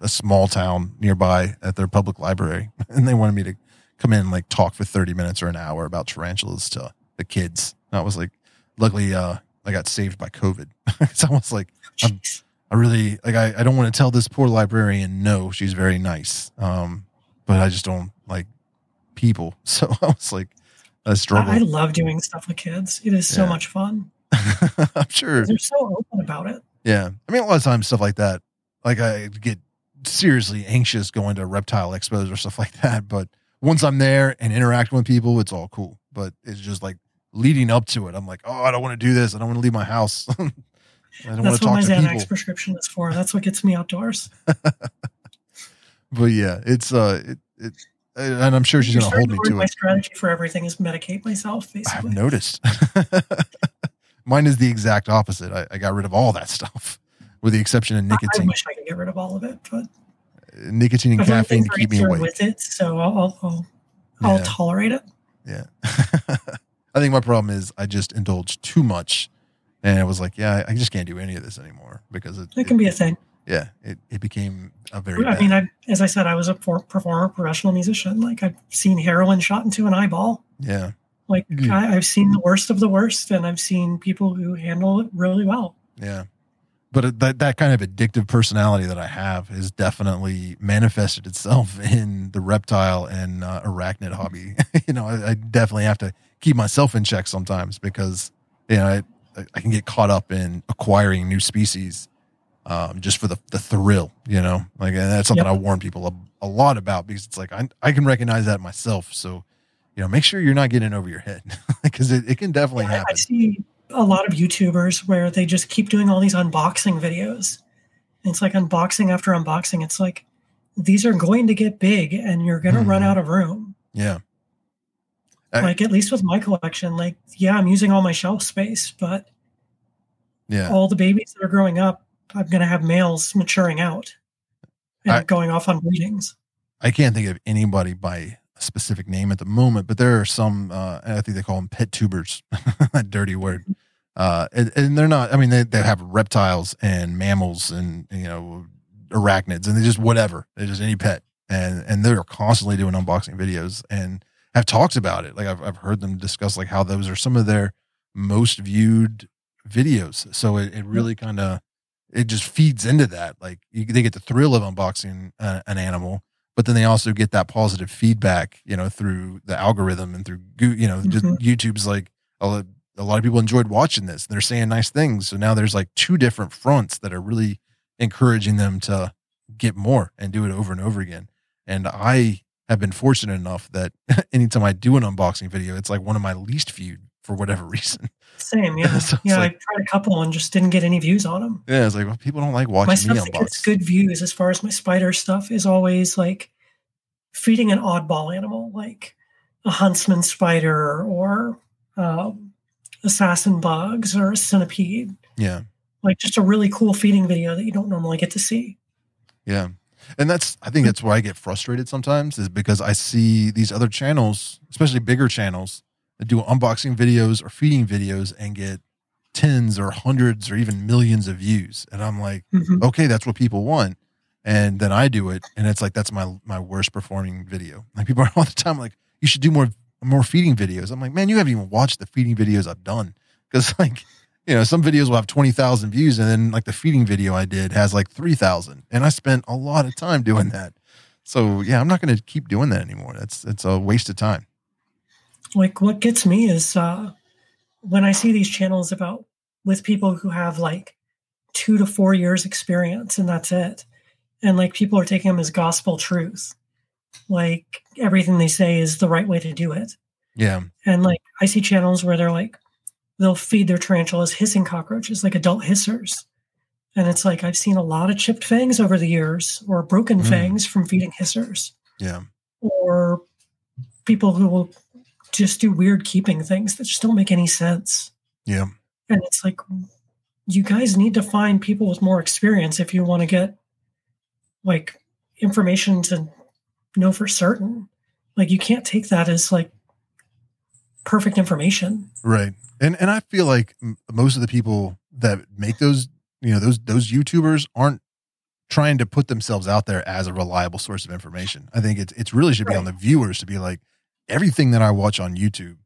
a small town nearby at their public library, and they wanted me to come in and like talk for thirty minutes or an hour about tarantulas to the kids. And I was like, luckily, uh, I got saved by COVID. it's almost like I'm, I really like. I, I don't want to tell this poor librarian no. She's very nice, um, but I just don't like people. So I was like, I struggle. I, I love doing stuff with kids. It is so Yeah. much fun. I'm sure. They're so open about it. Yeah. I mean, a lot of times stuff like that, like I get seriously anxious going to reptile expos or stuff like that. But once I'm there and interacting with people, it's all cool. But it's just like leading up to it. I'm like, oh, I don't want to do this. I don't want to leave my house. I don't want That's to what my talk Xanax prescription is for. That's what gets me outdoors. But yeah, it's, uh, it, it, and I'm sure she's going to hold me to My it. My strategy for everything is medicate myself, basically. I've noticed. Mine is the exact opposite. I, I got rid of all that stuff with the exception of nicotine. I nicotine. wish I could get rid of all of it, but Nicotine and I've caffeine to keep me awake. with it, so I'll I'll, I'll, Yeah. tolerate it. Yeah. I think my problem is I just indulged too much. And it was like, yeah, I just can't do any of this anymore because it, It can be a thing. yeah, it, it became a very, I bad- mean, I, as I said, I was a for, performer, professional musician. Like I've seen heroin shot into an eyeball. yeah, Like Mm. I, I've seen the worst of the worst, and I've seen people who handle it really well. yeah. But that, that kind of addictive personality that I have has definitely manifested itself in the reptile and uh, arachnid hobby. you know, I, I definitely have to keep myself in check sometimes because, you know, I, I can get caught up in acquiring new species um, just for the, the thrill, you know, like and that's something Yep. I warn people a, a lot about because it's like I, I can recognize that myself. So, you know, make sure you're not getting over your head because it, it can definitely Yeah, I- I happen. see a lot of YouTubers where they just keep doing all these unboxing videos. And it's like unboxing after unboxing. It's like these are going to get big and you're going to run Mhm. out of room. Yeah. I- like at least with my collection, like yeah, I'm using all my shelf space, but Yeah. all the babies that are growing up, I'm going to have males maturing out and I- going off on breedings. I can't think of anybody by a specific name at the moment, but there are some, uh, I think they call them pet tubers, that dirty word. Uh, and, and they're not, I mean, they, they have reptiles and mammals and, you know, arachnids and they just whatever. They're just any pet. And, and they're constantly doing unboxing videos and have talked about it. Like I've, I've heard them discuss like how those are some of their most viewed videos. So it, it really kind of, it just feeds into that. Like you, they get the thrill of unboxing uh, an animal, but then they also get that positive feedback, you know, through the algorithm and through, you know, just Mhm. YouTube's like a, a lot of people enjoyed watching this. And they're saying nice things. So now there's like two different fronts that are really encouraging them to get more and do it over and over again. And I have been fortunate enough that anytime I do an unboxing video, it's like one of my least viewed for whatever reason. Same, yeah. So yeah, like- I tried a couple and just didn't get any views on them. Yeah, it's like well, people don't like watching me stuff that gets good views as far as my spider stuff is always like feeding an oddball animal like a huntsman spider or um, assassin bugs or a centipede Yeah. like just a really cool feeding video that you don't normally get to see Yeah. And that's I think that's where I get frustrated sometimes is because I see these other channels, especially bigger channels, that do unboxing videos or feeding videos and get tens or hundreds or even millions of views. And I'm like, Mhm. okay, that's what people want. And then I do it and it's like that's my my worst performing video. Like people are all the time like, you should do more more feeding videos. I'm like, man, you haven't even watched the feeding videos I've done. Because like you know, some videos will have 20,000 views and then like the feeding video I did has like 3,000 and I spent a lot of time doing that. So yeah, I'm not going to keep doing that anymore. That's, it's a waste of time. Like what gets me is uh when i see these channels about with people who have like two to four years experience and that's it and like people are taking them as gospel truth like everything they say is the right way to do it Yeah. and like i see channels where they're like they'll feed their tarantulas hissing cockroaches like adult hissers And it's like I've seen a lot of chipped fangs over the years or broken Mm. fangs from feeding hissers Yeah. or people who will just do weird keeping things that just don't make any sense. Yeah. And it's like, you guys need to find people with more experience if you want to get like information to know for certain. Like, you can't take that as like perfect information. Right. And and I feel like m- most of the people that make those, you know, those those YouTubers aren't trying to put themselves out there as a reliable source of information. I think it's it's really should be on the viewers to be like everything that I watch on YouTube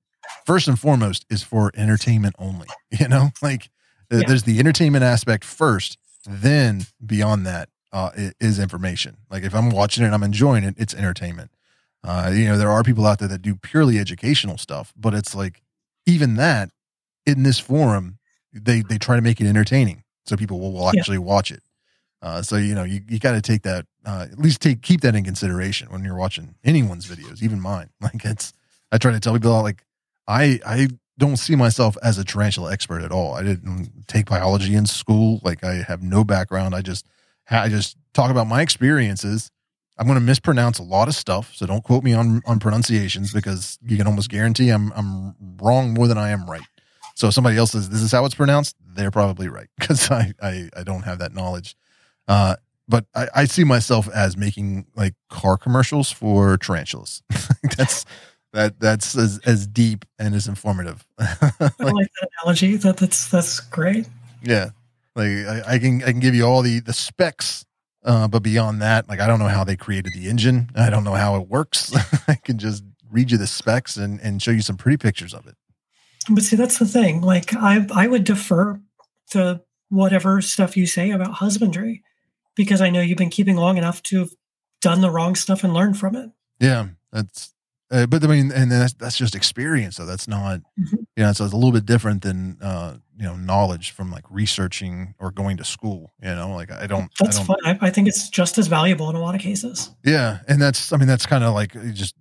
first and foremost is for entertainment only. You know, like Yeah. there's the entertainment aspect first, then beyond that uh, is information. Like if I'm watching it and I'm enjoying it, it's entertainment. Uh, you know, there are people out there that do purely educational stuff, but it's like even that in this forum, they they try to make it entertaining so people will, will Yeah. actually watch it. Uh, so you know, you, you got to take that uh, at least take keep that in consideration when you're watching anyone's videos, even mine. Like it's I try to tell people like I I don't see myself as a tarantula expert at all. I didn't take biology in school. Like I have no background. I just I just talk about my experiences. I'm going to mispronounce a lot of stuff, so don't quote me on on pronunciations because you can almost guarantee I'm I'm wrong more than I am right. So if somebody else says this is how it's pronounced, they're probably right because I, I I don't have that knowledge. Uh, but I, I see myself as making like car commercials for tarantulas. that's that that's as, as deep and as informative. I like that analogy. That that's that's great. Yeah, like I, I can I can give you all the the specs, uh, but beyond that, like I don't know how they created the engine. I don't know how it works. I can just read you the specs and and show you some pretty pictures of it. But see, that's the thing. Like, I I would defer to whatever stuff you say about husbandry because I know you've been keeping long enough to have done the wrong stuff and learned from it. Yeah, that's. Uh, but I mean, and that's that's just experience. So that's not, Mhm. you know, so it's a little bit different than uh, you know knowledge from like researching or going to school. You know, like I don't, That's I don't, fine. I, I think it's just as valuable in a lot of cases. Yeah, and that's I mean that's kind of like just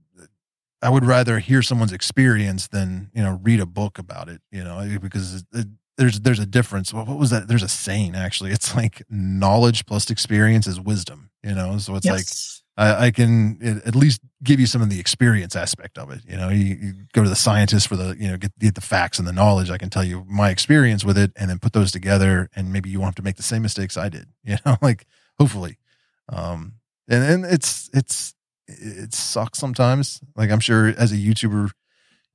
I would rather hear someone's experience than you know read a book about it. You know because it, there's there's a difference. What, was that? There's a saying actually. It's like knowledge plus experience is wisdom. You know, so it's like. I, I can at- least give you some of the experience aspect of it. You know, you, you go to the scientist for the, you know, get, get the facts and the knowledge. I can tell you my experience with it and then put those together and maybe you won't have to make the same mistakes I did, you know, like hopefully. Um, and then it's, it's, it sucks sometimes. Like I'm sure as a YouTuber,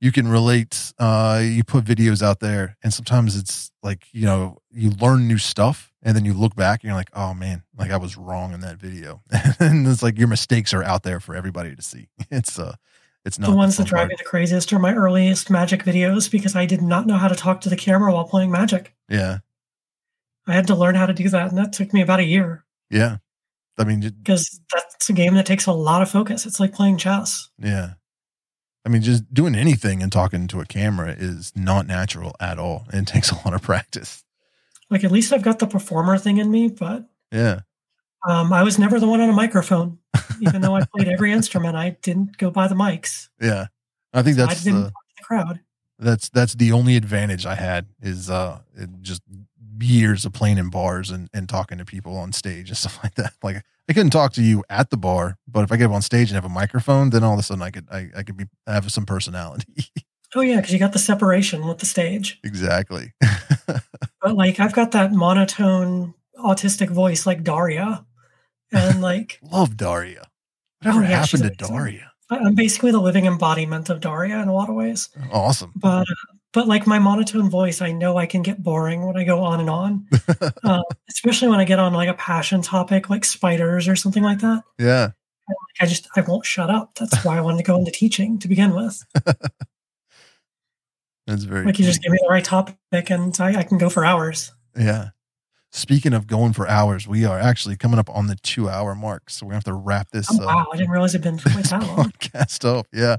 you can relate, uh, you put videos out there and sometimes it's like, you know, you learn new stuff and then you look back and you're like, oh man, like I was wrong in that video. and it's like your mistakes are out there for everybody to see. It's uh it's not the ones that drive me the craziest are my earliest magic videos because I did not know how to talk to the camera while playing magic. Yeah. I had to learn how to do that, and that took me about a year Yeah. I mean, because that's a game that takes a lot of focus. It's like playing chess. yeah. I mean, just doing anything and talking to a camera is not natural at all. And it takes a lot of practice. Like at least I've got the performer thing in me, but Yeah. um, I was never the one on a microphone. Even though I played every instrument, I didn't go by the mics. Yeah. I think I that's didn't the, talk to the crowd. that's that's the only advantage I had is uh just years of playing in bars and, and talking to people on stage and stuff like that. Like I couldn't talk to you at the bar, but if I get up on stage and have a microphone, then all of a sudden I could I, I could be have some personality. Oh yeah, because you got the separation with the stage. exactly. But like I've got that monotone autistic voice like Daria. And like Love Daria. Whatever Oh, yeah, happened to amazing. Daria? I'm basically the living embodiment of Daria in a lot of ways. Awesome. But uh, but like my monotone voice, I know I can get boring when I go on and on. uh, especially when I get on like a passion topic like spiders or something like that. Yeah. I just I won't shut up. That's why I wanted to go into teaching to begin with. That's very Like you just give me the right topic and I, I can go for hours. Yeah. Speaking of going for hours, we are actually coming up on the two hour mark. So we're gonna have to wrap this Oh, uh, wow, I didn't realize it'd been quite that long. podcast up. Yeah.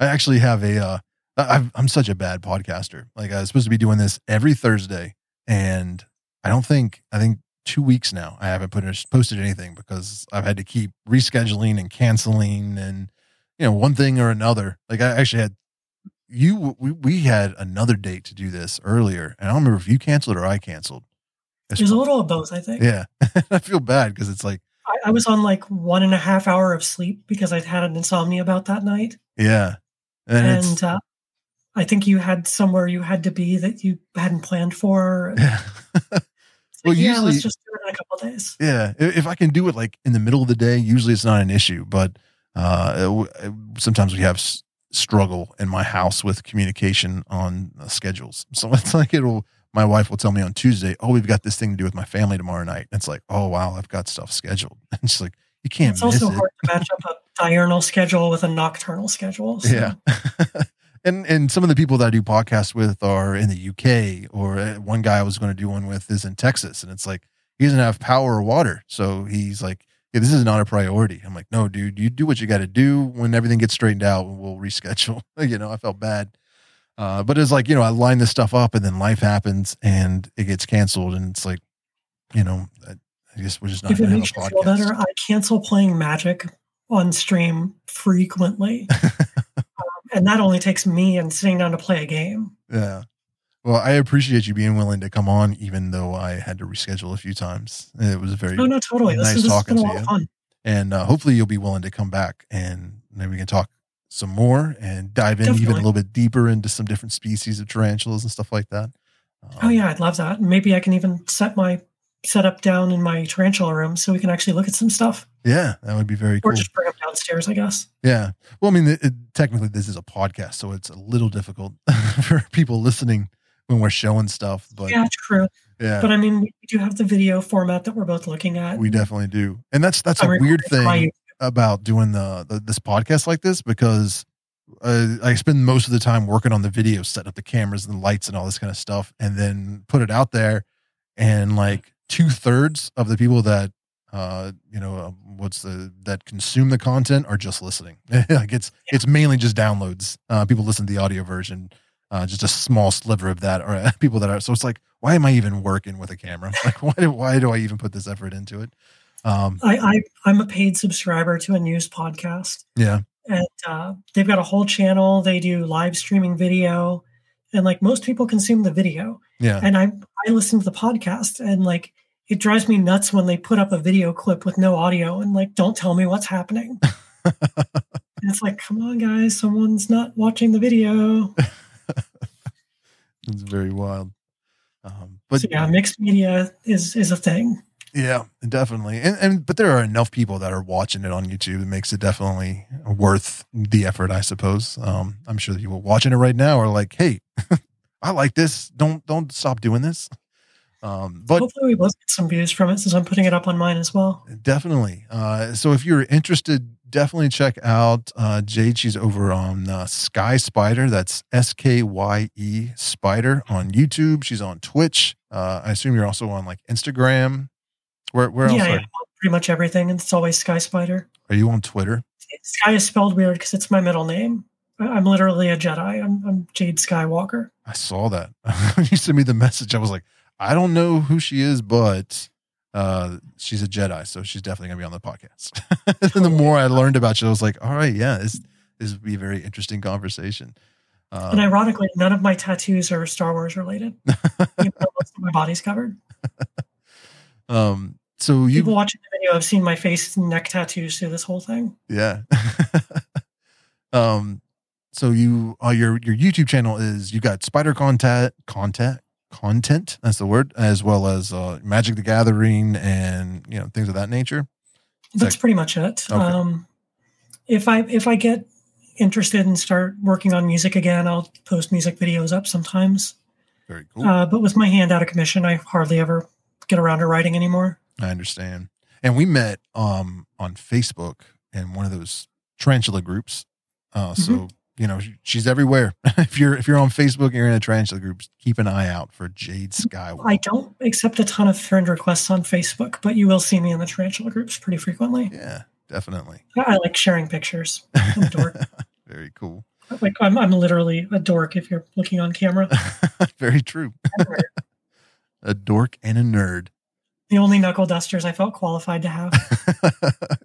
I actually have a uh I- I've, I'm such a bad podcaster. Like I was supposed to be doing this every Thursday and I don't think I think two weeks now I haven't put posted anything because I've had to keep rescheduling and canceling and you know one thing or another. Like I actually had you we, we had another date to do this earlier and I don't remember if you canceled or I canceled. It's There's a little of both, I think. Yeah, I feel bad because it's like, I, I was on like one and a half hour of sleep because I'd had an insomnia about that night. yeah, and, And, uh, I think you had somewhere you had to be that you hadn't planned for. Yeah. Well, like, yeah, usually- let's just do it in a couple of days. Yeah, if I can do it like in the middle of the day, usually it's not an issue. But uh, it sometimes we have s- struggle in my house with communication on uh, schedules. So it's like it'll. My wife will tell me on Tuesday, "Oh, we've got this thing to do with my family tomorrow night." And it's like, "Oh wow, I've got stuff scheduled." And she's like, "You can't It's also it." hard to match up a diurnal schedule with a nocturnal schedule. so- Yeah. And and some of the people that I do podcasts with are in the UK, or uh, one guy I was going to do one with is in Texas, and it's like he doesn't have power or water, so he's like, yeah, "This is not a priority." I'm like, "No, dude, you do what you got to do. When everything gets straightened out, we'll reschedule." you know, I felt bad, uh, but it's like you know, I line this stuff up, and then life happens, and it gets canceled, and it's like, you know, I, I guess we're just not If it going to makes have you a feel podcast. better, I cancel playing Magic on stream frequently. and that only takes me and sitting down to play a game. Yeah. Well, I appreciate you being willing to come on, even though I had to reschedule a few times. It was very No, no, totally. This, Nice is, this has talking to you. fun. and uh, hopefully you'll be willing to come back and maybe we can talk some more and dive in even a little bit deeper into some different species of tarantulas and stuff like that. Um, Oh yeah, I'd love that. Maybe I can even set my setup down in my tarantula room so we can actually look at some stuff, yeah, that would be very or cool. just bring them downstairs. I guess. Yeah. Well, I mean, it, it, technically, this is a podcast, so it's a little difficult for people listening when we're showing stuff. But yeah, true. yeah, But I mean, we do have the video format that we're both looking at. we definitely do. And that's that's a I'm weird thing about doing the, the this podcast like this because uh, I spend most of the time working on the video, setting up the cameras and the lights and all this kind of stuff, and then put it out there. And like two thirds of the people that uh you know uh, what's the that consume the content are just listening. like it's it's mainly just downloads. Uh, people listen to the audio version. Uh, just a small sliver of that are people that are. So it's like, why am I even working with a camera? Like, why do why do I even put this effort into it? Um, I, I I'm a paid subscriber to a news podcast, yeah, and uh, they've got a whole channel. They do live streaming video, and like most people consume the video, yeah. and I I listen to the podcast, and like it drives me nuts when they put up a video clip with no audio and like don't tell me what's happening. it's like, come on, guys, someone's not watching the video. It's very wild. Um, but so yeah, mixed media is is a thing. Yeah, definitely. And, and but there are enough people that are watching it on YouTube. It makes it definitely worth the effort, I suppose. Um, I'm sure the people watching it right now are like, "Hey, I like this. Don't don't stop doing this." Um, but Hopefully, we both get some views from it since I'm putting it up on mine as well. Definitely. Uh, so if you're interested, definitely check out uh, Jade. She's over on uh, Skye Spider. That's S K Y E Spider on YouTube. She's on Twitch. Uh, I assume you're also on like Instagram. Where where else yeah, pretty much everything. And it's always Skye Spider. are you on Twitter? Skye is spelled weird because it's my middle name. I'm literally a Jedi. I'm, I'm Jade Skye Walker. I saw that. when you sent me the message, I was like, I don't know who she is, but uh, she's a Jedi, so she's definitely gonna be on the podcast. and the more I learned about you, I was like, all right, yeah, this this would be a very interesting conversation. Um, And ironically, none of my tattoos are Star Wars related. Even though most of my body's covered. Um, so you, People watching the video have seen my face and neck tattoos through this whole thing. yeah. um, so you, uh, your your YouTube channel is you got spider content, content, content. That's the word, as well as uh, Magic the Gathering and you know things of that nature. That's pretty much it. Okay. Um, if I if I get interested and start working on music again, I'll post music videos up sometimes. Very cool. Uh, but with my hand out of commission, I hardly ever get around to writing anymore. I understand. And we met um on Facebook in one of those tarantula groups. Uh, so you know she's everywhere. if you're if you're on Facebook and you're in a tarantula group, keep an eye out for Jade Skye Walker. I don't accept a ton of friend requests on Facebook, but you will see me in the tarantula groups pretty frequently. yeah, definitely. I I like sharing pictures. I'm dork. Very cool. like I'm, I'm literally a dork if you're looking on camera. Very true. A dork and a nerd. the only knuckle dusters I felt qualified to have.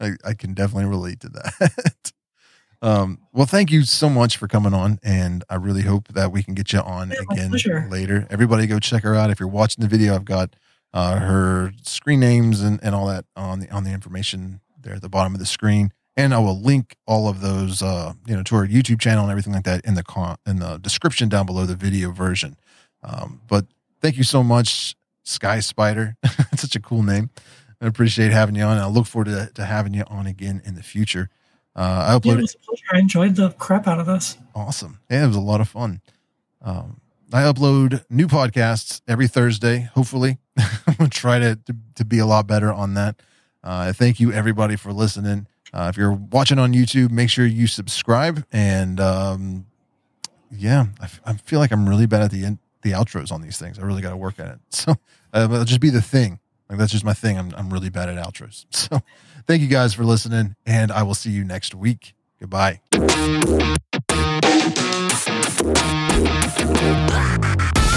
I, I can definitely relate to that. um, well, thank you so much for coming on, and I really hope that we can get you on Yeah, again later. Everybody, go check her out. If you're watching the video, I've got uh, her screen names and, and all that on the on the information there at the bottom of the screen. And I will link all of those, uh, you know, to our YouTube channel and everything like that in the con- in the description down below the video version. Um, but thank you so much, Skye Spider. Such a cool name. I appreciate having you on. I look forward to, to having you on again in the future. Uh, I uploaded. Yeah, it was a pleasure. I enjoyed the crap out of this. Awesome. Yeah, it was a lot of fun. Um, I upload new podcasts every Thursday. Hopefully, I'm gonna try to, to, to be a lot better on that. Uh, thank you everybody for listening. Uh, if you're watching on YouTube, make sure you subscribe. And um, yeah, I, f- I feel like I'm really bad at the in- the outros on these things. I really got to work at it. So uh, it'll just be the thing. Like that's just my thing. I'm I'm really bad at outros. So thank you guys for listening, and I will see you next week. Goodbye.